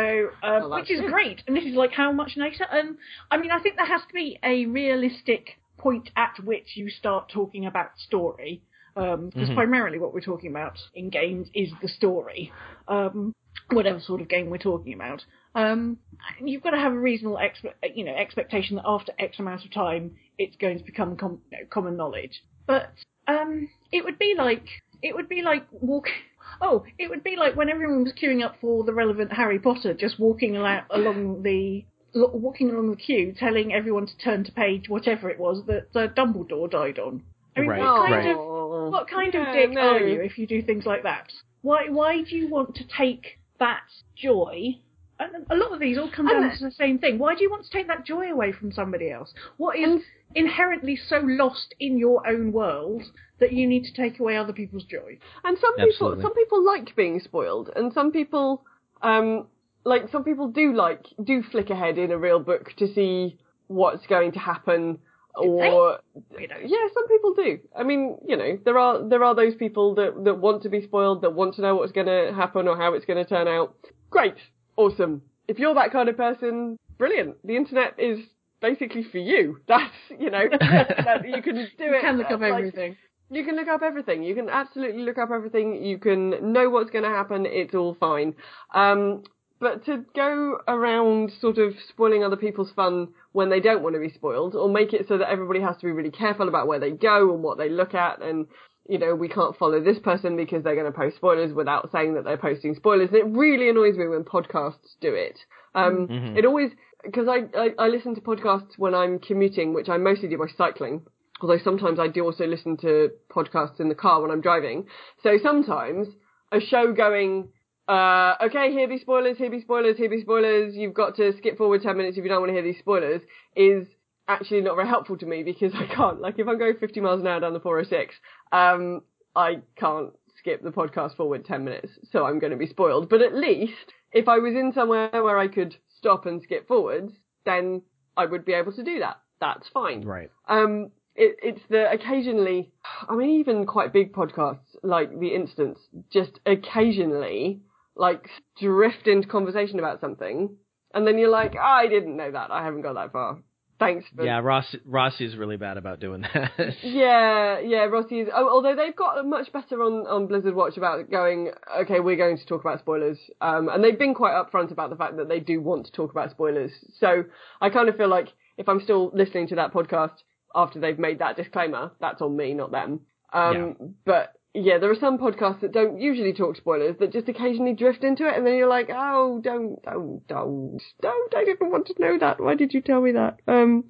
S3: uh,
S2: Well,
S3: which is great. And this is like how much nicer. And I mean, I think there has to be a realistic point at which you start talking about story. Because
S1: Mhm.
S3: primarily what we're talking about in games is the story. Um, whatever sort of game we're talking about. Um, you've got to have a reasonable expe- you know, expectation that after X amount of time it's going to become com- you know, common knowledge. But um, it would be like it would be like walk. *laughs* Oh, it would be like when everyone was queuing up for the relevant Harry Potter, just walking al- along the walking along the queue, telling everyone to turn to page whatever it was that uh, Dumbledore died on. I mean,
S1: Right,
S3: what kind
S1: right.
S3: of
S2: Oh,
S3: what kind
S2: yeah,
S3: of dick
S2: no.
S3: are you if you do things like that? Why why do you want to take that joy? And a lot of these all come down
S2: that-
S3: to the same thing. Why do you want to take that joy away from somebody else? What is
S2: And-
S3: inherently so lost in your own world that you need to take away other people's joy?
S2: And some people,
S1: Absolutely.
S2: some people like being spoiled, and some people, um, like some people do like do flick ahead in a real book to see what's going to happen, or yeah, some people do. I mean, you know, there are there are those people that that want to be spoiled, that want to know what's going to happen or how it's going to turn out. Great, awesome. If you're that kind of person, brilliant. The internet is basically for you. *laughs* That's you know, that you can do it.
S3: You
S2: it.
S3: can look up
S2: like,
S3: everything.
S2: you can look up everything. You can absolutely look up everything. You can know what's going to happen. It's all fine. Um, but to go around sort of spoiling other people's fun when they don't want to be spoiled, or make it so that everybody has to be really careful about where they go and what they look at, and you know we can't follow this person because they're going to post spoilers without saying that they're posting spoilers. And it really annoys me when podcasts do it. Um,
S1: Mhm.
S2: It always because I, I I listen to podcasts when I'm commuting, which I mostly do by cycling although sometimes I do also listen to podcasts in the car when I'm driving. So sometimes a show going, uh, okay, here be spoilers, here be spoilers, here be spoilers, you've got to skip forward 10 minutes if you don't want to hear these spoilers, is actually not very helpful to me because *laughs* I can't, like if I'm going 50 miles an hour down the 406, um, I can't skip the podcast forward 10 minutes, so I'm going to be spoiled. But at least if I was in somewhere where I could stop and skip forwards, then I would be able to do that. That's fine.
S1: Right.
S2: Um, it, it's the occasionally, I mean, even quite big podcasts like The Instance, just occasionally like drift into conversation about something, and then you're like, I didn't know that. I haven't got that far. Thanks. For
S1: Yeah, Ross Rossi is really bad about doing that. *laughs*
S2: yeah, yeah, Rossi is. Oh, although they've got much better on, on Blizzard Watch about going, okay, we're going to talk about spoilers. Um, and they've been quite upfront about the fact that they do want to talk about spoilers. So I kind of feel like if I'm still listening to that podcast after they've made that disclaimer, that's on me, not them. Um, but yeah, there are some podcasts that don't usually talk spoilers that just occasionally drift into it, and then you're like, oh, don't, don't, don't, don't, I didn't want to know that. Why did you tell me that? Um,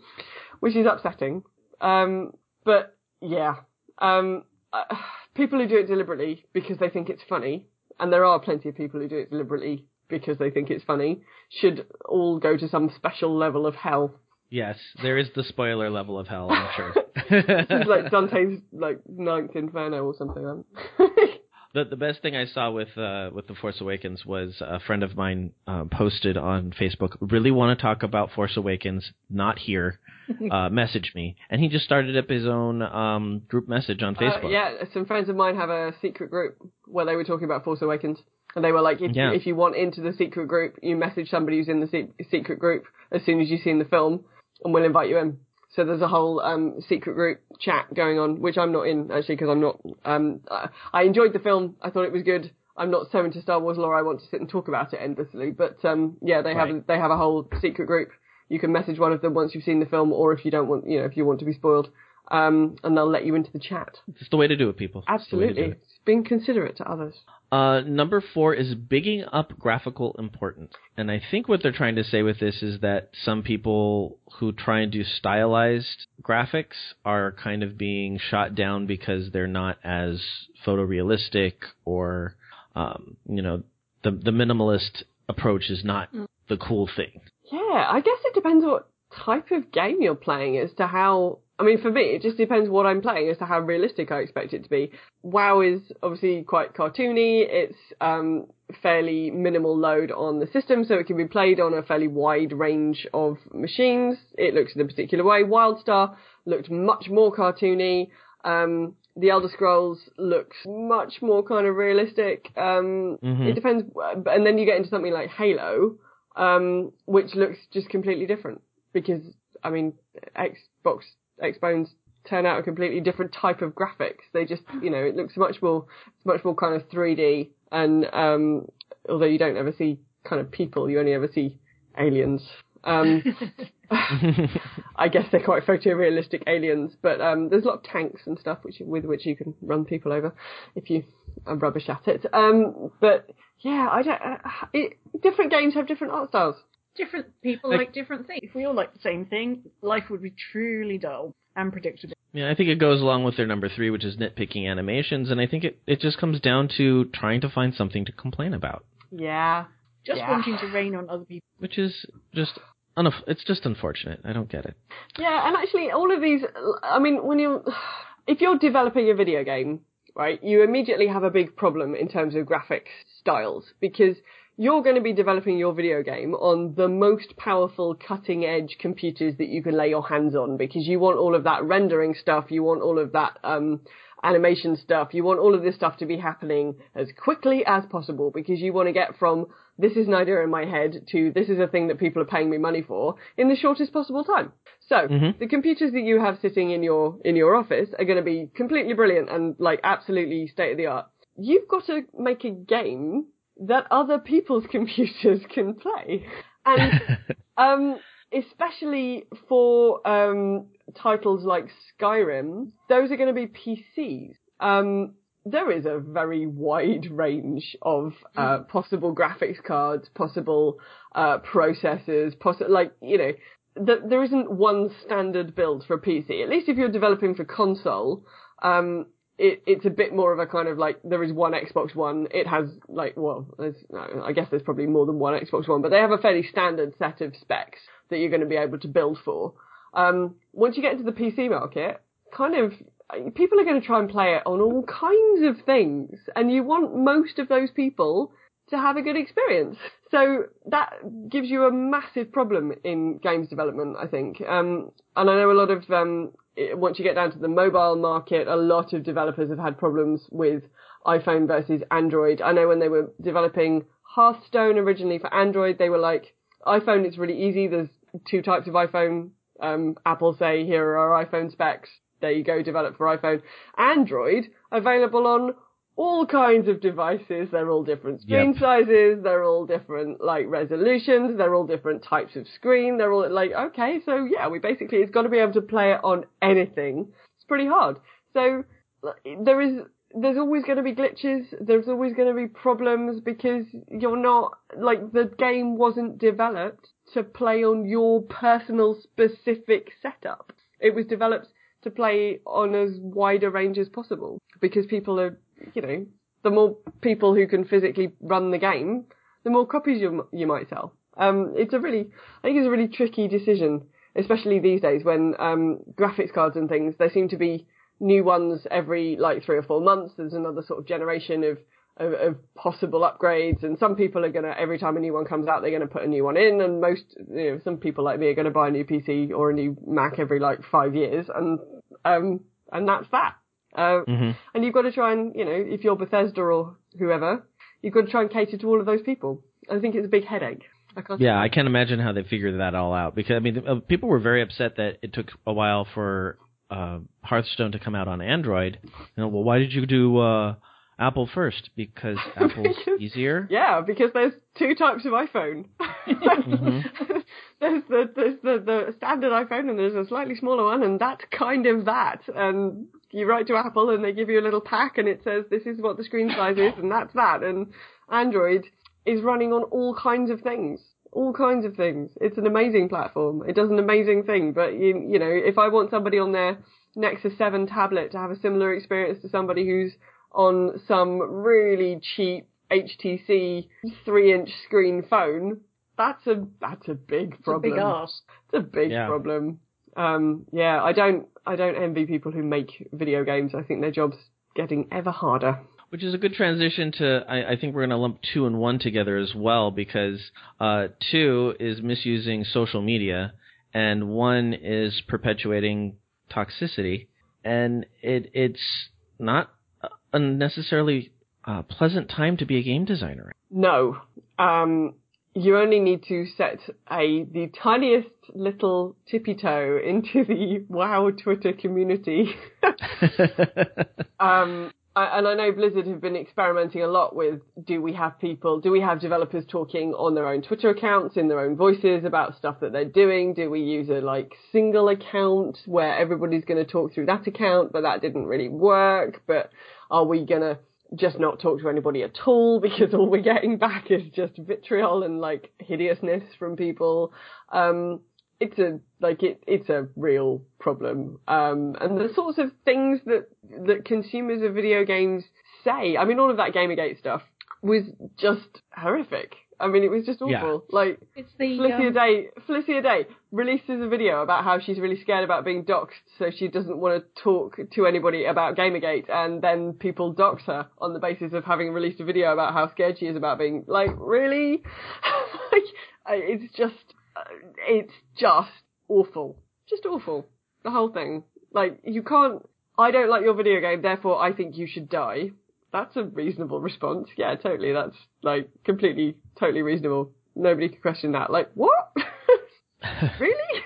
S2: which is upsetting. Um, but yeah, um, uh, people who do it deliberately because they think it's funny, and there are plenty of people who do it deliberately because they think it's funny, should all go to some special level of hell.
S1: Yes, there is the spoiler level of hell, I'm sure. *laughs*
S2: This is like Dante's like ninth inferno or something. *laughs*
S1: The the best thing I saw with uh, with the Force Awakens was a friend of mine uh, posted on Facebook. Really want to talk about Force Awakens? Not here. *laughs* Uh, message me, and he just started up his own um, group message on Facebook.
S2: Uh, yeah, some friends of mine have a secret group where they were talking about Force Awakens. And they were like, if,
S1: Yeah.
S2: if you want into the secret group, you message somebody who's in the se- secret group as soon as you've seen the film, and we'll invite you in. So there's a whole um, secret group chat going on, which I'm not in actually because I'm not. Um, I- I enjoyed the film. I thought it was good. I'm not so into Star Wars lore. I want to sit and talk about it endlessly. But um, yeah, they have they have a whole secret group. You can message one of them once you've seen the film, or if you don't want, you know, if you want to be spoiled, um, and they'll let you into the chat.
S1: It's the way to do it, people. It's the way to do
S2: Absolutely,
S1: it.
S2: Being considerate to others.
S1: Uh, number four is bigging up graphical importance. And I think what they're trying to say with this is that some people who try and do stylized graphics are kind of being shot down because they're not as photorealistic or, um, you know, the, the minimalist approach is not the cool thing.
S2: Yeah, I guess it depends what type of game you're playing as to how. I mean, for me, it just depends what I'm playing as to how realistic I expect it to be. WoW is obviously quite cartoony. It's um, fairly minimal load on the system, so it can be played on a fairly wide range of machines. It looks in a particular way. WildStar looked much more cartoony. Um, the Elder Scrolls looks much more kind of realistic. Um,
S1: Mhm.
S2: It depends, and then you get into something like Halo, um, which looks just completely different because I mean, Xbox Xbones turn out a completely different type of graphics. They just, you know, it looks much more, it's much more kind of 3D, and um, although you don't ever see kind of people, you only ever see aliens. Um, *laughs* I guess they're quite photorealistic aliens, but um, there's a lot of tanks and stuff which with which you can run people over if you uh, rubbish at it. Um, but yeah, I don't. Uh, it, different games have different art styles.
S3: Different people
S1: Like-
S3: like different things. If we all like the same thing, life would be truly dull and predictable.
S1: Yeah, I think it goes along with their number three, which is nitpicking animations, and I think it, it just comes down to trying to find something to complain about,
S2: Yeah.
S3: Just
S2: Yeah.
S3: wanting to rain on other people.
S1: which is just unf- it's just unfortunate. I don't get it.
S2: Yeah, and actually, all of these. I mean, when you, *sighs* if you're developing a video game, right, you immediately have a big problem in terms of graphic styles because you're going to be developing your video game on the most powerful, cutting edge computers that you can lay your hands on because you want all of that rendering stuff, you want all of that um, animation stuff, you want all of this stuff to be happening as quickly as possible because you want to get from this is an idea in my head to this is a thing that people are paying me money for in the shortest possible time. So
S1: Mhm.
S2: the computers that you have sitting in your in your office are going to be completely brilliant and like absolutely state of the art. You've got to make a game that other people's *laughs* computers can play, and *laughs* um, especially for um, titles like Skyrim, those are going to be PCs. Um, there is a very wide *laughs* range of uh, possible graphics cards, possible uh, processors, possi- like you know, th- there isn't one standard build for a PC. At least if you're developing for console, um, it, it's a bit more of a kind of like there is one Xbox One. It has like well, no, I guess there's probably more than one Xbox One, but they have a fairly standard set of specs that you're going to be able to build for. Um, once you get into the PC market, kind of people are going to try and play it on all kinds of things, and you want most of those people to have a good experience. So that gives you a massive problem in games development, I think. Um, and I know a lot of um, once you get down to the mobile market, a lot of developers have had problems with iPhone versus Android. I know when they were developing Hearthstone originally for Android, they were like, iPhone it's really easy. There's two types of iPhone. Um, Apple say here are our iPhone specs. There you go, develop for iPhone. Android available on all kinds of devices. They're all different screen
S1: Yep.
S2: sizes. They're all different like resolutions. They're all different types of screen. They're all like okay, so yeah, we basically it's got to be able to play it on anything. It's pretty hard. So there is there's always going to be glitches. There's always going to be problems because you're not like the game wasn't developed to play on your personal specific setup. It was developed to play on as wide a range as possible because people are, you know, the more people who can physically run the game, the more copies you you might sell. Um, it's a really, I think it's a really tricky decision, especially these days when um, graphics cards and things. There seem to be new ones every like three or four months. There's another sort of generation of of, of possible upgrades, and some people are gonna every time a new one comes out, they're gonna put a new one in, and most you know some people like me are gonna buy a new PC or a new Mac every like five years, and um and that's that. Uh,
S1: hmm
S2: and you've got to try and, you know, if you're Bethesda or whoever, you've got to try and cater to all of those people. I think it's a big headache. I can't
S1: Yeah, I can't imagine how they figured that all out because I mean, uh, people were very upset that it took a while for uh, Hearthstone to come out on Android. You know, well, why did you do uh, Apple first? Because *laughs* Apple's
S2: Because-
S1: easier.
S2: Yeah, because there's two types of iPhone. *laughs* Mm-hmm. there's the there's the, the standard iPhone and there's a slightly smaller one, and that's kind of that. And you write to Apple and they give you a little pack and it says this is what the screen size is, and that's that. And Android is running on all kinds of things. All kinds of things. It's an amazing platform. It does an amazing thing. But you, you know, if I want somebody on their Nexus 7 tablet to have a similar experience to somebody who's on some really cheap HTC three inch screen phone, that's a that's a big
S3: It's a
S2: problem.
S3: big ask.
S2: It's a big
S1: Yeah.
S2: problem. Um, yeah, I don't I don't envy people who make video games. I think their job's getting ever harder.
S1: Which is a good transition to, I, I think we're going to lump two and one together as well because uh, two is misusing social media and one is perpetuating toxicity. And it it's not a necessarily uh, pleasant time to be a game designer.
S2: No. Um, you only need to set a the tiniest little tippy toe into the *laughs* WoW Twitter community. *laughs* um, I, and I know Blizzard have been experimenting a lot with do we have people, do we have developers talking on their own Twitter accounts in their own voices about stuff that they're doing? Do we use a like single account where everybody's going to talk through that account, but that didn't really work? But are we to just not talk to anybody at all *laughs* because all we're getting back is just vitriol and like hideousness from people. Um, it's a like it it's a real problem. Um, and the sorts of things that that consumers of video games say. I mean, all of that Gamergate stuff was just horrific. I mean, it was just awful.
S1: Yeah.
S2: Like
S3: It's the
S2: Felicia
S3: um,
S2: Day, Felicia Day releases a video about how she's really scared about being doxxed, so she doesn't want to talk to anybody about Gamergate, and then people dox her on the basis of having released a video about how scared she is about being like, really? *laughs* like, it's just, uh, it's just awful, just awful. The whole thing, like, you can't. I don't like your video game, therefore I think you should die. That's a reasonable response. Yeah, totally. That's like completely, totally reasonable. Nobody could question that. Like, what? *laughs* really?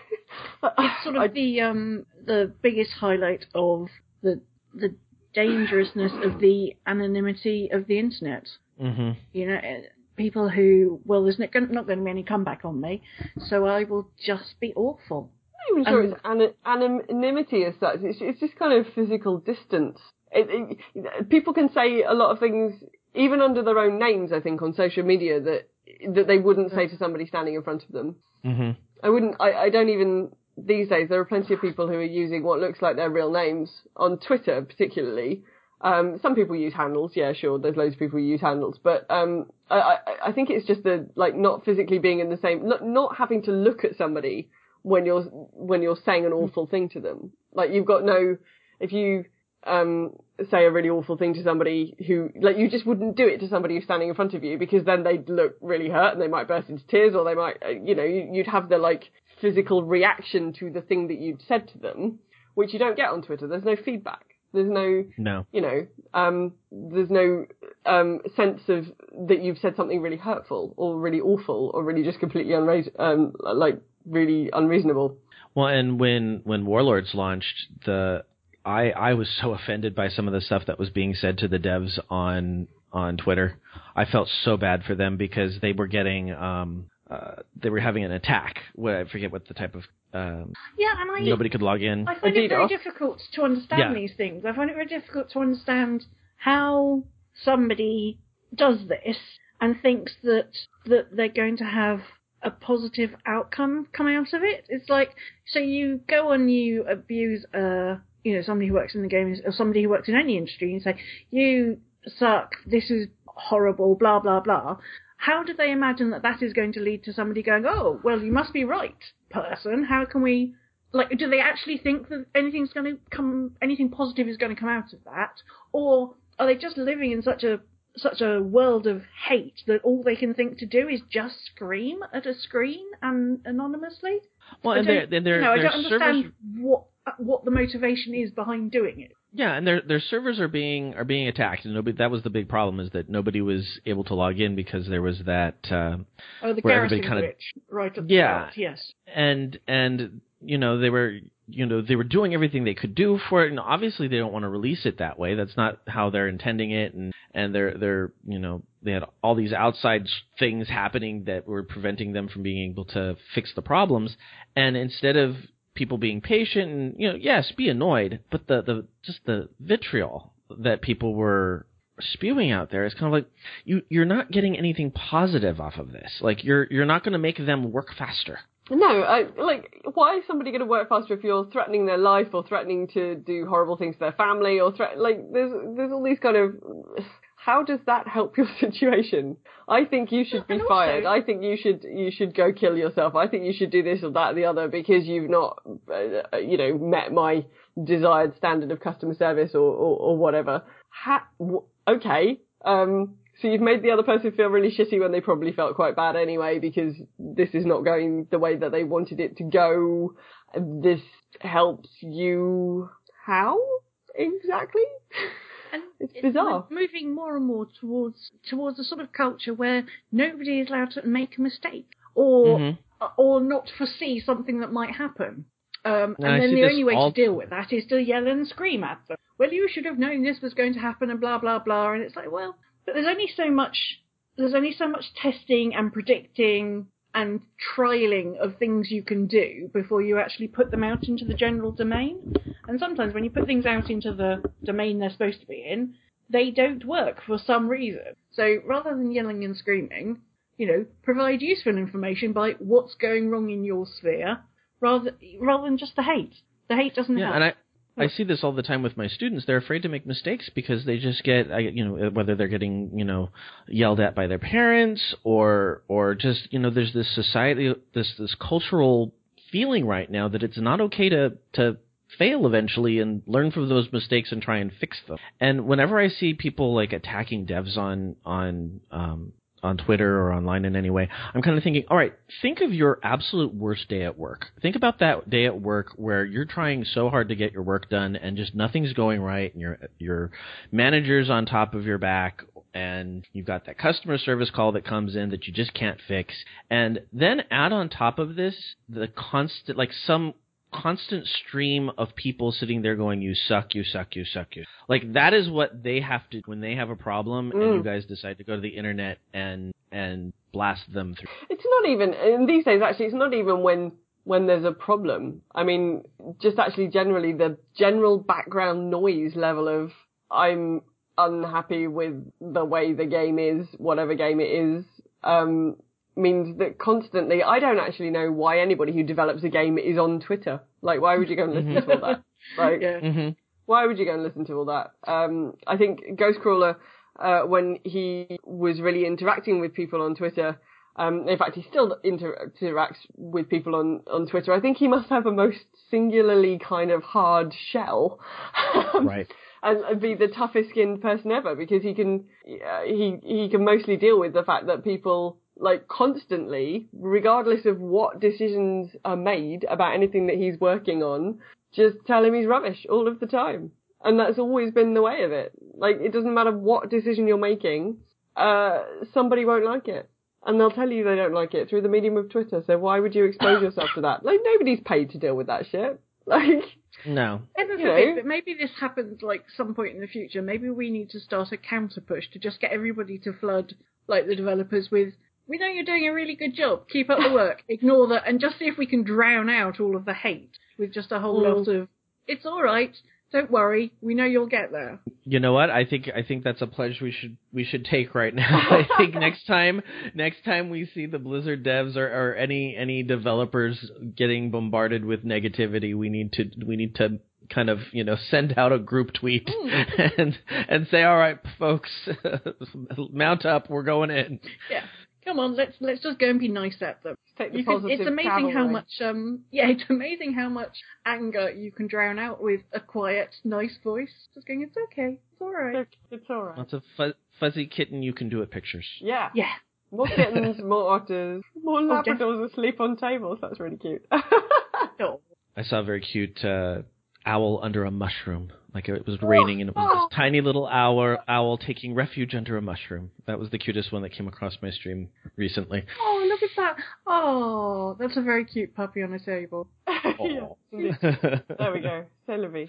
S2: *laughs*
S3: it's sort of
S2: I-
S3: the um the biggest highlight of the the dangerousness of the anonymity of the internet.
S1: hmm
S3: You know, eh, people who well, there's not going, not going to be any comeback on me, so I will just be awful.
S2: I'm not even sure
S3: Um,
S2: it's ana- anonymity as such. It's, it's just kind of physical distance. It, it, people can say a lot of things, even under their own names. I think on social media that that they wouldn't say to somebody standing in front of them.
S1: hmm
S2: I wouldn't. I, I don't even these days. There are plenty of people who are using what looks like their real names on Twitter, particularly. Um, some people use handles. Yeah, sure. There's loads of people who use handles, but um, I, I, I think it's just the like not physically being in the same, not, not having to look at somebody when you're when you're saying an awful thing to them. Like you've got no. If you um, say a really awful thing to somebody who, like, you just wouldn't do it to somebody who's standing in front of you because then they'd look really hurt and they might burst into tears or they might, uh, you know, you- you'd have the, like, physical reaction to the thing that you'd said to them, which you don't get on Twitter. There's no feedback. There's no,
S1: No.
S2: you know, um, there's no um, sense of that you've said something really hurtful or really awful or really just completely unrais- um, like really unreasonable.
S1: Well, and when when Warlords launched, the I I was so offended by some of the stuff that was being said to the devs on on Twitter. I felt so bad for them because they were getting um uh they were having an attack. What I forget what the type of um
S3: Yeah, and I
S1: nobody could log in.
S3: I find it very
S2: a DDoS.
S3: difficult to understand
S1: Yeah.
S3: these things. I find it very difficult to understand how somebody does this and thinks that that they're going to have a positive outcome come out of it. It's like so you go and you abuse uh you know somebody who works in the games or somebody who works in any industry and say you suck, this is horrible, blah blah blah. How do they imagine that that is going to lead to somebody going, oh well, you must be right, person. How can we like do they actually think that anything's going to come anything positive is going to come out of that or are they just living in such a such a world of hate that all they can think to do is just scream at a screen and anonymously
S1: Well,
S3: I
S1: and
S3: don't-
S1: their their
S3: you know, I don't understand what what the motivation is behind doing it
S1: Yeah, and their their servers are being are being attacked, and nobody. That was the big problem is that nobody was able to log in because there was that. Uh,
S3: Oh, the
S1: Where
S3: garrison
S1: everybody kinda-
S3: glitch, right at the
S1: Yeah.
S3: start, yes.
S1: and and you know they were you know they were doing everything they could do for it and obviously they don't want to release it that way that's not how they're intending it and and they're they're you know they had all these outside things happening that were preventing them from being able to fix the problems and instead of people being patient and you know yes be annoyed but the the just the vitriol that people were spewing out there is kind of like you you're not getting anything positive off of this. Like you're you're not going to make them work faster.
S2: No, I, like, why is somebody going to work faster if you're threatening their life or threatening to do horrible things to their family or threat, like, there's, there's all these kind of, how does that help your *laughs* situation? I think you should be
S3: also-
S2: fired. I think you should, you should go kill yourself. I think you should do this or that or the other because you've not, uh, you know, met my desired standard of customer service or, or, or whatever. Ha- w- okay, um, so you've made the other person feel really shitty when they probably felt quite bad anyway because this is not going the way that they wanted it to go. This helps you how exactly? *laughs*
S3: And
S2: It's bizarre.
S3: We're moving more and more towards towards a sort of culture where nobody is allowed to make a mistake or
S1: Mhm.
S3: or not foresee something that might happen. Um,
S1: No,
S3: and then the only way
S1: all-
S3: to deal with that is to yell and scream at them. Well, you should have known this was going to happen, and blah blah blah. And it's like, well, but there's only so much. There's only so much testing and predicting and trialing of things you can do before you actually put them out into the general domain. And sometimes when you put things out into the domain they're supposed to be in, they don't work for some reason. So rather than yelling and screaming, you know, provide useful information by what's going wrong in your sphere, rather rather than just the hate. The hate doesn't
S1: Yeah,
S3: help.
S1: and I I see this all the time with my students. They're afraid to make mistakes because they just get, you know, whether they're getting, you know, yelled at by their parents or or just, you know, there's this society, this this cultural feeling right now that it's not okay to to fail eventually and learn from those mistakes and try and fix them. And whenever I see people like attacking devs on on um on Twitter or online in any way, I'm kind of thinking, all right, think of your absolute worst day at work. Think about that day at work where you're trying so hard to get your work done and just nothing's going right and your your manager's on top of your back and you've got that customer service call that comes in that you just can't fix. And then add on top of this the constant like some constant stream of people sitting there going, "You suck, you suck, you suck, you." Like that is what they have to when they have a problem, and
S2: Mm.
S1: you guys decide to go to the internet and and blast them through.
S2: It's not even in these days. Actually, it's not even when when there's a problem. I mean, just actually generally the general background noise level of I'm unhappy with the way the game is, whatever game it is, um, means that constantly I don't actually know why anybody who develops a game is on Twitter. Like, why would you go and listen to all that? *laughs* Like,
S3: yeah.
S1: Mm-hmm.
S2: why would you go and listen to all that? Um, I think Ghostcrawler, uh, when he was really interacting with people on Twitter, um, in fact, he still inter- interacts with people on, on Twitter. I think he must have a most singularly kind of hard shell. *laughs*
S1: Right.
S2: and be the toughest skinned person ever because he can uh, he he can mostly deal with the fact that people like constantly regardless of what decisions are made about anything that he's working on just tell him he's rubbish all of the time and that's always been the way of it like it doesn't matter what decision you're making uh somebody won't like it and they'll tell you they don't like it through the medium of Twitter. So why would you expose *coughs* yourself to that? Like nobody's paid to deal with that shit. *laughs* Like
S1: No.
S3: Heaven
S2: You know.
S3: but maybe this happens like some point in the future. Maybe we need to start a counter push to just get everybody to flood like the developers with. We know you're doing a really good job. Keep up the work. *laughs* Ignore that, and just see if we can drown out all of the hate with just a whole
S2: Mm.
S3: lot of. It's all right. Don't worry. We know you'll get there.
S1: You know what? I think I think that's a pledge we should we should take right now. *laughs* I think next time next time we see the Blizzard devs or, or any any developers getting bombarded with negativity, we need to we need to kind of you know send out a group tweet *laughs* and and say, all right, folks, mount up, we're going in.
S3: Yeah. Come on, let's let's just go and be nice at them.
S2: take the
S3: can,
S2: positive
S3: it's amazing how
S2: cavalry.
S3: much um yeah, *laughs* it's amazing how much anger you can drown out with a quiet, nice voice. Just going, it's okay, it's all right.
S2: It's, it's alright.
S1: Lots of fu- fuzzy kitten you can do it pictures.
S2: Yeah.
S3: Yeah.
S2: More kittens, *laughs* more otters, more
S3: Oh,
S2: Labradors asleep on tables. That's really cute. *laughs*
S3: Oh.
S1: I saw a very cute uh, owl under a mushroom. Like it was raining and it was
S2: Oh.
S1: this tiny little owl owl taking refuge under a mushroom. That was the cutest one that came across my stream recently.
S3: Oh, look at that. Oh, that's a very cute puppy on a table. *laughs*
S2: yeah, indeed. *laughs* there we go. C'est.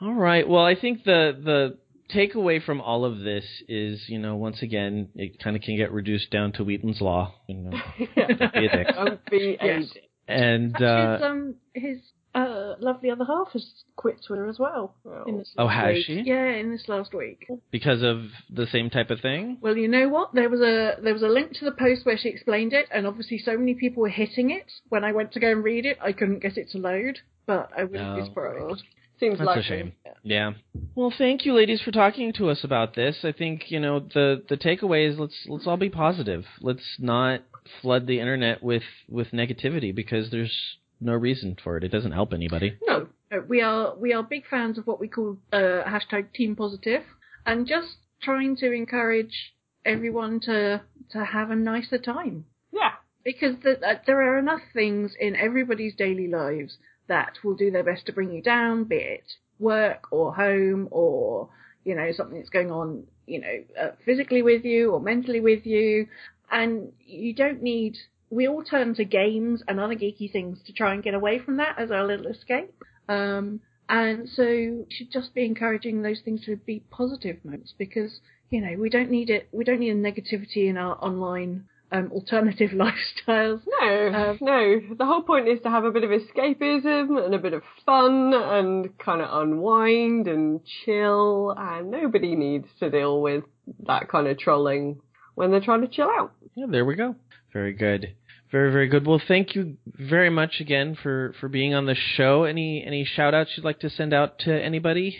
S1: All right. Well, I think the the takeaway from all of this is, you know, once again, it kind of can get reduced down to Wheaton's law. You know,
S2: Yeah. *laughs*
S1: don't be a dick.
S2: Don't be a
S3: Yes.
S2: dick.
S1: And
S3: Actually,
S1: uh,
S3: his, um, his uh, lovely other half has quit Twitter as well. In this
S1: Oh, has
S3: week.
S1: she?
S3: Yeah, in this last week.
S1: because of the same type of thing.
S3: Well, you know what? There was a there was a link to the post where she explained it, and obviously so many people were hitting it. When I went to go and read it, I couldn't get it to load. But I wouldn't
S1: No.
S3: be surprised.
S2: Seems
S1: That's
S2: like
S1: a shame. Yeah. Well, thank you, ladies, for talking to us about this. I think you know the the takeaway is let's let's all be positive. Let's not flood the internet with with negativity because there's no reason for it. It doesn't help anybody.
S3: No, we are we are big fans of what we call uh, hashtag Team Positive, and just trying to encourage everyone to to have a nicer time.
S2: Yeah.
S3: because the, uh, there are enough things in everybody's daily lives that will do their best to bring you down, be it work or home or you know something that's going on, you know, uh, physically with you or mentally with you, and you don't need. We all turn to games and other geeky things to try and get away from that as our little escape. Um, and so we should just be encouraging those things to be positive moments because you know we don't need it. We don't need a negativity in our online um, alternative *laughs* lifestyles.
S2: No,
S3: Um,
S2: no. The whole point is to have a bit of escapism and a bit of fun and kind of unwind and chill, and nobody needs to deal with that kind of trolling when they're trying to chill out.
S1: Yeah, there we go. Very good. Very very good. Well, thank you very much again for for being on the show. Any any shout outs you'd like to send out to anybody?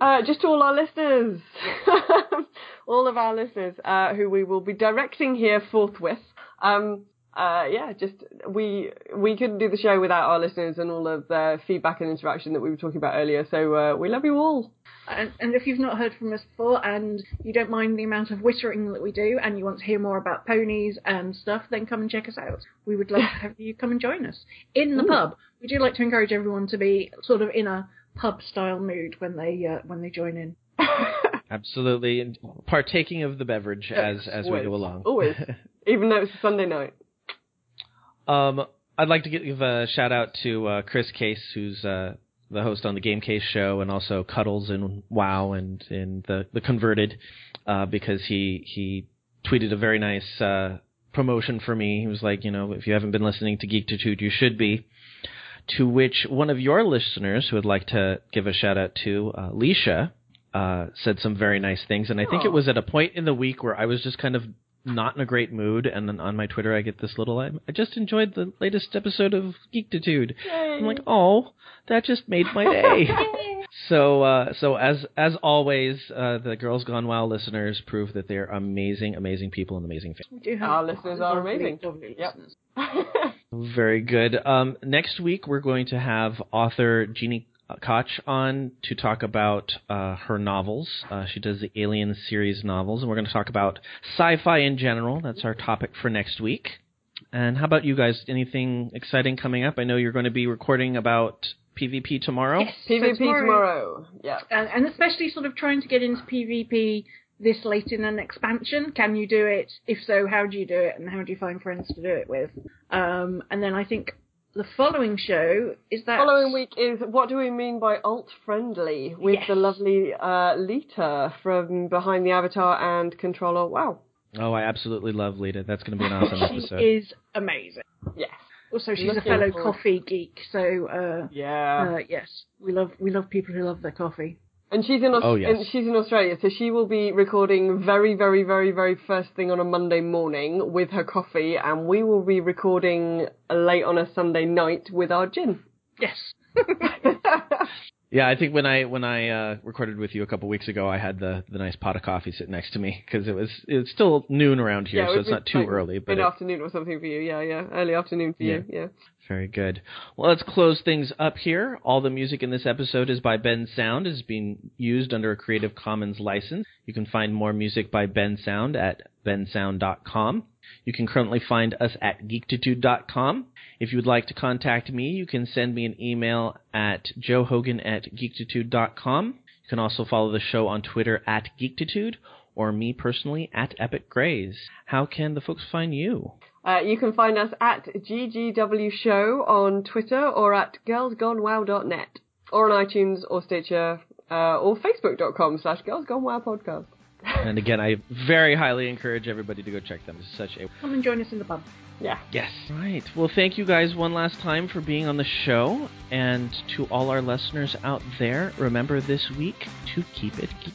S2: Uh, just to all our listeners, *laughs* all of our listeners, uh, who we will be directing here forthwith. Um, uh, yeah, just we we couldn't do the show without our listeners and all of the feedback and interaction that we were talking about earlier. So uh, we love you all.
S3: And, and if you've not heard from us before and you don't mind the amount of whittering that we do and you want to hear more about ponies and stuff, then come and check us out. We would love to have you come and join us in the
S2: Ooh.
S3: pub. We do like to encourage everyone to be sort of in a pub style mood when they uh, when they join in. *laughs*
S1: Absolutely, and partaking of the beverage as
S2: Yes,
S1: as we
S2: always.
S1: go along.
S2: Always. *laughs* Even though it's a Sunday night.
S1: Um, I'd like to give a shout out to uh, Chris Case, who's uh, the host on the Game Case show, and also Cuddles and WoW and in the the Converted, uh, because he he tweeted a very nice uh, promotion for me. He was like, you know, if you haven't been listening to Geektitude, you should be. To which one of your listeners, who would like to give a shout out to, uh, Leisha, uh, said some very nice things, and I think
S2: Aw.
S1: it was at a point in the week where I was just kind of not in a great mood, and then on my Twitter I get this little, I, I just enjoyed the latest episode of Geektitude. I'm like, oh, that just made my day. *laughs* so, uh, so as as always, uh, the Girls Gone WoW listeners prove that they're amazing, amazing people and amazing fans.
S3: We do have
S2: Our listeners are amazing.
S3: Lovely
S2: Yep. *laughs*
S1: Very good. Um, next week we're going to have author Gini Koch on to talk about uh, her novels. Uh, she does the Alien series novels, and we're going to talk about sci-fi in general. That's our topic for next week. And how about you guys? Anything exciting coming up? I know you're going to be recording about PvP tomorrow.
S3: Yes, so
S2: PvP tomorrow. Yeah.
S3: and, and especially sort of trying to get into PvP this late in an expansion. Can you do it? If so, how do you do it, and how do you find friends to do it with? Um, and then I think the following show is that
S2: Following week is what do we mean by alt friendly with
S3: Yes.
S2: the lovely uh, Lita from Behind the Avatar and Controller. Wow.
S1: Oh, I absolutely love Lita. That's going to be an *laughs* awesome
S3: She
S1: episode.
S3: is amazing.
S2: Yes.
S3: Also, she's a fellow
S2: forward.
S3: coffee geek, so uh,
S2: Yeah.
S3: uh, yes, we love we love people who love their coffee.
S2: And she's in Aus-
S1: Oh, yes.
S2: and she's in Australia, so she will be recording very, very, very, very first thing on a Monday morning with her coffee, and we will be recording late on a Sunday night with our gin.
S3: Yes. *laughs* *laughs*
S1: Yeah, I think when I when I uh, recorded with you a couple weeks ago, I had the the nice pot of coffee sitting next to me because it was it's still noon around here,
S2: yeah,
S1: so
S2: it
S1: it's not too
S2: like
S1: early. But it-
S2: afternoon or something for you. Yeah, yeah, early afternoon for you. Yeah.
S1: Very good. Well, let's close things up here. All the music in this episode is by Bensound, is being used under a Creative Commons license. You can find more music by Bensound at bensound.com. You can currently find us at geektitude.com. If you would like to contact me, you can send me an email at joehogan at geektitude.com. You can also follow the show on Twitter at geektitude or me personally at Epic Grays. How can the folks find you?
S2: Uh, you can find us at GGW Show on Twitter or at girlsgonewow.net or on iTunes or Stitcher uh, or facebook.com slash girlsgonewowpodcast.
S1: and again, I very highly encourage everybody to go check them. It's such a
S3: Come and join us in the pub.
S2: Yeah.
S1: Yes. Right. Well, thank you guys one last time for being on the show. And to all our listeners out there, remember this week to keep it geek.